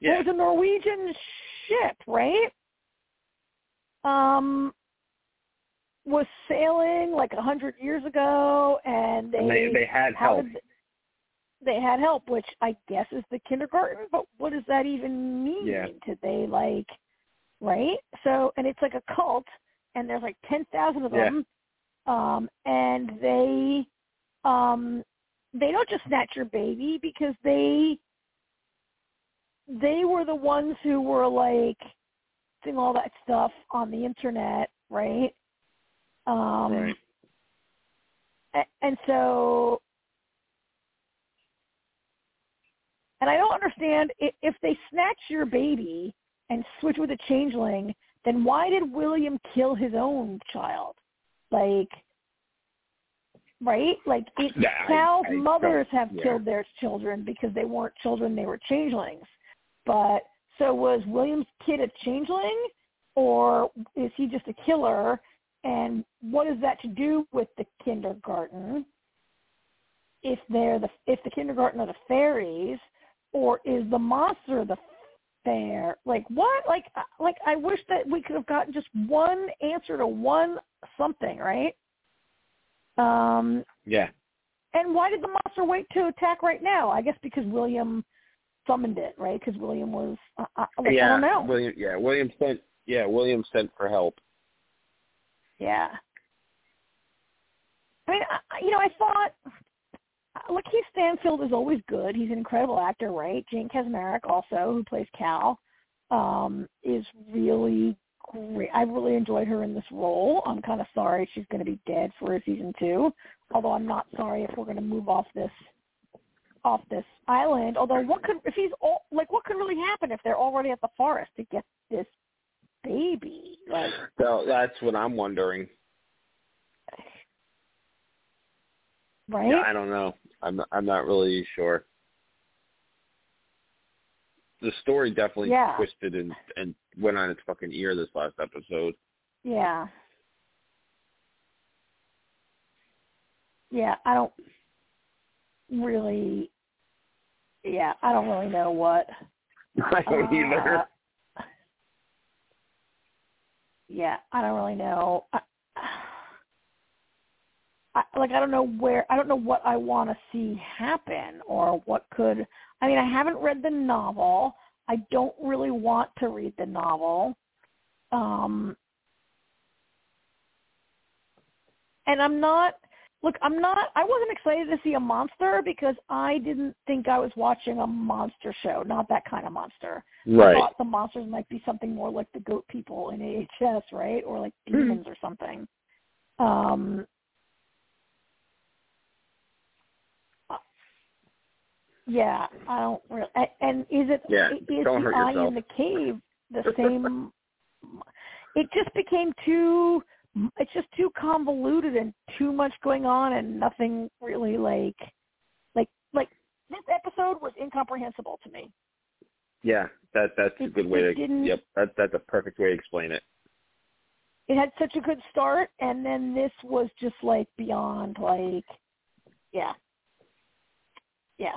Yeah. It was a Norwegian ship, right? Um, was sailing like a hundred years ago, and they and they they had how help. did they had help, which I guess is the kindergarten. But what does that even mean? Yeah. Did they like, right? So, and it's like a cult, and there's like ten thousand of Yeah. them, um, and they, um, they don't just snatch your baby because they they were the ones who were like doing all that stuff on the internet, right? Um right. and so and I don't understand if, they snatch your baby and switch with a changeling, then why did William kill his own child? Like right? Like it, Yeah, I- I mothers have yeah. killed their children because they weren't children, they were changelings. But so was William's kid a changeling or is he just a killer? And what is that to do with the kindergarten? If they're the if the kindergarten are the fairies, or is the monster the fair? Like what? Like uh, like I wish that we could have gotten just one answer to one something, right? Um, Yeah. and why did the monster wait to attack right now? I guess because William summoned it, right? Because William was, uh, uh, like, yeah. I don't know. William. Yeah. William sent. Yeah. William sent for help. Yeah. I mean, I, you know, I thought LaKeith Stanfield is always good. He's an incredible actor, right? Jane Kaczmarek also, who plays Cal, um, is really great. I really enjoyed her in this role. I'm kind of sorry she's going to be dead for season two, although I'm not sorry if we're going to move off this off this island. Although, what could if he's all like, what could really happen if they're already at the forest to get this baby? Like, So that's what I'm wondering. Right? Yeah, I don't know. I'm I'm not really sure. The story definitely Yeah. twisted and and went on its fucking ear this last episode. Yeah. Yeah, I don't really yeah, I don't really know what I don't uh, either. Yeah, I don't really know. I, I, like I don't know where I don't know what I want to see happen or what could I mean I haven't read the novel. I don't really want to read the novel. Um and I'm not look, I'm not I wasn't excited to see a monster because I didn't think I was watching a monster show, not that kind of monster. I Right. thought the monsters might be something more like the goat people in AHS, right? Or like demons or something. Um yeah, I don't really. And is it Yeah, is don't the eye in the cave the same? it just became too. It's just too convoluted and too much going on and nothing really like, like like this episode was incomprehensible to me. Yeah, that that's a good way to. Yep, that that's a perfect way to explain it. it had such a good start and then this was just like beyond like yeah yeah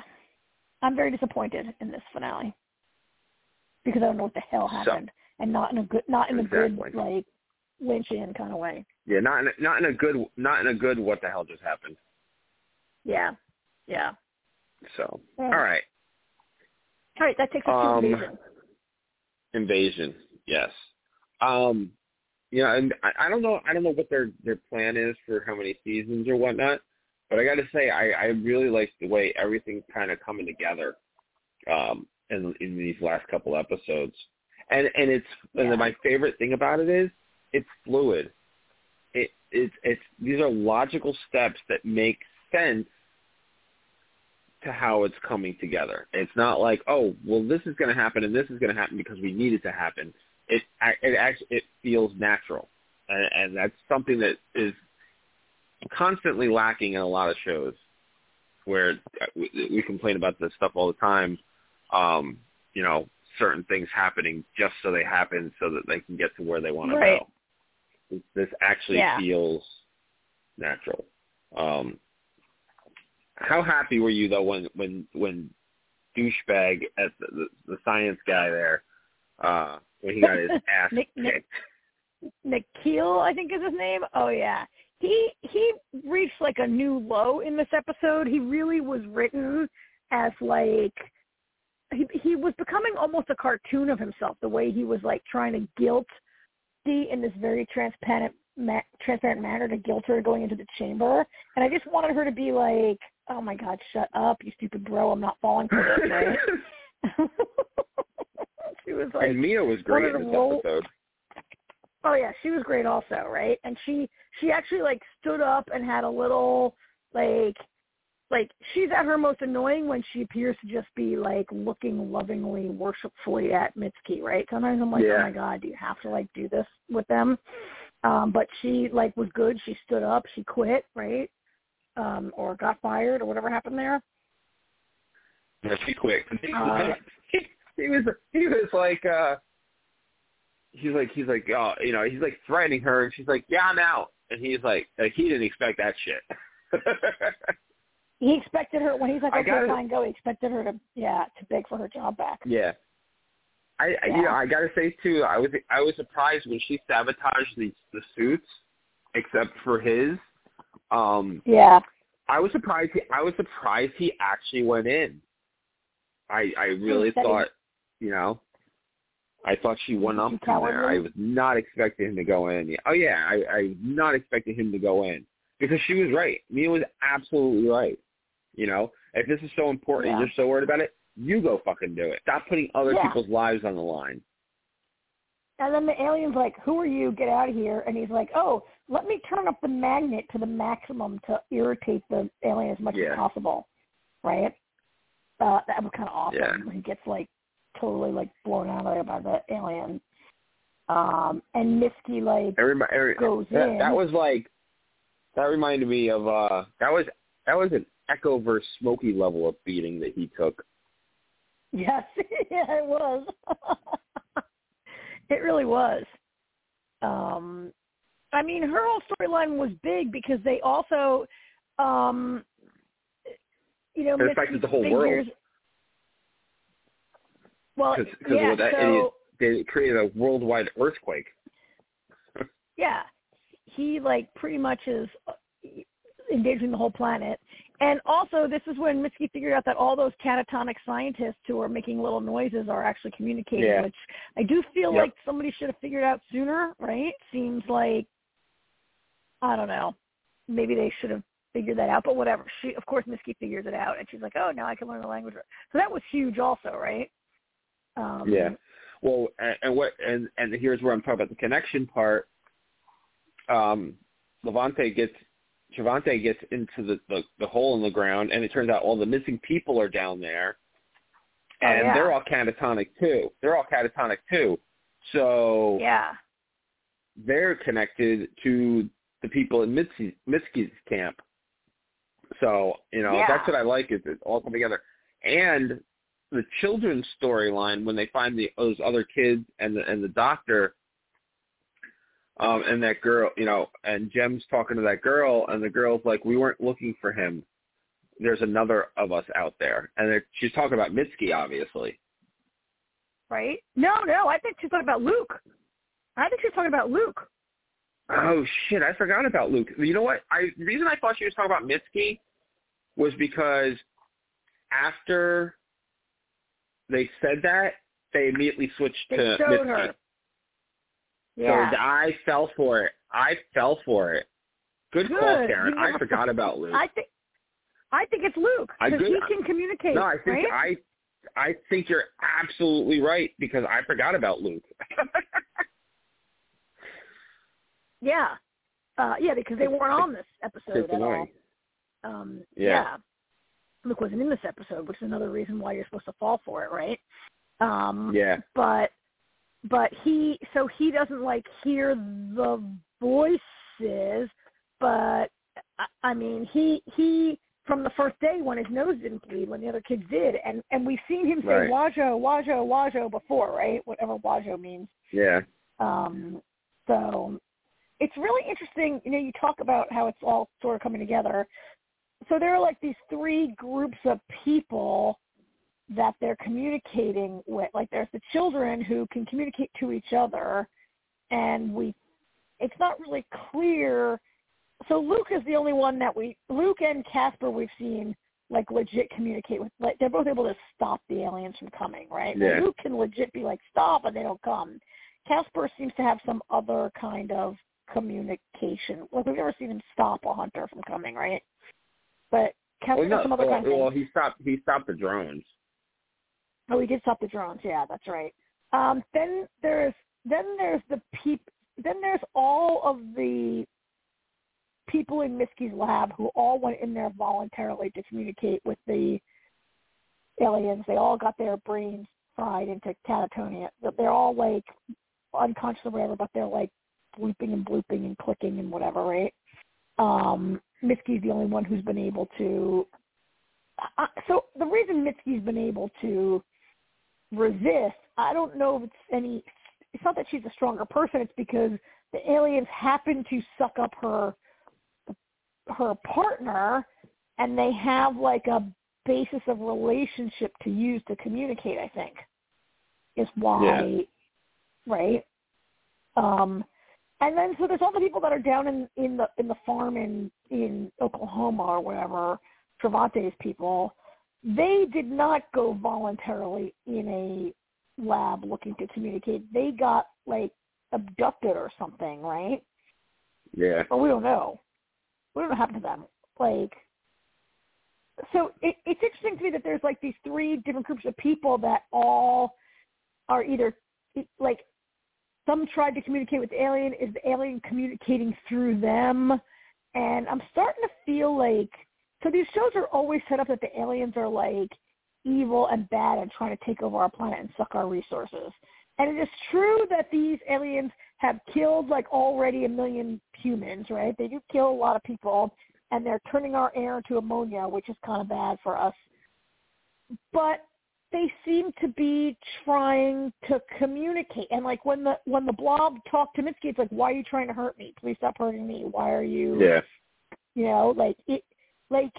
i'm very disappointed in this finale because i don't know what the hell So- happened and not in a good not in a good like lynchian kind of way Yeah, not in a, not in a good not in a good. What the hell just happened? yeah yeah So Yeah. all right. All right, that takes us Um, to invasion. Invasion, yes. Um, you know, and I, I don't know, I don't know what their their plan is for how many seasons or whatnot, but I got to say, I I really like the way everything's kind of coming together, um, in in these last couple episodes, and and it's and Yeah. my favorite thing about it is it's fluid. It it's it's these are logical steps that make sense to how it's coming together. It's not like, oh, well, this is going to happen and this is going to happen because we need it to happen. It it actually it feels natural, and, and that's something that is constantly lacking in a lot of shows, where we, we complain about this stuff all the time. Um, you know, certain things happening just so they happen, so that they can get to where they want to Right. go. This actually Yeah. feels natural. Um, how happy were you though when when when douchebag at the, the, the science guy there uh when he got his ass Nick- Nick- kicked? Nikhil, I think is his name. Oh yeah. He he reached like a new low in this episode. He really was written as like he he was becoming almost a cartoon of himself. The way he was like trying to guilt Dee in this very transparent ma- transparent manner to guilt her going into the chamber. And I just wanted her to be like, "Oh my God, shut up, you stupid bro! I'm not falling for this." Right? she was like, and Mia was great in this roll- episode. Oh yeah, she was great also, right? And she she actually like stood up and had a little like like she's at her most annoying when she appears to just be like looking lovingly, worshipfully at Mitski, right? Sometimes I'm like, Yeah. oh my god, do you have to like do this with them? Um, but she like was good. She stood up. She quit, right? Um, or got fired or whatever happened there. Yeah, she quit. He, Uh, he, he was he was like uh he's like he's like oh you know he's like threatening her and she's like yeah I'm out and he's like like he didn't expect that shit. He expected her when he's like, okay, gotta- fine, go. He expected her to yeah to beg for her job back. yeah. I, I you know I gotta say too I was I was surprised when she sabotaged the the suits except for his um Yeah. I was surprised. He, I was surprised he actually went in. I I really thought, you know, I thought she went up from there. I was not expecting him to go in. Oh yeah, I I was not expecting him to go in because she was right. Mia was absolutely right. You know, if this is so important, Yeah. and you're so worried about it, you go fucking do it. Stop putting other Yeah. people's lives on the line. And then the alien's like, "Who are you? Get out of here!" And he's like, "Oh, let me turn up the magnet to the maximum to irritate the alien as much Yeah. as possible." Right? Uh, that was kind of awesome. Yeah. When he gets like totally like blown out of there by the alien. Um, and Mitski like Everybody, every, goes that, in. that was like that reminded me of uh that was that was an Echo versus Smokey level of beating that he took. Yes, yeah, it was. it really was. Um, I mean, her whole storyline was big because they also, um, you know, It affected the whole world. Well, because yeah, that so idiot they created a worldwide earthquake. yeah, he like pretty much is uh, endangering the whole planet. And also, this is when Mitski figured out that all those catatonic scientists who are making little noises are actually communicating, Yeah. which I do feel Yep. like somebody should have figured out sooner, right? Seems like I don't know. Maybe they should have figured that out, but whatever. She, of course, Mitski figures it out, and she's like, "Oh, now I can learn the language." So that was huge, also, right? Um, Yeah. Well, and, and what and and here's where I'm talking about the connection part. Um, Levante gets Trevante gets into the, the the hole in the ground, and it turns out all the missing people are down there, Oh, and yeah. they're all catatonic too. They're all catatonic too. So Yeah. they're connected to the people in Mitzi, Mitski's camp. So, you know, Yeah. that's what I like is it all come together. And the children's storyline when they find the those other kids and the and the doctor um and that girl, you know, and Jem's talking to that girl and the girl's like, We weren't looking for him. There's another of us out there. And she's talking about Mitski obviously. Right? No, no. I think she's talking about Luke. I think she's talking about Luke. Oh shit, I forgot about Luke. You know what? I the reason I thought she was talking about Mitski was because after they said that, they immediately switched They to showed Misty. her. Yeah. So I fell for it. I fell for it. Good, call, Karen. You I forgot about Luke. I think I think it's Luke I because he can communicate, no, I think right? I I think you're absolutely right because I forgot about Luke. Yeah. Uh, yeah, because they weren't on this episode at all. Um, Yeah. yeah. Luke wasn't in this episode, which is another reason why you're supposed to fall for it, right? Um, Yeah. But but he so he doesn't like hear the voices, but I, I mean he he from the first day when his nose didn't bleed when the other kids did, and and we've seen him say Right. Wajo Wajo Wajo before, right? Whatever Wajo means. Yeah. Um, so it's really interesting. You know, you talk about how it's all sort of coming together. So there are like these three groups of people that they're communicating with. Like there's the children who can communicate to each other, and we. It's not really clear. So Luke is the only one that we. Luke and Casper we've seen like legit communicate with. Like they're both able to stop the aliens from coming, right? Yeah. Luke can legit be like stop, and they don't come. Casper seems to have some other kind of communication. Like we've never seen him stop a hunter from coming, right? But Well, no, some other well, kind of well, he stopped. He stopped the drones. Oh, he did stop the drones. Yeah, that's right. Um, then there's then there's the peop. Then there's all of the people in Mitski's lab who all went in there voluntarily to communicate with the aliens. They all got their brains fried into catatonia. They're all like unconscious or whatever, but they're like bleeping and blooping and clicking and whatever, right? Um, Mitski's the only one who's been able to. Uh, so the reason Mitski's been able to resist, I don't know if it's any. It's not that she's a stronger person. It's because the aliens happen to suck up her her partner, and they have like a basis of relationship to use to communicate. I think is why, right? Um, and then so there's all the people that are down in in the in the farm in in Oklahoma or whatever, Trevante's people. They did not go voluntarily in a lab looking to communicate. They got like abducted or something, right? Yeah. But we don't know. We don't know what happened to them. Like, so it, it's interesting to me that there's like these three different groups of people that all are either like some tried to communicate with the alien. Is the alien communicating through them? And I'm starting to feel like so these shows are always set up that the aliens are like evil and bad and trying to take over our planet and suck our resources. And it is true that these aliens have killed like already a million humans, right? They do kill a lot of people and they're turning our air into ammonia, which is kind of bad for us. But they seem to be trying to communicate. And like when the when the blob talked to Mitski, it's like, why are you trying to hurt me? Please stop hurting me. Why are you Yeah. you know, like it like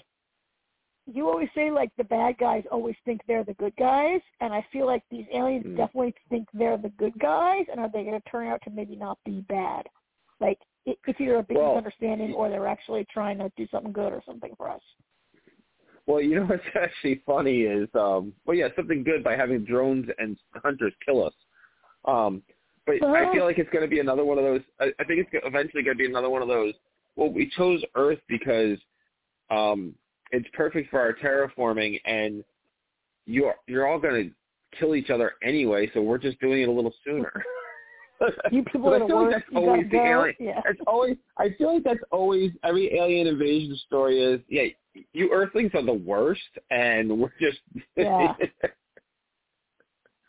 you always say like the bad guys always think they're the good guys and I feel like these aliens Mm. definitely think they're the good guys and are they going to turn out to maybe not be bad? Like it, it's either a big Well- misunderstanding or they're actually trying to do something good or something for us. Well, you know what's actually funny is, um, well, yeah, something good by having drones and hunters kill us. Um, but I Uh-huh. feel like it's going to be another one of those. I, I think it's eventually going to be another one of those. Well, we chose Earth because um, it's perfect for our terraforming, and you're you're all going to kill each other anyway. So we're just doing it a little sooner. You people are the feel like worst. that's You always the go. alien. Yeah. That's always. I feel like that's always every alien invasion story is. Yeah, you Earthlings are the worst, and we're just. Yeah.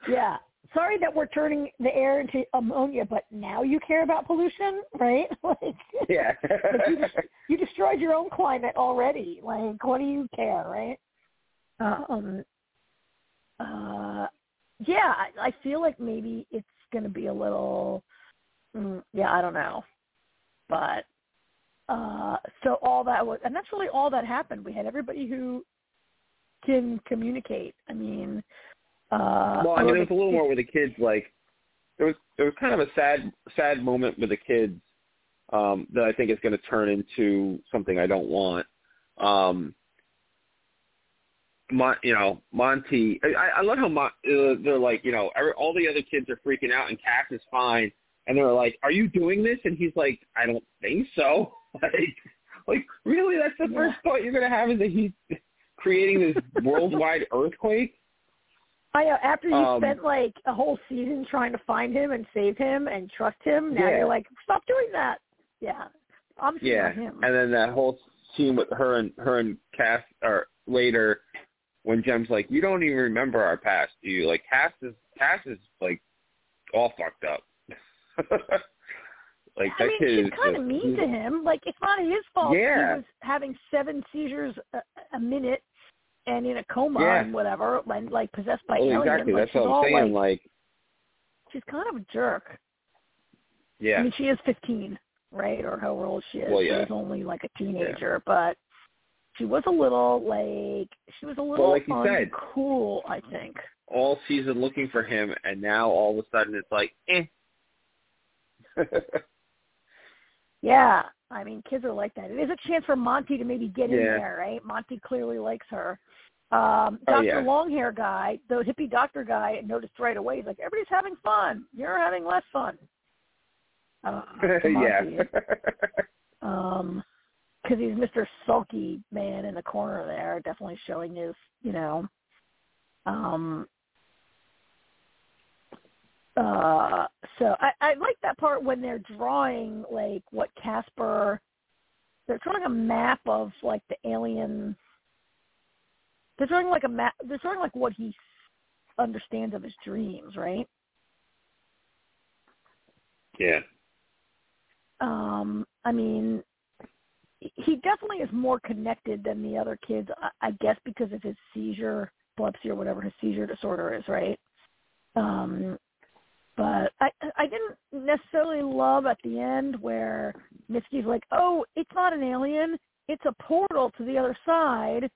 Yeah. Sorry that we're turning the air into ammonia, but now you care about pollution, right? like, yeah. you, just, you destroyed your own climate already. Like, what do you care, right? Um. Uh. Yeah, I, I feel like maybe it's going to be a little. Mm, yeah, I don't know, but. Uh, so all that was, and that's really all that happened. We had everybody who can communicate. I mean, uh, well, I mean, there was a little more with the kids. Like, there was there was kind of a sad sad moment with the kids um, that I think is going to turn into something I don't want. Um, Mon, you know, Monty. I, I love how Mon, uh, they're like, you know, every, all the other kids are freaking out, and Cass is fine, and they're like, "Are you doing this?" And he's like, "I don't think so." like, like really? That's the Yeah. first thought you're gonna have is that he's creating this worldwide earthquake. I know. After you Um, spent like a whole season trying to find him and save him and trust him, now Yeah. you're like, stop doing that. Yeah, I'm Yeah, him. and then that whole scene with her and her and Cass, or later when Jem's like, "You don't even remember our past, do you?" Like Cass is Cass is like all fucked up. like I that mean, kid she's kind of mean to him. Like it's not his fault. Yeah. He was having seven seizures a, a minute and in a coma Yeah. and whatever, and like possessed by Oh, aliens. exactly. Like, That's what I'm all, saying. Like, Like, she's kind of a jerk. Yeah. I mean, she is 15, right, or however old she is. Well, yeah. She's only like a teenager, but she was a little like she was a little like you said. uncool, I think. all season looking for him, and now all of a sudden it's like, eh. Yeah, I mean, kids are like that. It is a chance for Monty to maybe get in there, right? Monty clearly likes her. Um, Oh, Dr. yeah. Longhair guy, the hippie doctor guy, noticed right away. He's like, everybody's having fun. You're having less fun. Uh, yeah. um because he's Mr. Sulky man in the corner there, definitely showing his, you know, um uh so I I like that part when they're drawing like what Casper they're drawing a map of like the alien they're drawing like a map they're drawing like what he understands of his dreams, right? yeah. um i mean he definitely is more connected than the other kids i, I guess because of his seizure epilepsy or whatever his seizure disorder is right? Um but i i didn't necessarily love at the end where Mitski's like oh it's not an alien. It's a portal to the other side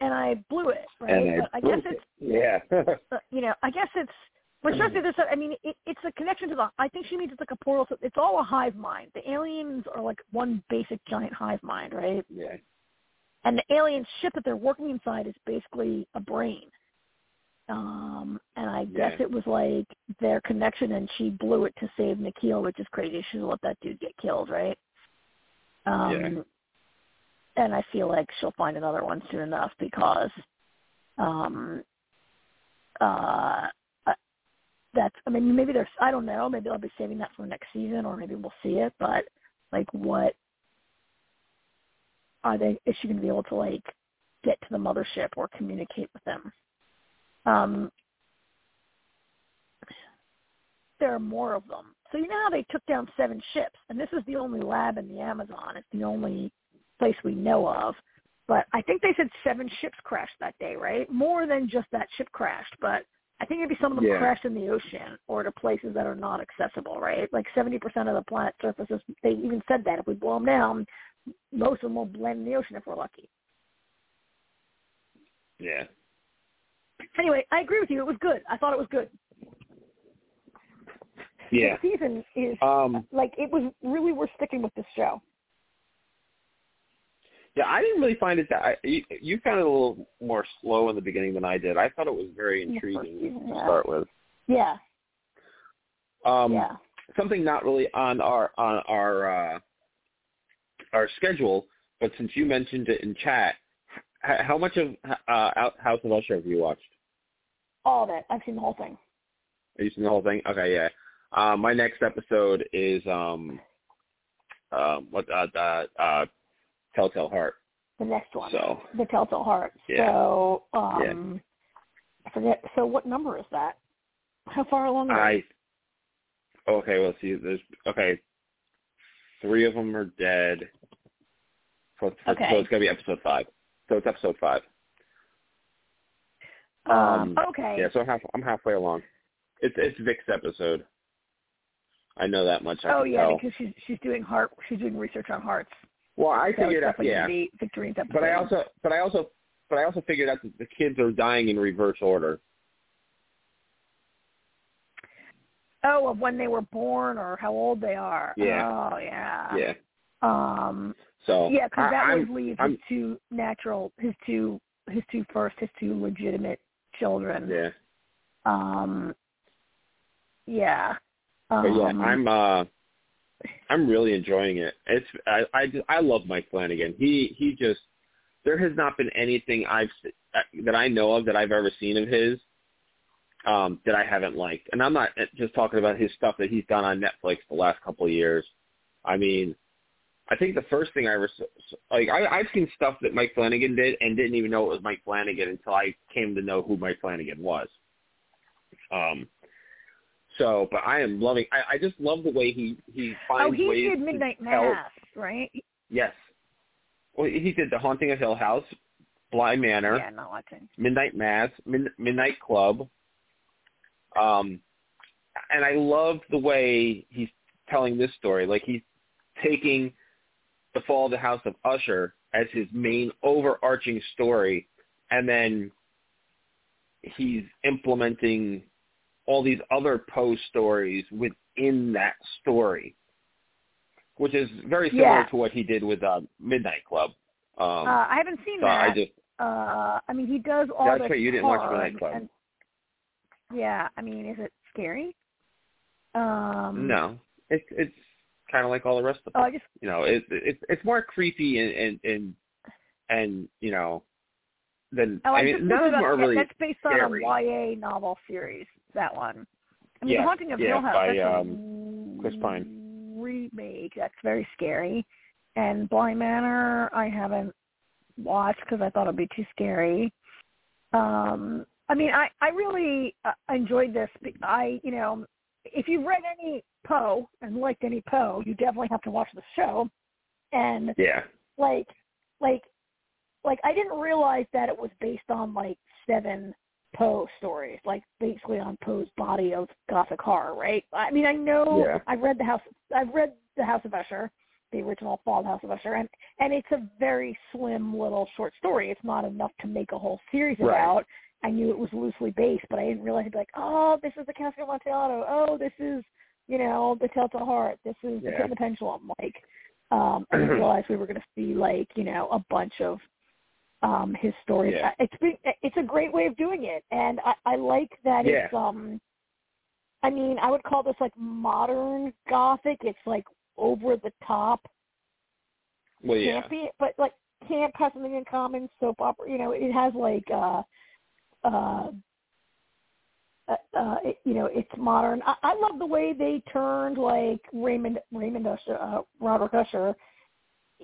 and i blew it right? And but i guess it's yeah. uh, you know, I guess it's but especially this. I mean, it, it's a connection to the. I think she means it's like a portal. So it's all a hive mind. The aliens are like one basic giant hive mind, right? yeah. And the alien ship that they're working inside is basically a brain. Um, and I guess it was like their connection, and she blew it to save Nikhil, which is crazy. She let that dude get killed, right? Um, Yeah. And I feel like she'll find another one soon enough because um, uh, that's. I mean, maybe there's. I don't know. Maybe I'll be saving that for next season, or maybe we'll see it. But like, what are they? Is she going to be able to like get to the mothership or communicate with them? Um, there are more of them. So you know how they took down seven ships, and this is the only lab in the Amazon. It's the only place we know of. But I think they said seven ships crashed that day, right? More than just that ship crashed, but I think maybe some of them Yeah. crashed in the ocean or to places that are not accessible, right? Like 70% of the planet's surface is, they even said that if we blow them down, most of them will land in the ocean if we're lucky. Yeah. Anyway, I agree with you. It was good. I thought it was good. Yeah. The season is, Um. like, it was really worth sticking with this show. Yeah, I didn't really find it that. I, you, you found it a little more slow in the beginning than I did. I thought it was very In the first intriguing season, to start with. Yeah, Um, yeah. Something not really on our on our uh, our schedule, but since you mentioned it in chat, how much of uh, Out- House of Usher have you watched? All of it. I've seen the whole thing. Have you seen the whole thing? Okay, yeah. Uh, my next episode is um, um, what uh, uh, uh, Telltale Heart. The next one. So The Telltale Heart. Yeah. So, um, I forget. So, what number is that? How far along? Are I okay. Well, see, there's okay. Three of them are dead. So, so Okay. it's gonna be episode five. So it's episode five. um, um, okay. Yeah, so I'm half I'm halfway along. It's it's Vic's episode. I know that much. I oh yeah, tell. because she's she's doing heart. She's doing research on hearts. Well, I So figured out. Yeah, Victorine's episode. but I also but I also but I also figured out that the kids are dying in reverse order. oh, of when they were born or how old they are. Yeah. Oh yeah. Yeah. Um. So Yeah, because that would leave his two natural, his two his two first, his two legitimate children. Yeah. Um. Yeah. But yeah, Um, I'm uh I'm really enjoying it. It's I I just, I love Mike Flanagan. He he just there has not been anything I've uh, that I know of that I've ever seen of his um that I haven't liked. And I'm not just talking about his stuff that he's done on Netflix the last couple of years. I mean, I think the first thing I ever like I I've seen stuff that Mike Flanagan did and didn't even know it was Mike Flanagan until I came to know who Mike Flanagan was. Um so, but I am loving. I, I just love the way he he finds ways. oh, he ways did Midnight. Mass, right? Yes. Well, he did the Haunting of Hill House, Bly Manor, Yeah, not watching. Midnight Mass, Mid- Midnight Club. Um, and I love the way he's telling this story. Like he's taking the Fall of the House of Usher as his main overarching story, and then he's implementing all these other Poe stories within that story, which is very similar Yeah. to what he did with uh, Midnight Club. Um, uh, I haven't seen so that. I just uh, I mean, he does all That's the right, you didn't watch Midnight Club. and- yeah, I mean, is it scary? Um, no, it's it's kind of like all the rest of Oh, them. I just You know, it's it's it's more creepy and and and, and you know than oh, I, I mean none of them are really That's based on scary. a YA novel series. That one. I mean, Yeah, The Haunting of yeah, Hill House. by, that's a um, Chris Pike. remake. That's very scary. And Bly Manor, I haven't watched because I thought it'd be too scary. Um, I mean, I I really uh, enjoyed this. I you know, if you've read any Poe and liked any Poe, you definitely have to watch the show. And Yeah, like like like I didn't realize that it was based on like seven Poe stories, like basically on Poe's body of gothic horror, right? I mean, I know Yeah. I've read the House I've read the House of Usher, the original Fall of the House of Usher, and and it's a very slim little short story. It's not enough to make a whole series Right. about. I knew it was loosely based, but I didn't realize it'd be like, oh, this is the Castle of Amontillado. Oh, this is you know the Telltale Heart. This is the Yeah. Pit and the Pendulum. Like, um, I didn't realize we were going to see like you know a bunch of um his stories. Yeah. It's been, it's a great way of doing it, and I, I like that Yeah. it's um. I mean, I would call this like modern gothic. It's like over the top, well, yeah, campy, but like camp has something in common. Soap opera, you know, it has like uh, uh, uh, uh it, you know, it's modern. I, I love the way they turned like Raymond Raymond Usher, uh, Robert Usher,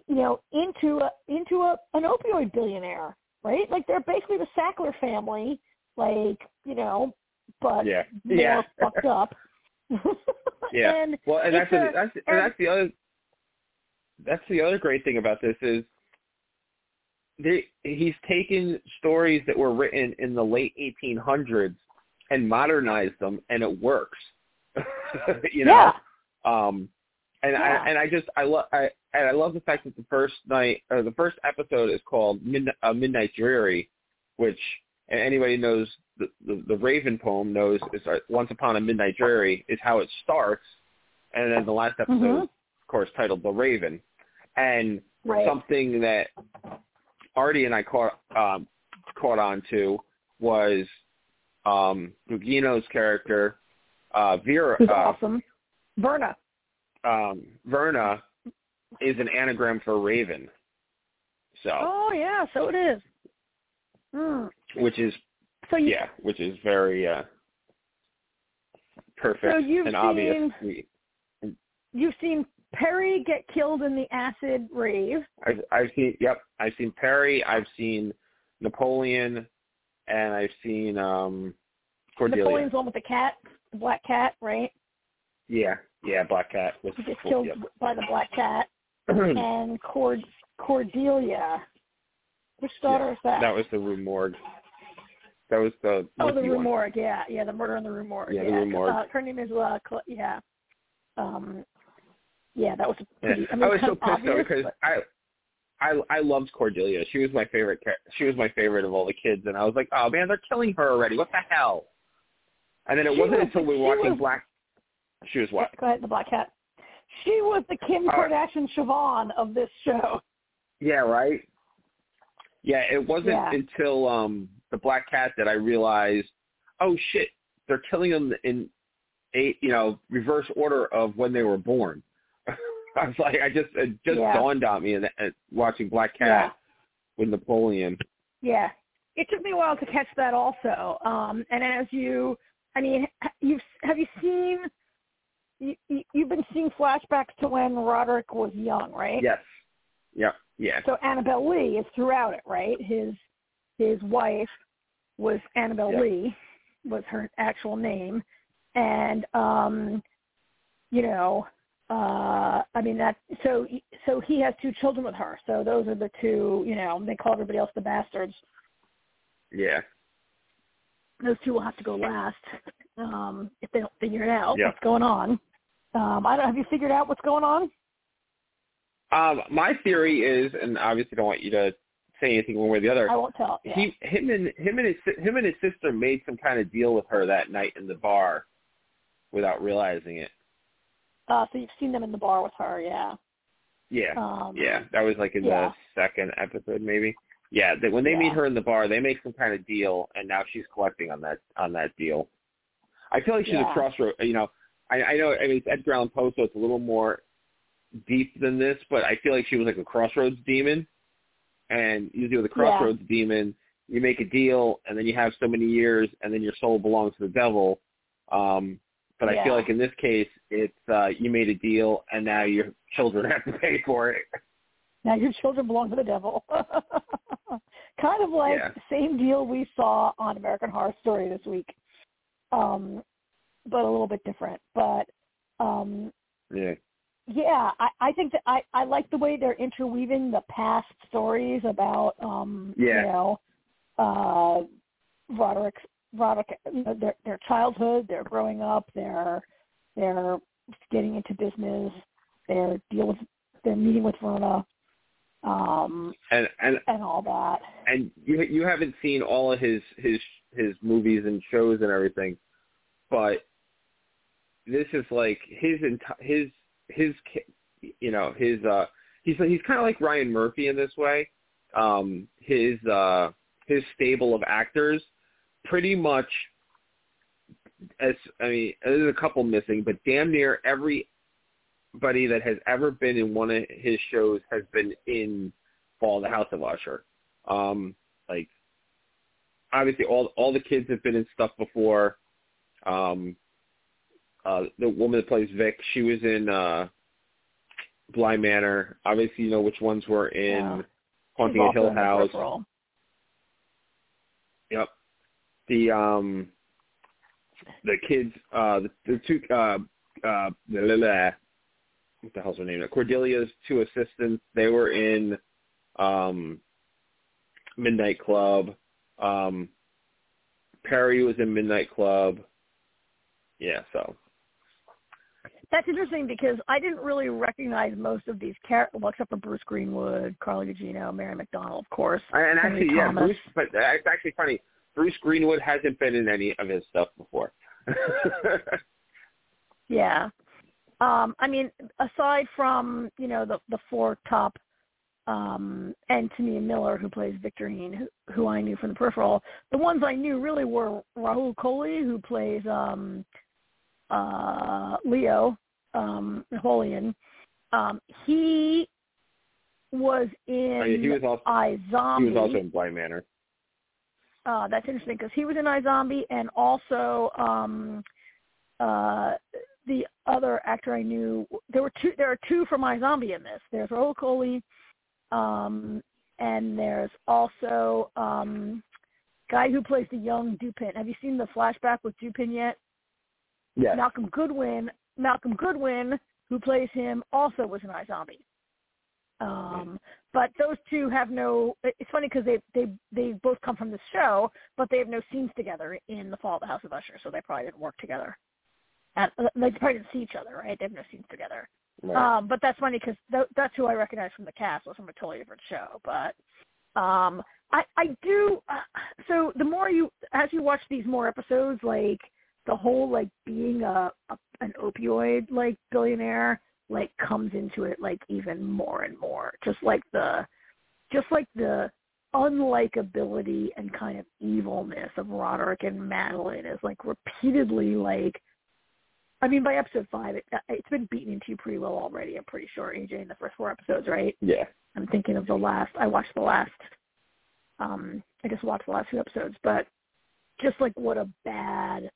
you know, into a into a an opioid billionaire, right? Like they're basically the Sackler family, like you know, but yeah, more yeah, fucked up. Yeah. and Well, and that's a- the, that's and- and that's the other that's the other great thing about this is they he's taken stories that were written in the late 1800s and modernized them, and it works. you know. yeah. Um, and Yeah. I and I just I love I and I love the fact that the first night or the first episode is called Midnight, uh, Midnight Dreary, which and anybody knows the, the the Raven poem knows is uh, Once Upon a Midnight Dreary is how it starts, and then the last episode, Mhm. of course, titled The Raven, and Right. something that Artie and I caught um, caught on to was um, Gugino's character uh, Vera. Who's uh, awesome. Verna. um, Verna is an anagram for Raven. So, Oh yeah, so it is. Hmm. which is So you yeah, which is very uh, perfect So you've and obvious. seen- We, you've seen Perry get killed in the acid rave. I've, I've seen yep, I've seen Perry, I've seen Napoleon, and I've seen um, Cordelia. Napoleon's one with the cat, the black cat, right? Yeah, yeah, Black Cat was He gets killed yep. by the black cat. and Cord Cordelia. Which daughter Yeah, is that? That was the Rue Morgue. That was the oh, the Rue one. Morgue. Yeah, yeah, the murder in the Rue Morgue. Yeah, the Rue Morgue. Uh, her name is uh, Cl- yeah. Um, yeah, that was a Yeah. I mean, I was so pissed though because but- I, I, I loved Cordelia. She was my favorite. She was my favorite of all the kids, and I was like, oh man, they're killing her already. What the hell? And then it She wasn't was- until we were watching was- Black. She was what? Go ahead, the black cat. She was the Kim Uh, Kardashian Siobhan of this show. Yeah, right. Yeah, it wasn't Yeah. until um the Black Cat that I realized, oh shit, they're killing them in a you know reverse order of when they were born. I was like, I just it just Yeah. dawned on me and watching Black Cat Yeah. with Napoleon. Yeah, it took me a while to catch that also. Um, and as you, I mean, you've have you seen? You, you- you've been seeing flashbacks to when Roderick was young, right? Yes. Yeah. Yeah. So Annabelle Lee is throughout it, right? His his wife was Annabelle Yeah. Lee, was her actual name, and um, you know, uh, I mean that. So so he has two children with her. So those are the two. You know, they call everybody else the bastards. Yeah. those two will have to go last um, if they don't figure it out Yeah. what's going on. Um, I don't. Have you figured out what's going on? Um, my theory is, and obviously don't want you to say anything one way or the other. I won't tell. Yeah. He, him, and him and his him and his sister made some kind of deal with her that night in the bar, without realizing it. uh, so you've seen them in the bar with her, yeah. Yeah. Um, Yeah, that was like in yeah. the second episode, maybe. Yeah, that when they Yeah. meet her in the bar, they make some kind of deal, and now she's collecting on that on that deal. I feel like she's Yeah. a crossroad. You know, I, I know. I mean, it's Edgar Allan Poe, so it's a little more deep than this, but I feel like she was like a crossroads demon. And usually with a Yeah. crossroads demon, you make a deal, and then you have so many years, and then your soul belongs to the devil. Um, but I feel like in this case, it's uh, you made a deal, and now your children have to pay for it. Now your children belong to the devil. kind of like Yeah. the same deal we saw on American Horror Story this week, um, but a little bit different. But um, Yeah. yeah, I, I think that I, I like the way they're interweaving the past stories about um Yeah. you know uh Roderick's Roderick their their childhood, their growing up, their their getting into business, their deal with their meeting with Verna, um And and and all that. and you you haven't seen all of his his his movies and shows and everything, but this is like his enti- his his you know his uh he's he's kind of like Ryan Murphy in this way. Um, his uh his stable of actors pretty much as I mean there's a couple missing, but damn near everybody that has ever been in one of his shows has been in Fall of the House of Usher. Um, like obviously all all the kids have been in stuff before. Um, uh, the woman that plays Vic, she was in uh, Bly Manor. Obviously, you know which ones were in Yeah. Haunting a Hill also in the House. peripheral. Yep. The um the kids uh the, the two uh uh blah, blah. what the hell's her name? Cordelia's two assistants, they were in um Midnight Club. Um Perry was in Midnight Club. Yeah, so That's interesting because I didn't really recognize most of these characters, well, except for Bruce Greenwood, Carly Gugino, Mary McDonnell, of course. and Henry actually yeah, Thomas. Bruce but uh, it's actually funny. Bruce Greenwood hasn't been in any of his stuff before. Yeah. Um, I mean, aside from, you know, the the four top um Anthony Miller who plays Victorine, who, who I knew from the peripheral, the ones I knew really were Rahul Kohli who plays um uh Leo, um Napoleon. Um he was in I mean, he was also he was also in Bly Manor. Uh, that's interesting because he was in iZombie and also um, uh, the other actor I knew. There were two. There are two from iZombie in this. There's Rahul Kohli, um, and there's also um, guy who plays the young Dupin. Have you seen the flashback with Dupin yet? Yes. Malcolm Goodwin. Malcolm Goodwin, who plays him, also was in iZombie. Um, but those two have no. It's funny because they they they both come from this show, but they have no scenes together in the Fall of the House of Usher, so they probably didn't work together. And uh, they probably didn't see each other, right? They have no scenes together. Right. Um, but that's funny because th- that's who I recognize from the cast. Was from a totally different show, but um, I I do. Uh, so the more you as you watch these more episodes, like the whole like being a, a an opioid like billionaire like comes into it like even more and more. Just like the just like the unlikability and kind of evilness of Roderick and Madeline is like repeatedly like I mean, by episode five, it, uh, it's been beaten into you pretty well already. I'm pretty sure, AJ, in the first four episodes, right? Yeah. I'm thinking of the last. I watched the last. Um, I just watched the last few episodes, but just like what a bad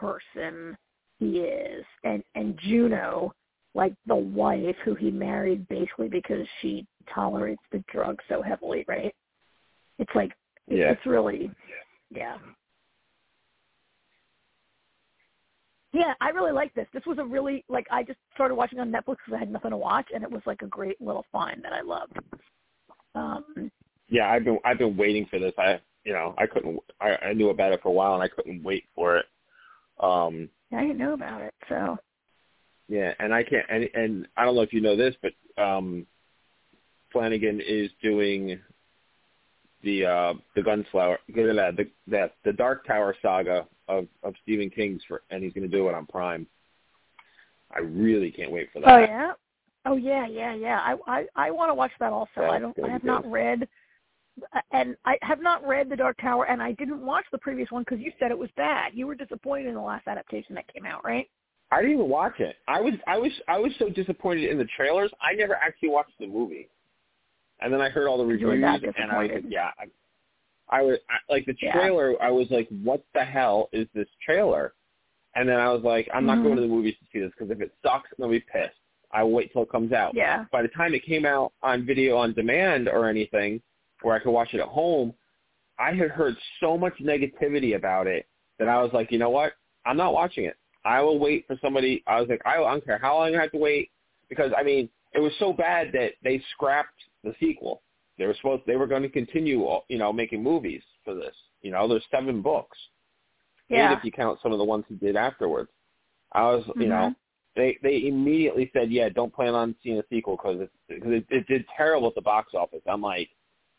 person he is, and and Juno, like the wife who he married basically because she tolerates the drug so heavily, right? It's like yeah. it's really yeah. Yeah, I really like this. This was a really like I just started watching on Netflix because I had nothing to watch, and it was like a great little find that I loved. Um, yeah, I've been I've been waiting for this. I you know I couldn't I, I knew about it for a while and I couldn't wait for it. Um, I didn't know about it, so. Yeah, and I can't and and I don't know if you know this, but um, Flanagan is doing the uh the Gunslinger the the the Dark Tower saga of of Stephen King's for and he's going to do it on Prime. I really can't wait for that. Oh yeah. Oh yeah, yeah, yeah. I I I want to watch that also. I don't I have not read and I have not read The Dark Tower and I didn't watch the previous one cuz you said it was bad. You were disappointed in the last adaptation that came out, right? I didn't even watch it. I was I was I was so disappointed in the trailers. I never actually watched the movie. And then I heard all the reviews, and I was like, yeah, I, I was I, like the trailer. Yeah. I was like, what the hell is this trailer? And then I was like, I'm not mm-hmm. going to the movies to see this because if it sucks, I'm gonna be pissed. I will wait till it comes out. Yeah. By the time it came out on video on demand or anything, where I could watch it at home, I had heard so much negativity about it that I was like, you know what? I'm not watching it. I will wait for somebody. I was like, I don't care how long I have to wait because I mean, it was so bad that they scrapped the sequel. They were supposed they were going to continue, you know, making movies for this. You know, there's seven books. Yeah. Eight if you count some of the ones he did afterwards. I was, mm-hmm. you know, they they immediately said, yeah, don't plan on seeing a sequel because it, cause it, it did terrible at the box office. I'm like,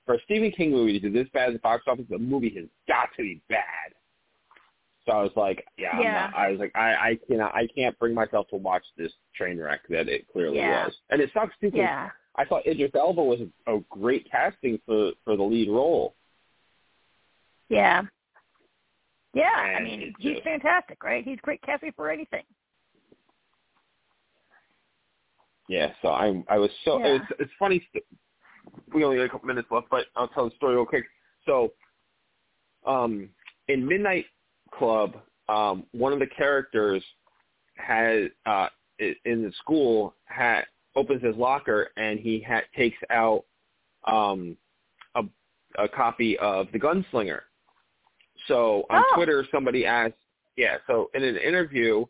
for a Stephen King movie to do this bad at the box office, the movie has got to be bad. So I was like, yeah, yeah. I'm not, I was like, I, I cannot, I can't bring myself to watch this train wreck that it clearly yeah. was, and it sucks too. Yeah. I thought Idris Elba was a, a great casting for for the lead role. Yeah. Yeah, and I mean, he's just, fantastic, right? He's great casting for anything. Yeah, so I'm. I was so yeah. it's it's funny. We only got a couple minutes left, but I'll tell the story real quick. So, um, in Midnight Club, um, one of the characters had uh, in the school had opens his locker and he ha- takes out um, a, a copy of The Gunslinger. So on oh. Twitter, somebody asked, yeah. So in an interview,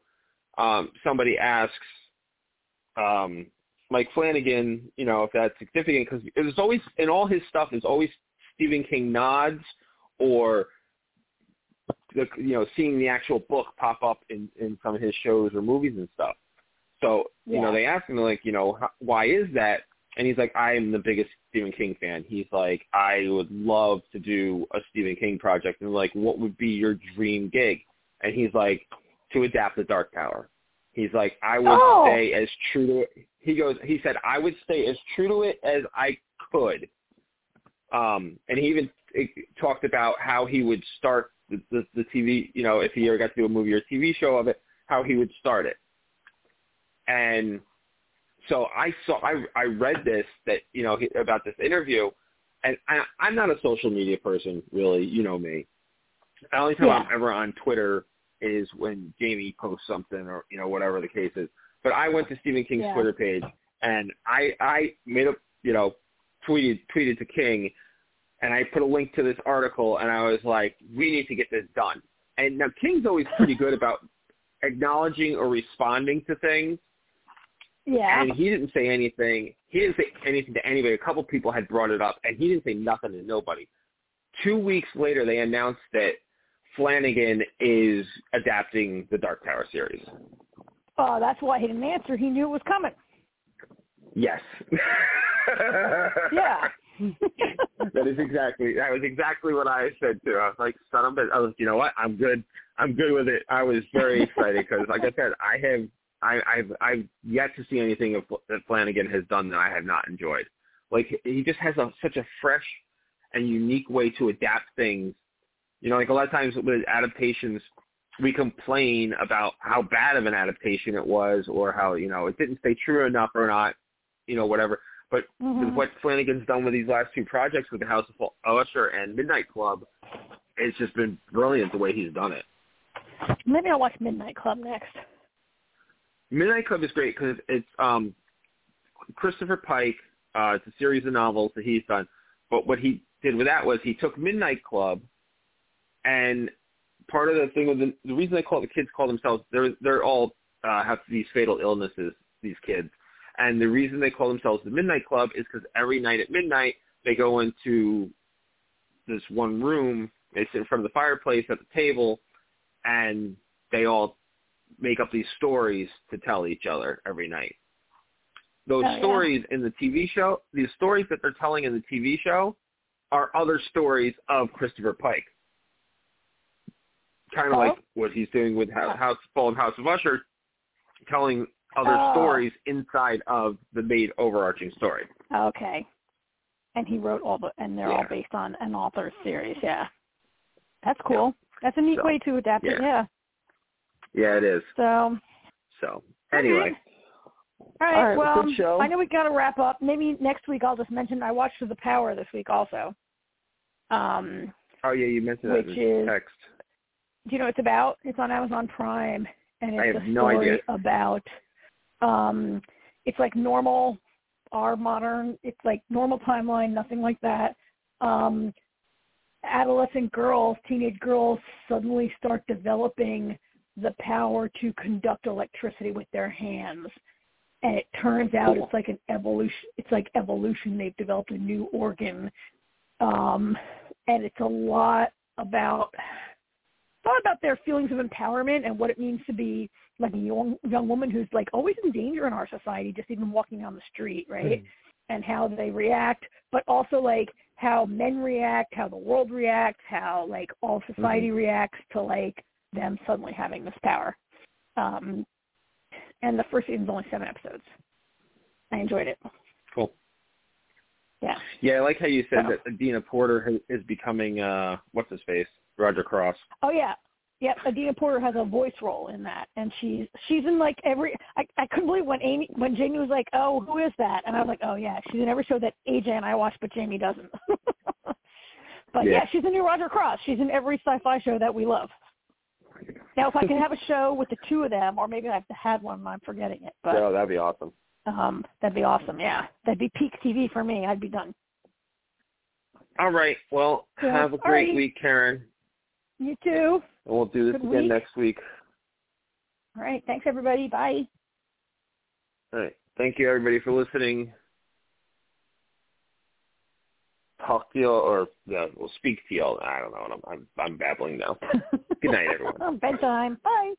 um, somebody asks um, Mike Flanagan, you know, if that's significant because there's always in all his stuff there's always Stephen King nods or the, you know, seeing the actual book pop up in, in some of his shows or movies and stuff. So, you yeah. know, they asked him like, you know, how, why is that? And he's like, I am the biggest Stephen King fan. He's like, I would love to do a Stephen King project. And like, what would be your dream gig? And he's like, to adapt The Dark Tower. He's like, I would oh. stay as true to. He goes, he said, I would stay as true to it as I could. Um, and he even talked about how he would start the, the, the TV, you know, if he ever got to do a movie or TV show of it, how he would start it. And so I saw, I, I read this that, you know, about this interview, and I, I'm not a social media person, really. You know me. The only time yeah. I'm ever on Twitter is when Jamie posts something or, you know, whatever the case is. But I went to Stephen King's yeah. Twitter page, and I, I made a, you know, tweeted, tweeted to King, and I put a link to this article, and I was like, we need to get this done. And now King's always pretty good about acknowledging or responding to things. Yeah. And he didn't say anything. He didn't say anything to anybody. A couple people had brought it up, and he didn't say nothing to nobody. Two weeks later, they announced that Flanagan is adapting the Dark Tower series. Oh, that's why he didn't answer. He knew it was coming. Yes. yeah. that is exactly that was exactly what I said too. I was like, son of a, I was, you know what? I'm good. I'm good with it. I was very excited because, like I said, I have I, I've I've yet to see anything that Flanagan has done that I have not enjoyed. Like he just has a, such a fresh and unique way to adapt things. You know, like a lot of times with adaptations, we complain about how bad of an adaptation it was or how, you know, it didn't stay true enough or not, you know, whatever. But Mhm. what Flanagan's done with these last two projects with the House of Usher and Midnight Club, it's just been brilliant the way he's done it. Maybe I'll watch Midnight Club next. Midnight Club is great because it's um, Christopher Pike. Uh, it's a series of novels that he's done. But what he did with that was he took Midnight Club, and part of the thing with the, the reason they call the kids call themselves they're they're all uh, have these fatal illnesses. These kids, and the reason they call themselves the Midnight Club is because every night at midnight they go into this one room. They sit in front of the fireplace at the table, and they all make up these stories to tell each other every night. Those Oh, yeah. stories in the TV show, these stories that they're telling in the TV show, are other stories of Christopher Pike. Kind of Oh. like what he's doing with House, House Fallen House of Usher, telling other Oh. stories inside of the main overarching story. Okay. And he wrote all the, and they're all based on an author's series. Yeah. That's cool. That's a neat So, way to adapt it. yeah. Yeah. Yeah, it is. So, So anyway, all right. All right, well, well, good show. I know we got to wrap up. Maybe next week I'll just mention I watched The Power this week also. Um, oh yeah, you mentioned that Which in is- text. Do you know what it's about? It's on Amazon Prime, and it's a no story idea. about. Um, it's like normal, our modern. It's like normal timeline, nothing like that. Um, adolescent girls, teenage girls, suddenly start developing the power to conduct electricity with their hands, and it turns out Cool. it's like an evolution. It's like evolution. They've developed a new organ, um, and it's a lot about thought about their feelings of empowerment and what it means to be like a young young woman who's like always in danger in our society, just even walking down the street, right? And how they react, but also like how men react, how the world reacts, how like all society reacts to like them suddenly having this power. Um, and the first season's only seven episodes. I enjoyed it. Cool. Yeah. Yeah, I like how you said So- that Adina Porter is becoming uh what's his face Roger Cross. Oh yeah. Yep, Adina Porter has a voice role in that, and she's she's in like every. I I couldn't believe when Amy when Jamie was like, "Oh, who is that?" And I was like, "Oh yeah, she's in every show that AJ and I watch, but Jamie doesn't." but yeah. Yeah. she's in new Roger Cross. She's in every sci-fi show that we love. Now, if I could have a show with the two of them, or maybe I've had one, I'm forgetting it, but oh, that'd be awesome. um, that'd be awesome. Yeah, that'd be peak TV for me. I'd be done. All right. Well, Yeah. have a great right. week, Karen. You too. And we'll do this Good again week. next week. All right. Thanks everybody. Bye. All right. Thank you, everybody, for listening. Talk to y'all, or yeah, we'll speak to y'all. I don't know. I'm I'm, I'm babbling now. Good night, everyone. Bedtime. Bye.